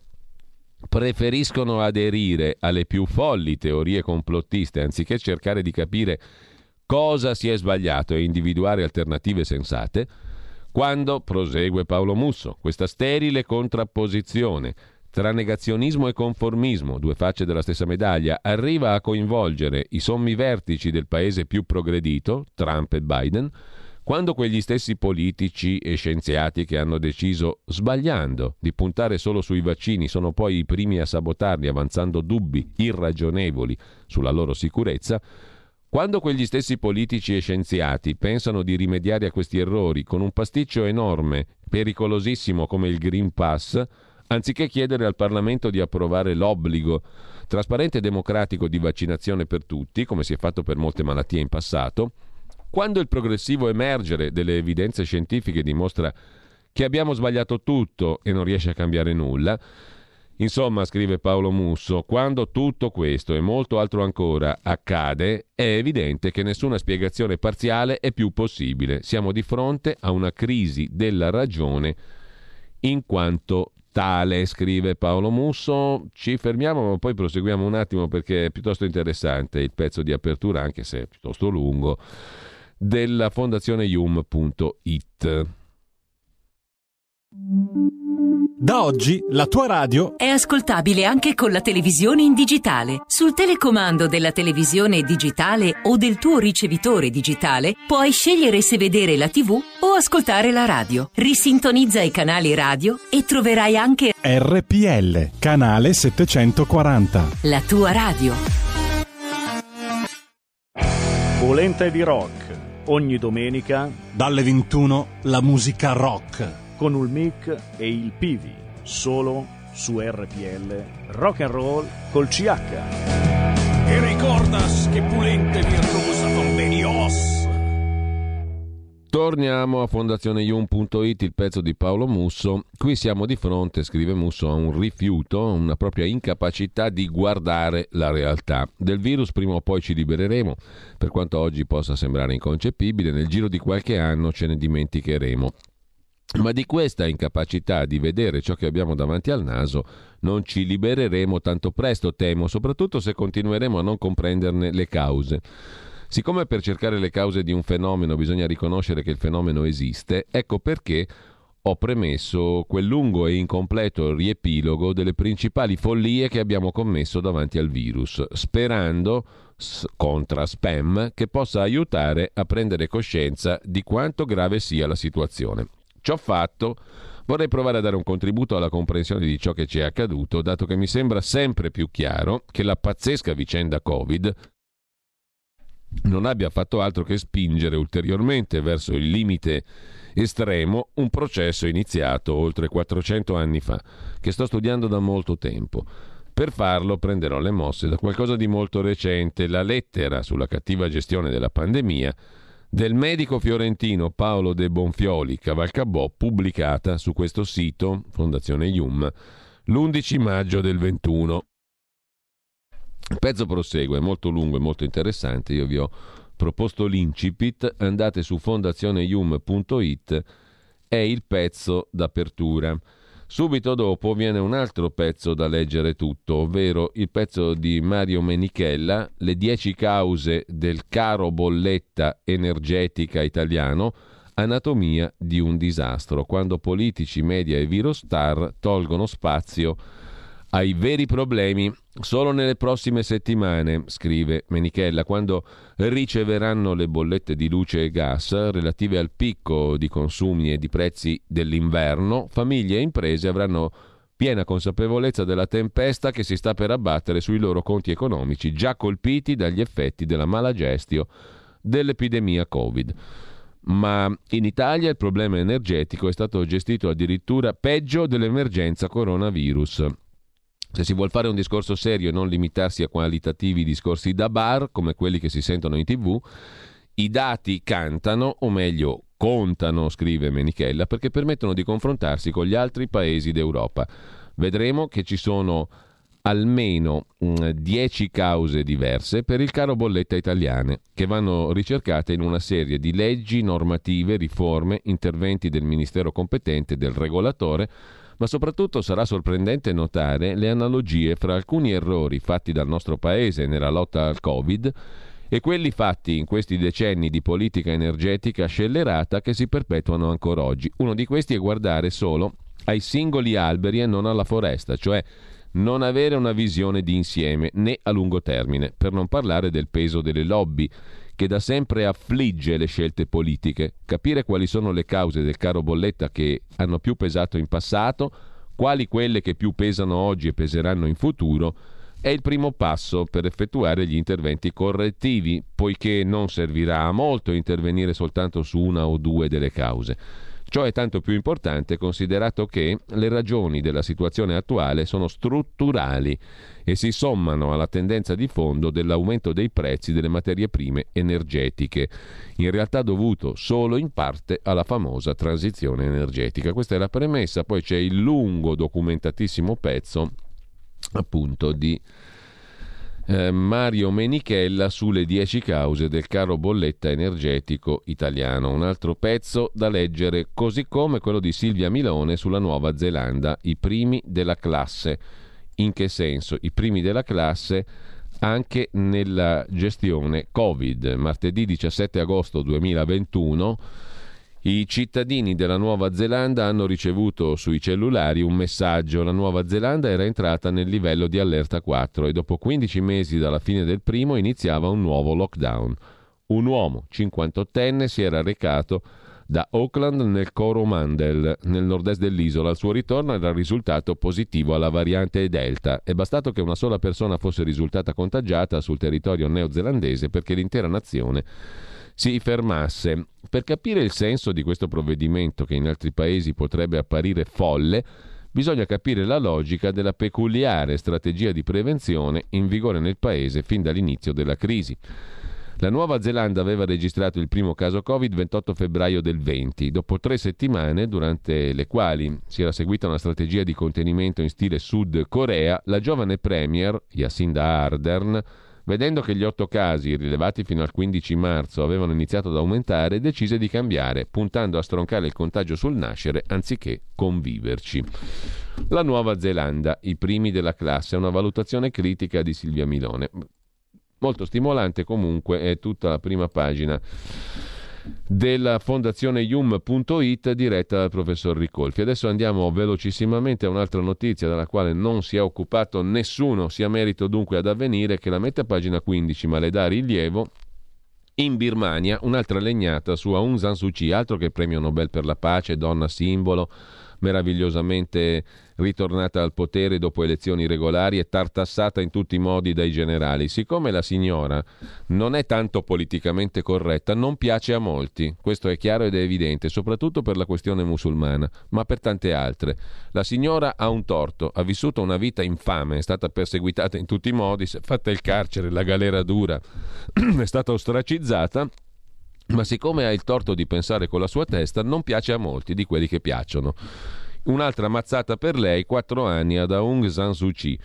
preferiscono aderire alle più folli teorie complottiste anziché cercare di capire cosa si è sbagliato e individuare alternative sensate, quando, prosegue Paolo Musso, questa sterile contrapposizione tra negazionismo e conformismo, due facce della stessa medaglia, arriva a coinvolgere i sommi vertici del paese più progredito, Trump e Biden, quando quegli stessi politici e scienziati che hanno deciso, sbagliando, di puntare solo sui vaccini sono poi i primi a sabotarli avanzando dubbi irragionevoli sulla loro sicurezza, quando quegli stessi politici e scienziati pensano di rimediare a questi errori con un pasticcio enorme, pericolosissimo come il Green Pass, anziché chiedere al Parlamento di approvare l'obbligo trasparente e democratico di vaccinazione per tutti, come si è fatto per molte malattie in passato, quando il progressivo emergere delle evidenze scientifiche dimostra che abbiamo sbagliato tutto e non riesce a cambiare nulla, Insomma, scrive Paolo Musso, quando tutto questo e molto altro ancora accade, è evidente che nessuna spiegazione parziale è più possibile. Siamo di fronte a una crisi della ragione in quanto tale, scrive Paolo Musso. Ci fermiamo, ma poi proseguiamo un attimo perché è piuttosto interessante il pezzo di apertura, anche se è piuttosto lungo, della fondazione yum.it. Da oggi la tua radio è ascoltabile anche con la televisione in digitale. Sul telecomando della televisione digitale o del tuo ricevitore digitale puoi scegliere se vedere la TV o ascoltare la radio. Risintonizza i canali radio e troverai anche RPL, canale 740. La tua radio. Volente di rock. Ogni domenica dalle 21 la musica rock con il mic e il Pivi, solo su RPL Rock and Roll col CH. E ricordas che pulente virtuosa convenios. Torniamo a fondazioneium.it, il pezzo di Paolo Musso. Qui siamo di fronte, scrive Musso, a un rifiuto, una propria incapacità di guardare la realtà. Del virus prima o poi ci libereremo, per quanto oggi possa sembrare inconcepibile, nel giro di qualche anno ce ne dimenticheremo. Ma di questa incapacità di vedere ciò che abbiamo davanti al naso non ci libereremo tanto presto, temo, soprattutto se continueremo a non comprenderne le cause. Siccome per cercare le cause di un fenomeno bisogna riconoscere che il fenomeno esiste, ecco perché ho premesso quel lungo e incompleto riepilogo delle principali follie che abbiamo commesso davanti al virus, sperando, contra spam, che possa aiutare a prendere coscienza di quanto grave sia la situazione. Ciò fatto, vorrei provare a dare un contributo alla comprensione di ciò che ci è accaduto, dato che mi sembra sempre più chiaro che la pazzesca vicenda Covid non abbia fatto altro che spingere ulteriormente verso il limite estremo un processo iniziato oltre 400 anni fa, che sto studiando da molto tempo. Per farlo prenderò le mosse da qualcosa di molto recente, la lettera sulla cattiva gestione della pandemia del medico fiorentino Paolo De Bonfioli Cavalcabò pubblicata su questo sito, Fondazione Ium, l'11 maggio del 21. Il pezzo prosegue, è molto lungo e molto interessante, io vi ho proposto l'incipit, andate su fondazioneium.it, è il pezzo d'apertura. Subito dopo viene un altro pezzo da leggere tutto, ovvero il pezzo di Mario Menichella, Le dieci cause del caro bolletta energetica italiano, anatomia di un disastro, quando politici, media e virostar tolgono spazio ai veri problemi solo nelle prossime settimane, scrive Menichella, quando riceveranno le bollette di luce e gas relative al picco di consumi e di prezzi dell'inverno, famiglie e imprese avranno piena consapevolezza della tempesta che si sta per abbattere sui loro conti economici già colpiti dagli effetti della mala gestio dell'epidemia Covid. Ma in Italia il problema energetico è stato gestito addirittura peggio dell'emergenza coronavirus. Se si vuole fare un discorso serio e non limitarsi a qualitativi discorsi da bar, come quelli che si sentono in tv, i dati cantano, o meglio contano, scrive Menichella, perché permettono di confrontarsi con gli altri paesi d'Europa. Vedremo che ci sono almeno 10 mm, cause diverse per il caro bolletta italiane, che vanno ricercate in una serie di leggi, normative, riforme, interventi del Ministero competente, del regolatore, ma soprattutto sarà sorprendente notare le analogie fra alcuni errori fatti dal nostro Paese nella lotta al Covid e quelli fatti in questi decenni di politica energetica scellerata che si perpetuano ancora oggi. Uno di questi è guardare solo ai singoli alberi e non alla foresta, cioè non avere una visione di insieme né a lungo termine, per non parlare del peso delle lobby che da sempre affligge le scelte politiche, capire quali sono le cause del caro bolletta che hanno più pesato in passato, quali quelle che più pesano oggi e peseranno in futuro, è il primo passo per effettuare gli interventi correttivi, poiché non servirà a molto intervenire soltanto su una o due delle cause. Ciò è tanto più importante considerato che le ragioni della situazione attuale sono strutturali e si sommano alla tendenza di fondo dell'aumento dei prezzi delle materie prime energetiche, in realtà dovuto solo in parte alla famosa transizione energetica. Questa è la premessa, poi c'è il lungo documentatissimo pezzo appunto di eh, Mario Menichella sulle 10 cause del caro bolletta energetico italiano. Un altro pezzo da leggere, così come quello di Silvia Milone sulla Nuova Zelanda, i primi della classe. In che senso? I primi della classe anche nella gestione Covid. Martedì 17 agosto 2021 i cittadini della Nuova Zelanda hanno ricevuto sui cellulari un messaggio. La Nuova Zelanda era entrata nel livello di allerta 4 e dopo 15 mesi dalla fine del primo iniziava un nuovo lockdown. Un uomo 58enne si era recato da Auckland nel Coromandel, nel nord-est dell'isola. Al suo ritorno era risultato positivo alla variante Delta. È bastato che una sola persona fosse risultata contagiata sul territorio neozelandese perché l'intera nazione si fermasse. Per capire il senso di questo provvedimento, che in altri paesi potrebbe apparire folle, bisogna capire la logica della peculiare strategia di prevenzione in vigore nel paese fin dall'inizio della crisi. La Nuova Zelanda aveva registrato il primo caso Covid il 28 febbraio del 20, dopo tre settimane durante le quali si era seguita una strategia di contenimento in stile Sud Corea, la giovane premier Jacinda Ardern Vedendo che gli otto casi rilevati fino al 15 marzo avevano iniziato ad aumentare, decise di cambiare, puntando a stroncare il contagio sul nascere anziché conviverci. La Nuova Zelanda, i primi della classe, una valutazione critica di Silvia Milone. Molto stimolante comunque è tutta la prima pagina della fondazione yum.it diretta dal professor Ricolfi. Adesso andiamo velocissimamente a un'altra notizia della quale non si è occupato nessuno, sia merito dunque ad avvenire che la mette a pagina 15 ma le dà rilievo. In Birmania un'altra legnata su Aung San Suu Kyi, altro che premio Nobel per la pace, donna simbolo, meravigliosamente ritornata al potere dopo elezioni regolari e tartassata in tutti i modi dai generali. Siccome la signora non è tanto politicamente corretta, non piace a molti. Questo è chiaro ed è evidente, soprattutto per la questione musulmana, ma per tante altre. La signora ha un torto, ha vissuto una vita infame, è stata perseguitata in tutti i modi, si è fatta il carcere, la galera dura, *clears throat* è stata ostracizzata ma siccome ha il torto di pensare con la sua testa, non piace a molti di quelli che piacciono. Un'altra mazzata per lei, quattro anni ad Aung San Suu Kyi.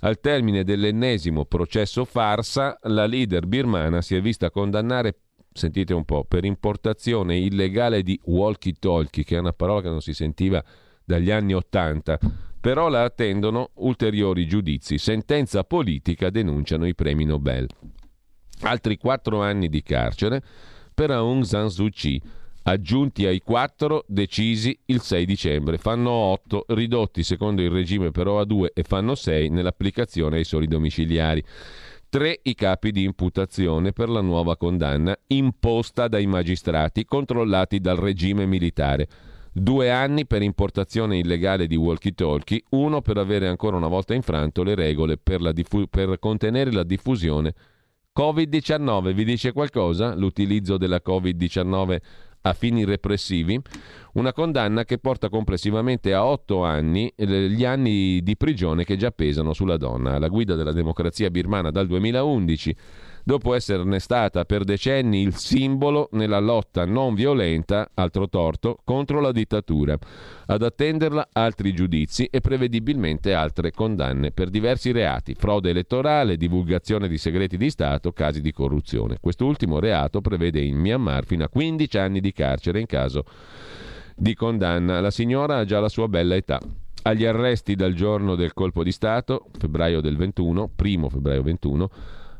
Al termine dell'ennesimo processo farsa, la leader birmana si è vista condannare, sentite un po', per importazione illegale di walkie-talkie, che è una parola che non si sentiva dagli anni Ottanta. Però la attendono ulteriori giudizi. Sentenza politica denunciano i premi Nobel. Altri quattro anni di carcere per Aung San Suu Kyi, aggiunti ai quattro decisi il 6 dicembre. Fanno 8, ridotti secondo il regime però a 2 e fanno 6 nell'applicazione ai soli domiciliari. Tre i capi di imputazione per la nuova condanna imposta dai magistrati controllati dal regime militare. Due anni per importazione illegale di walkie-talkie, uno per avere ancora una volta infranto le regole per, diffu- per contenere la diffusione Covid-19 vi dice qualcosa? L'utilizzo della Covid-19 a fini repressivi? Una condanna che porta complessivamente a otto anni gli anni di prigione che già pesano sulla donna. Alla guida della democrazia birmana dal 2011 dopo esserne stata per decenni il simbolo nella lotta non violenta, altro torto, contro la dittatura. Ad attenderla altri giudizi e prevedibilmente altre condanne per diversi reati, frode elettorale, divulgazione di segreti di Stato, casi di corruzione. Quest'ultimo reato prevede in Myanmar fino a 15 anni di carcere in caso di condanna. La signora ha già la sua bella età. Agli arresti dal giorno del colpo di Stato, febbraio del 21, primo febbraio 21,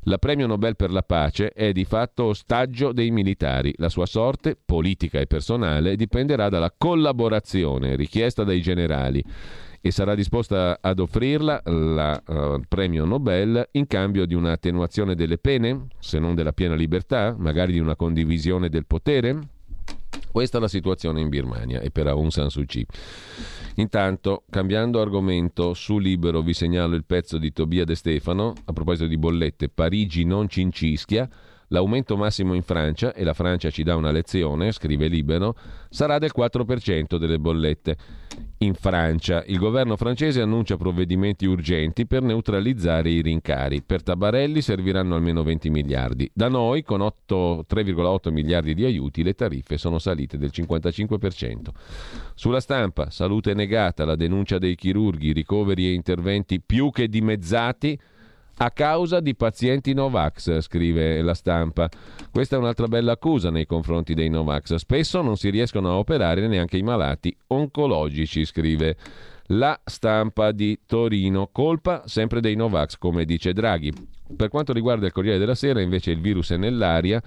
la premio Nobel per la pace è di fatto ostaggio dei militari. La sua sorte, politica e personale, dipenderà dalla collaborazione richiesta dai generali e sarà disposta ad offrirla il uh, premio Nobel in cambio di un'attenuazione delle pene, se non della piena libertà, magari di una condivisione del potere? Questa è la situazione in Birmania e per Aung San Suu Kyi. Intanto, cambiando argomento, su Libero vi segnalo il pezzo di Tobia De Stefano, a proposito di bollette, Parigi non cincischia, L'aumento massimo in Francia, e la Francia ci dà una lezione, scrive Libero, sarà del 4% delle bollette. In Francia, il governo francese annuncia provvedimenti urgenti per neutralizzare i rincari. Per Tabarelli serviranno almeno 20 miliardi. Da noi, con 8, 3,8 miliardi di aiuti, le tariffe sono salite del 55%. Sulla stampa, salute negata, la denuncia dei chirurghi, ricoveri e interventi più che dimezzati a causa di pazienti Novax, scrive la stampa. Questa è un'altra bella accusa nei confronti dei Novax. Spesso non si riescono a operare neanche i malati oncologici, scrive la stampa di Torino. Colpa sempre dei Novax, come dice Draghi. Per quanto riguarda il Corriere della Sera, invece, il virus è nell'aria.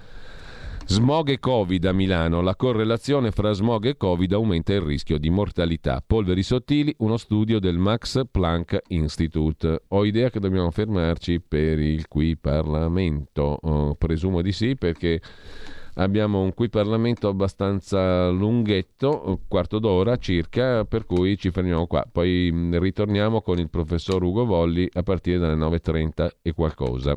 Smog e Covid a Milano. La correlazione fra smog e Covid aumenta il rischio di mortalità. Polveri sottili, uno studio del Max Planck Institute. Ho idea che dobbiamo fermarci per il qui Parlamento. Oh, presumo di sì perché abbiamo un qui Parlamento abbastanza lunghetto, un quarto d'ora circa, per cui ci fermiamo qua. Poi mm, ritorniamo con il professor Ugo Volli a partire dalle 9.30 e qualcosa.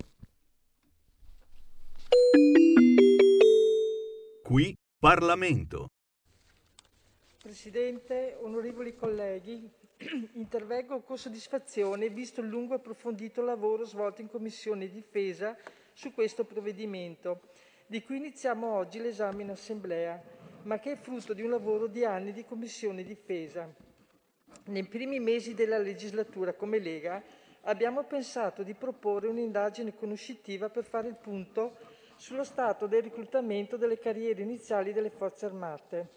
Qui Parlamento. Presidente, onorevoli colleghi, *clears throat* intervengo con soddisfazione visto il lungo e approfondito lavoro svolto in Commissione Difesa su questo provvedimento, di cui iniziamo oggi l'esame in Assemblea, ma che è frutto di un lavoro di anni di Commissione Difesa. Nei primi mesi della legislatura, come Lega, abbiamo pensato di proporre un'indagine conoscitiva per fare il punto sullo stato del reclutamento delle carriere iniziali delle forze armate.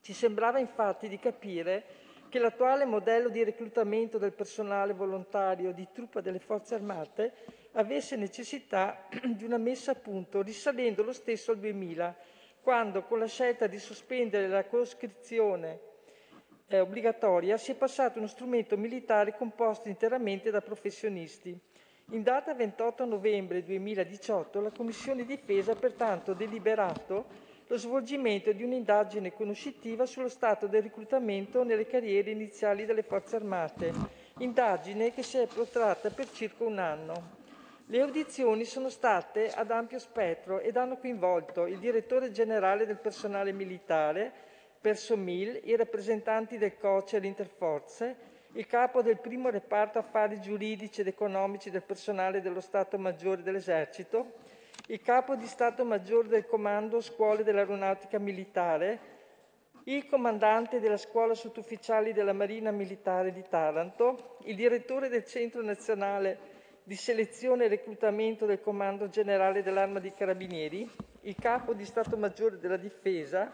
Ci sembrava infatti di capire che l'attuale modello di reclutamento del personale volontario di truppa delle forze armate avesse necessità di una messa a punto, risalendo lo stesso al 2000, quando con la scelta di sospendere la coscrizione eh, obbligatoria si è passato uno strumento militare composto interamente da professionisti. In data 28 novembre 2018 la Commissione Difesa ha pertanto deliberato lo svolgimento di un'indagine conoscitiva sullo stato del reclutamento nelle carriere iniziali delle Forze Armate, indagine che si è protratta per circa un anno. Le audizioni sono state ad ampio spettro ed hanno coinvolto il direttore generale del personale militare, Persomil, i rappresentanti del COCE e l'Interforze, il capo del primo reparto affari giuridici ed economici del personale dello Stato Maggiore dell'Esercito, il capo di Stato Maggiore del Comando Scuole dell'Aeronautica Militare, il comandante della Scuola Sottufficiali della Marina Militare di Taranto, il direttore del Centro Nazionale di Selezione e Reclutamento del Comando Generale dell'Arma dei Carabinieri, il capo di Stato Maggiore della Difesa,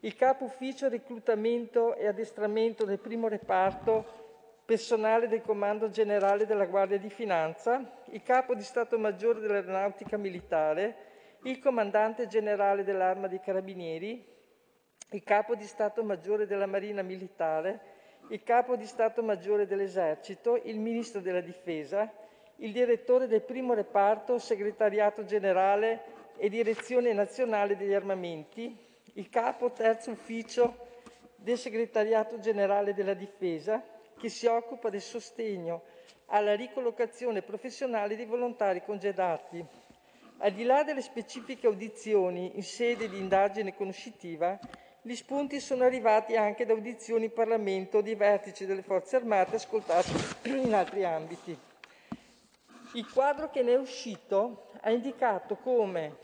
il capo ufficio reclutamento e addestramento del primo reparto personale del Comando Generale della Guardia di Finanza, il Capo di Stato Maggiore dell'Aeronautica Militare, il Comandante Generale dell'Arma dei Carabinieri, il Capo di Stato Maggiore della Marina Militare, il Capo di Stato Maggiore dell'Esercito, il Ministro della Difesa, il Direttore del Primo Reparto, Segretariato Generale e Direzione Nazionale degli Armamenti, il Capo Terzo Ufficio del Segretariato Generale della Difesa, che si occupa del sostegno alla ricollocazione professionale dei volontari congedati. Al di là delle specifiche audizioni in sede di indagine conoscitiva, gli spunti sono arrivati anche da audizioni in Parlamento di vertici delle Forze Armate ascoltati *clears throat* in altri ambiti. Il quadro che ne è uscito ha indicato come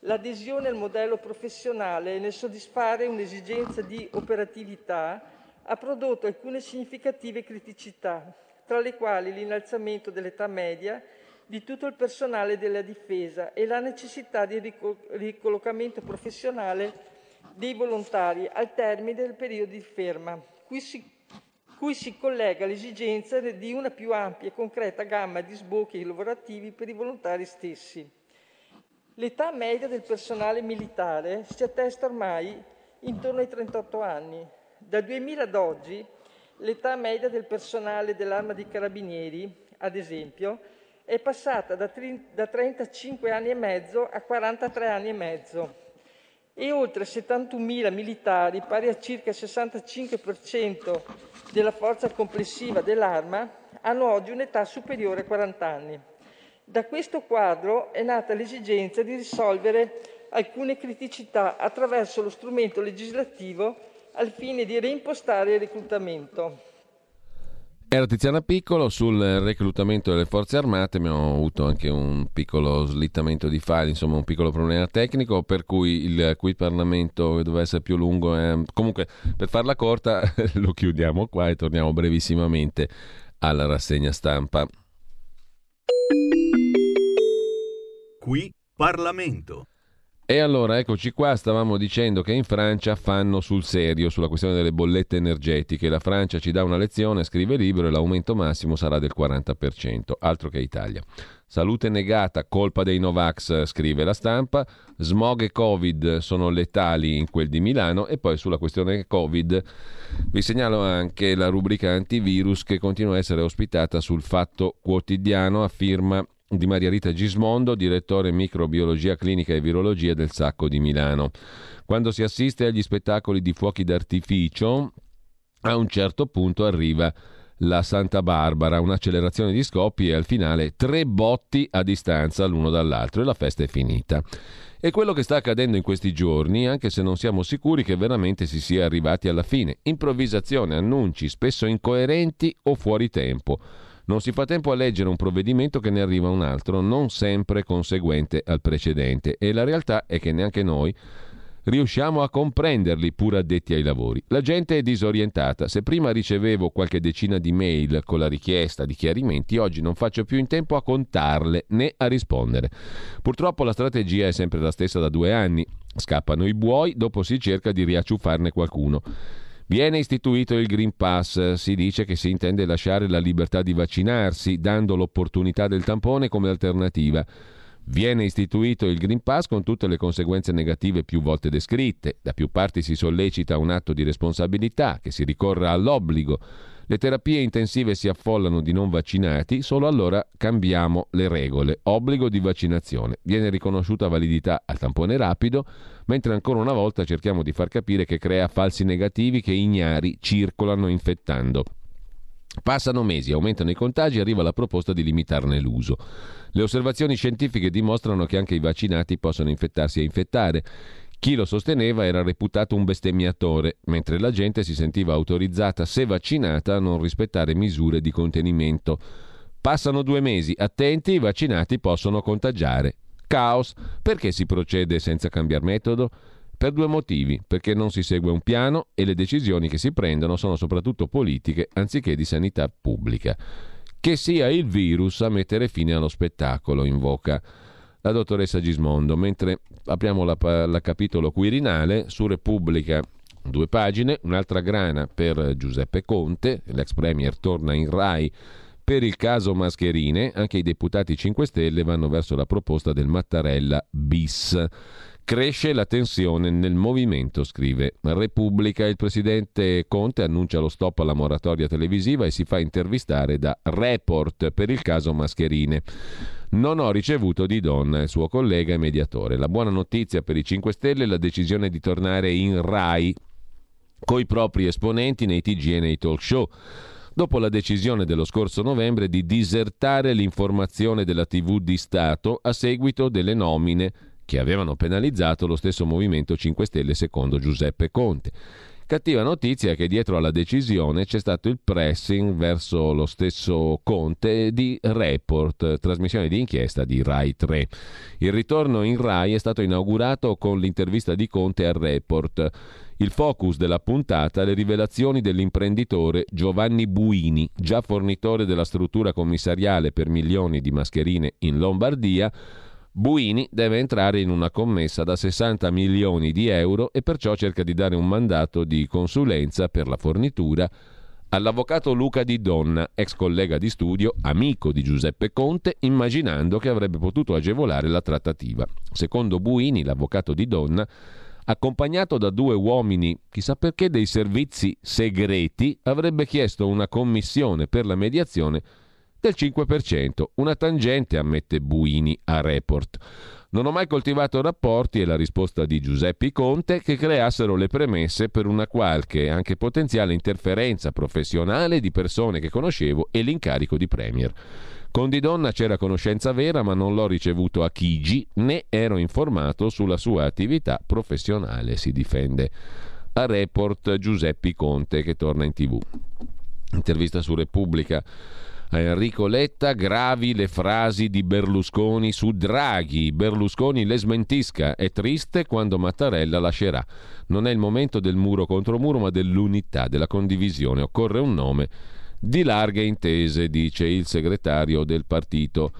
l'adesione al modello professionale nel soddisfare un'esigenza di operatività ha prodotto alcune significative criticità, tra le quali l'innalzamento dell'età media di tutto il personale della difesa e la necessità di ricollocamento professionale dei volontari al termine del periodo di ferma, cui si, cui si collega l'esigenza di una più ampia e concreta gamma di sbocchi lavorativi per i volontari stessi. L'età media del personale militare si attesta ormai intorno ai 38 anni, dal 2000 ad oggi l'età media del personale dell'Arma dei Carabinieri, ad esempio, è passata da, 35 anni e mezzo a 43 anni e mezzo e oltre 71.000 militari, pari a circa il 65% della forza complessiva dell'Arma, hanno oggi un'età superiore a 40 anni. Da questo quadro è nata l'esigenza di risolvere alcune criticità attraverso lo strumento legislativo al fine di reimpostare il reclutamento. Era Tiziana Piccolo sul reclutamento delle forze armate, abbiamo avuto anche un piccolo slittamento di file, insomma un piccolo problema tecnico per cui il qui Parlamento doveva essere più lungo. Eh. Comunque per farla corta *laughs* lo chiudiamo qua e torniamo brevissimamente alla rassegna stampa. Qui Parlamento. E allora eccoci qua, stavamo dicendo che in Francia fanno sul serio sulla questione delle bollette energetiche. La Francia ci dà una lezione, scrive libro e l'aumento massimo sarà del 40%, altro che Italia. Salute negata, colpa dei Novax, scrive la stampa. Smog e Covid sono letali in quel di Milano. E poi sulla questione Covid vi segnalo anche la rubrica antivirus che continua a essere ospitata sul Fatto Quotidiano a firma di Maria Rita Gismondo, direttore microbiologia clinica e virologia del Sacco di Milano. Quando si assiste agli spettacoli di fuochi d'artificio, a un certo punto arriva la Santa Barbara, un'accelerazione di scoppi e al finale tre botti a distanza l'uno dall'altro e la festa è finita. E quello che sta accadendo in questi giorni, anche se non siamo sicuri che veramente si sia arrivati alla fine. Improvvisazione, annunci spesso incoerenti o fuori tempo non si fa tempo a leggere un provvedimento che ne arriva un altro, non sempre conseguente al precedente. E la realtà è che neanche noi riusciamo a comprenderli pur addetti ai lavori. La gente è disorientata. Se prima ricevevo qualche decina di mail con la richiesta di chiarimenti, oggi non faccio più in tempo a contarle né a rispondere. Purtroppo la strategia è sempre la stessa da due anni. Scappano i buoi, dopo si cerca di riacciuffarne qualcuno. Viene istituito il Green Pass, si dice che si intende lasciare la libertà di vaccinarsi, dando l'opportunità del tampone come alternativa. Viene istituito il Green Pass con tutte le conseguenze negative più volte descritte. Da più parti si sollecita un atto di responsabilità, che si ricorra all'obbligo le terapie intensive si affollano di non vaccinati, solo allora cambiamo le regole. Obbligo di vaccinazione. Viene riconosciuta validità al tampone rapido, mentre ancora una volta cerchiamo di far capire che crea falsi negativi che ignari circolano infettando. Passano mesi, aumentano i contagi e arriva la proposta di limitarne l'uso. Le osservazioni scientifiche dimostrano che anche i vaccinati possono infettarsi e infettare. Chi lo sosteneva era reputato un bestemmiatore, mentre la gente si sentiva autorizzata, se vaccinata, a non rispettare misure di contenimento. Passano due mesi, attenti, i vaccinati possono contagiare. Caos. Perché si procede senza cambiare metodo? Per due motivi, perché non si segue un piano e le decisioni che si prendono sono soprattutto politiche anziché di sanità pubblica. Che sia il virus a mettere fine allo spettacolo, invoca la dottoressa Gismondo, mentre apriamo la, la capitolo Quirinale su Repubblica due pagine, un'altra grana per Giuseppe Conte, l'ex premier torna in RAI per il caso Mascherine, anche i deputati 5 Stelle vanno verso la proposta del Mattarella bis. Cresce la tensione nel movimento, scrive Repubblica. Il presidente Conte annuncia lo stop alla moratoria televisiva e si fa intervistare da Report per il caso Mascherine. Non ho ricevuto di Donna, il suo collega e mediatore. La buona notizia per i 5 Stelle è la decisione di tornare in RAI coi propri esponenti nei TG e nei talk show dopo la decisione dello scorso novembre di disertare l'informazione della TV di Stato a seguito delle nomine che avevano penalizzato lo stesso Movimento 5 Stelle secondo Giuseppe Conte. Cattiva notizia è che dietro alla decisione c'è stato il pressing verso lo stesso Conte di Report, trasmissione di inchiesta di Rai 3. Il ritorno in Rai è stato inaugurato con l'intervista di Conte a Report. Il focus della puntata le rivelazioni dell'imprenditore Giovanni Buini, già fornitore della struttura commissariale per milioni di mascherine in Lombardia, Buini deve entrare in una commessa da 60 milioni di euro e perciò cerca di dare un mandato di consulenza per la fornitura all'avvocato Luca Di Donna, ex collega di studio, amico di Giuseppe Conte, immaginando che avrebbe potuto agevolare la trattativa. Secondo Buini, l'avvocato Di Donna, accompagnato da due uomini, chissà perché dei servizi segreti, avrebbe chiesto una commissione per la mediazione del 5%, una tangente, ammette Buini a Report. Non ho mai coltivato rapporti, è la risposta di Giuseppe Conte, che creassero le premesse per una qualche, anche potenziale interferenza professionale di persone che conoscevo e l'incarico di Premier. Con Di Donna c'era conoscenza vera, ma non l'ho ricevuto a Chigi, né ero informato sulla sua attività professionale, si difende. A report Giuseppe Conte che torna in tv. Intervista su Repubblica a Enrico Letta, gravi le frasi di Berlusconi su Draghi. Berlusconi le smentisca, è triste quando Mattarella lascerà. Non è il momento del muro contro muro, ma dell'unità, della condivisione. Occorre un nome di larghe intese, dice il segretario del partito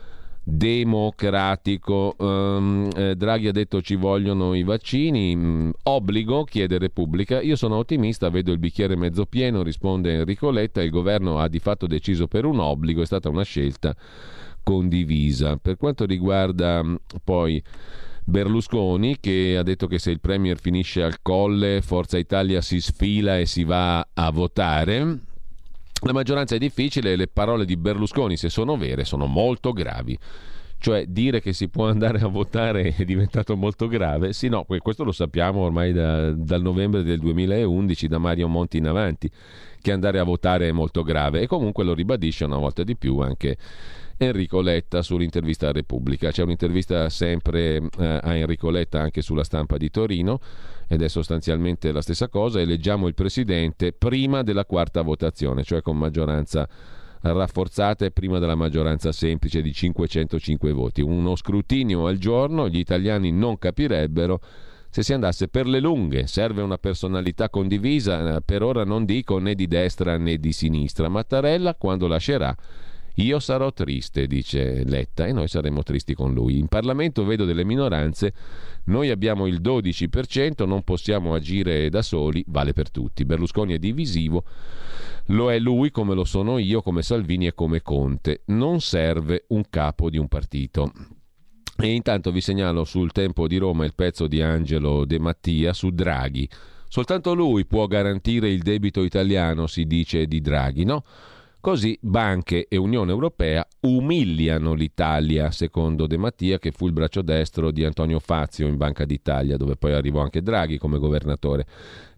democratico. Um, eh, Draghi ha detto ci vogliono i vaccini, mm, obbligo, chiede Repubblica. Io sono ottimista, vedo il bicchiere mezzo pieno, risponde Enrico Letta. Il governo ha di fatto deciso per un obbligo, è stata una scelta condivisa. Per quanto riguarda mm, poi Berlusconi che ha detto che se il Premier finisce al colle Forza Italia si sfila e si va a votare la maggioranza è difficile e le parole di Berlusconi, se sono vere, sono molto gravi. Cioè dire che si può andare a votare *laughs* è diventato molto grave? Sì, no, questo lo sappiamo ormai da, dal novembre del 2011, da Mario Monti in avanti, che andare a votare è molto grave e comunque lo ribadisce una volta di più anche Enrico Letta sull'intervista a Repubblica. C'è un'intervista sempre eh, a Enrico Letta anche sulla stampa di Torino ed è sostanzialmente la stessa cosa. Eleggiamo il Presidente prima della quarta votazione, cioè con maggioranza rafforzata e prima della maggioranza semplice di 505 voti. Uno scrutinio al giorno, gli italiani non capirebbero se si andasse per le lunghe. Serve una personalità condivisa, per ora non dico né di destra né di sinistra. Mattarella, quando lascerà, io sarò triste, dice Letta, e noi saremo tristi con lui. In Parlamento vedo delle minoranze, noi abbiamo il 12%, non possiamo agire da soli, vale per tutti. Berlusconi è divisivo, lo è lui come lo sono io, come Salvini e come Conte. Non serve un capo di un partito. E intanto vi segnalo sul Tempo di Roma il pezzo di Angelo De Mattia su Draghi. Soltanto lui può garantire il debito italiano, si dice di Draghi, no? Così banche e Unione Europea umiliano l'Italia, secondo De Mattia, che fu il braccio destro di Antonio Fazio in Banca d'Italia, dove poi arrivò anche Draghi come governatore.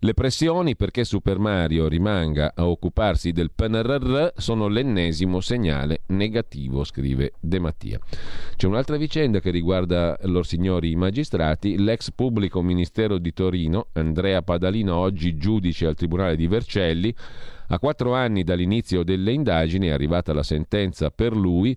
Le pressioni perché Super Mario rimanga a occuparsi del PNRR sono l'ennesimo segnale negativo, scrive De Mattia. C'è un'altra vicenda che riguarda lor signori magistrati. L'ex pubblico ministero di Torino, Andrea Padalino, oggi giudice al Tribunale di Vercelli, a quattro anni dall'inizio delle indagini è arrivata la sentenza per lui,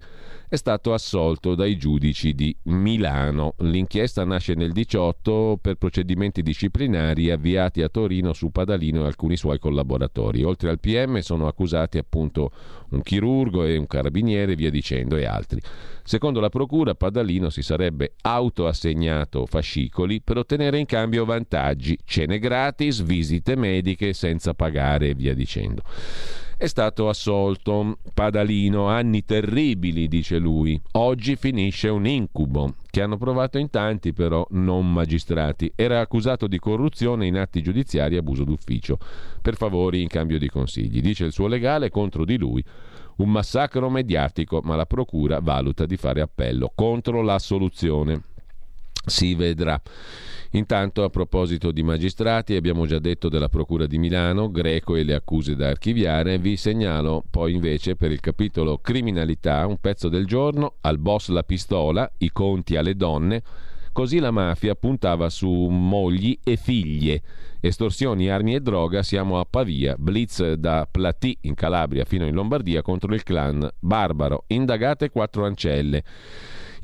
è stato assolto dai giudici di Milano. L'inchiesta nasce nel 18 per procedimenti disciplinari avviati a Torino su Padalino e alcuni suoi collaboratori. Oltre al PM sono accusati appunto un chirurgo e un carabiniere, via dicendo, e altri. Secondo la procura, Padalino si sarebbe autoassegnato fascicoli per ottenere in cambio vantaggi, cene gratis, visite mediche senza pagare e via dicendo. È stato assolto Padalino, anni terribili, dice lui. Oggi finisce un incubo, che hanno provato in tanti però non magistrati. Era accusato di corruzione in atti giudiziari e abuso d'ufficio, per favori in cambio di consigli. Dice il suo legale contro di lui un massacro mediatico, ma la Procura valuta di fare appello contro la soluzione. Si vedrà. Intanto, a proposito di magistrati, abbiamo già detto della Procura di Milano, Greco e le accuse da archiviare. Vi segnalo poi invece per il capitolo criminalità un pezzo del giorno, al boss la pistola, i conti alle donne. Così la mafia puntava su mogli e figlie. Estorsioni, armi e droga, siamo a Pavia, blitz da Platì in Calabria fino in Lombardia contro il clan barbaro, indagate quattro ancelle.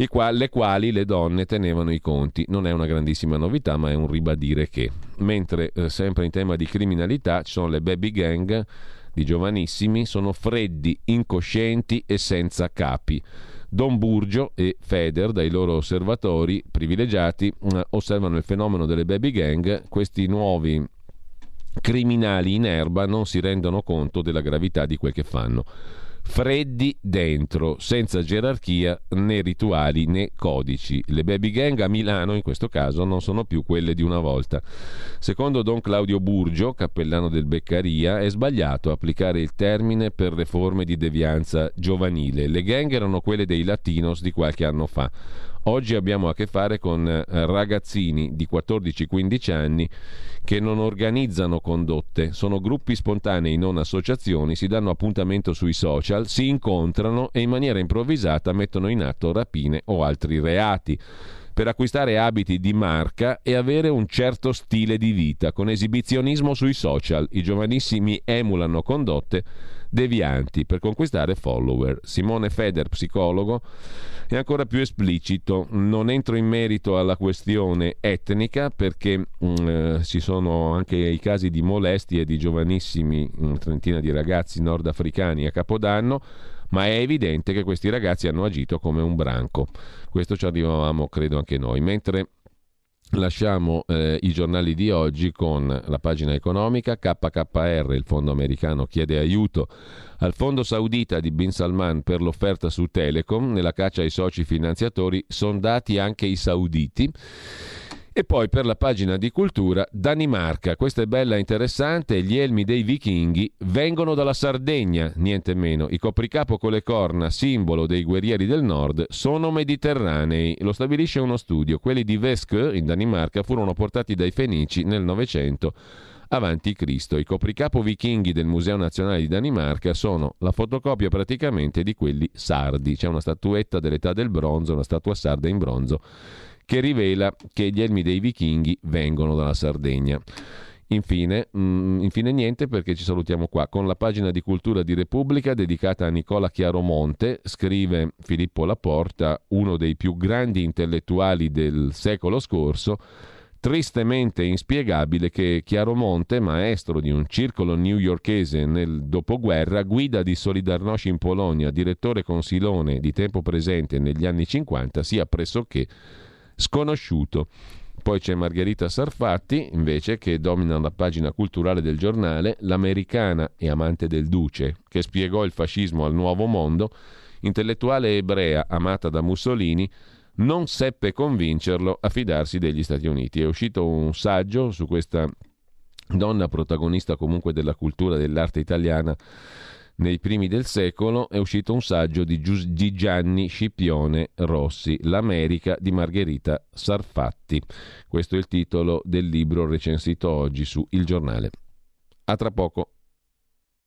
Quali, le quali le donne tenevano i conti. Non è una grandissima novità, ma è un ribadire che. Mentre eh, sempre in tema di criminalità ci sono le baby gang di giovanissimi, sono freddi, incoscienti e senza capi. Don Burgio e Feder, dai loro osservatori privilegiati, eh, osservano il fenomeno delle baby gang. Questi nuovi criminali in erba non si rendono conto della gravità di quel che fanno freddi dentro, senza gerarchia né rituali né codici. Le baby gang a Milano in questo caso non sono più quelle di una volta. Secondo Don Claudio Burgio, cappellano del Beccaria, è sbagliato applicare il termine per le forme di devianza giovanile. Le gang erano quelle dei latinos di qualche anno fa. Oggi abbiamo a che fare con eh, ragazzini di 14-15 anni che non organizzano condotte, sono gruppi spontanei, non associazioni, si danno appuntamento sui social, si incontrano e in maniera improvvisata mettono in atto rapine o altri reati per acquistare abiti di marca e avere un certo stile di vita, con esibizionismo sui social. I giovanissimi emulano condotte devianti per conquistare follower. Simone Feder, psicologo, è ancora più esplicito. Non entro in merito alla questione etnica perché mh, mm, eh, ci sono anche i casi di molestie di giovanissimi, una trentina di ragazzi nordafricani a Capodanno ma è evidente che questi ragazzi hanno agito come un branco. Questo ci arrivavamo, credo, anche noi. Mentre Lasciamo eh, i giornali di oggi con la pagina economica. KKR, il fondo americano, chiede aiuto al fondo saudita di Bin Salman per l'offerta su Telecom. Nella caccia ai soci finanziatori sondati anche i sauditi. E poi per la pagina di cultura, Danimarca, questa è bella e interessante, gli elmi dei vichinghi vengono dalla Sardegna, niente meno. I copricapo con le corna, simbolo dei guerrieri del nord, sono mediterranei. Lo stabilisce uno studio. Quelli di Veske, in Danimarca, furono portati dai Fenici nel Novecento avanti Cristo. I copricapo vichinghi del Museo Nazionale di Danimarca sono la fotocopia praticamente di quelli sardi. C'è una statuetta dell'età del bronzo, una statua sarda in bronzo che rivela che gli elmi dei vichinghi vengono dalla Sardegna. Infine, mh, mm, infine, niente perché ci salutiamo qua con la pagina di cultura di Repubblica dedicata a Nicola Chiaromonte, scrive Filippo Laporta, uno dei più grandi intellettuali del secolo scorso, tristemente inspiegabile che Chiaromonte, maestro di un circolo newyorkese nel dopoguerra, guida di Solidarnosc in Polonia, direttore consilone di tempo presente negli anni 50, sia pressoché sconosciuto. Poi c'è Margherita Sarfatti, invece, che domina la pagina culturale del giornale, l'americana e amante del duce, che spiegò il fascismo al nuovo mondo, intellettuale ebrea amata da Mussolini, non seppe convincerlo a fidarsi degli Stati Uniti. È uscito un saggio su questa donna protagonista comunque della cultura e dell'arte italiana nei primi del secolo è uscito un saggio di, Gianni Scipione Rossi, L'America di Margherita Sarfatti. Questo è il titolo del libro recensito oggi su Il Giornale. A tra poco.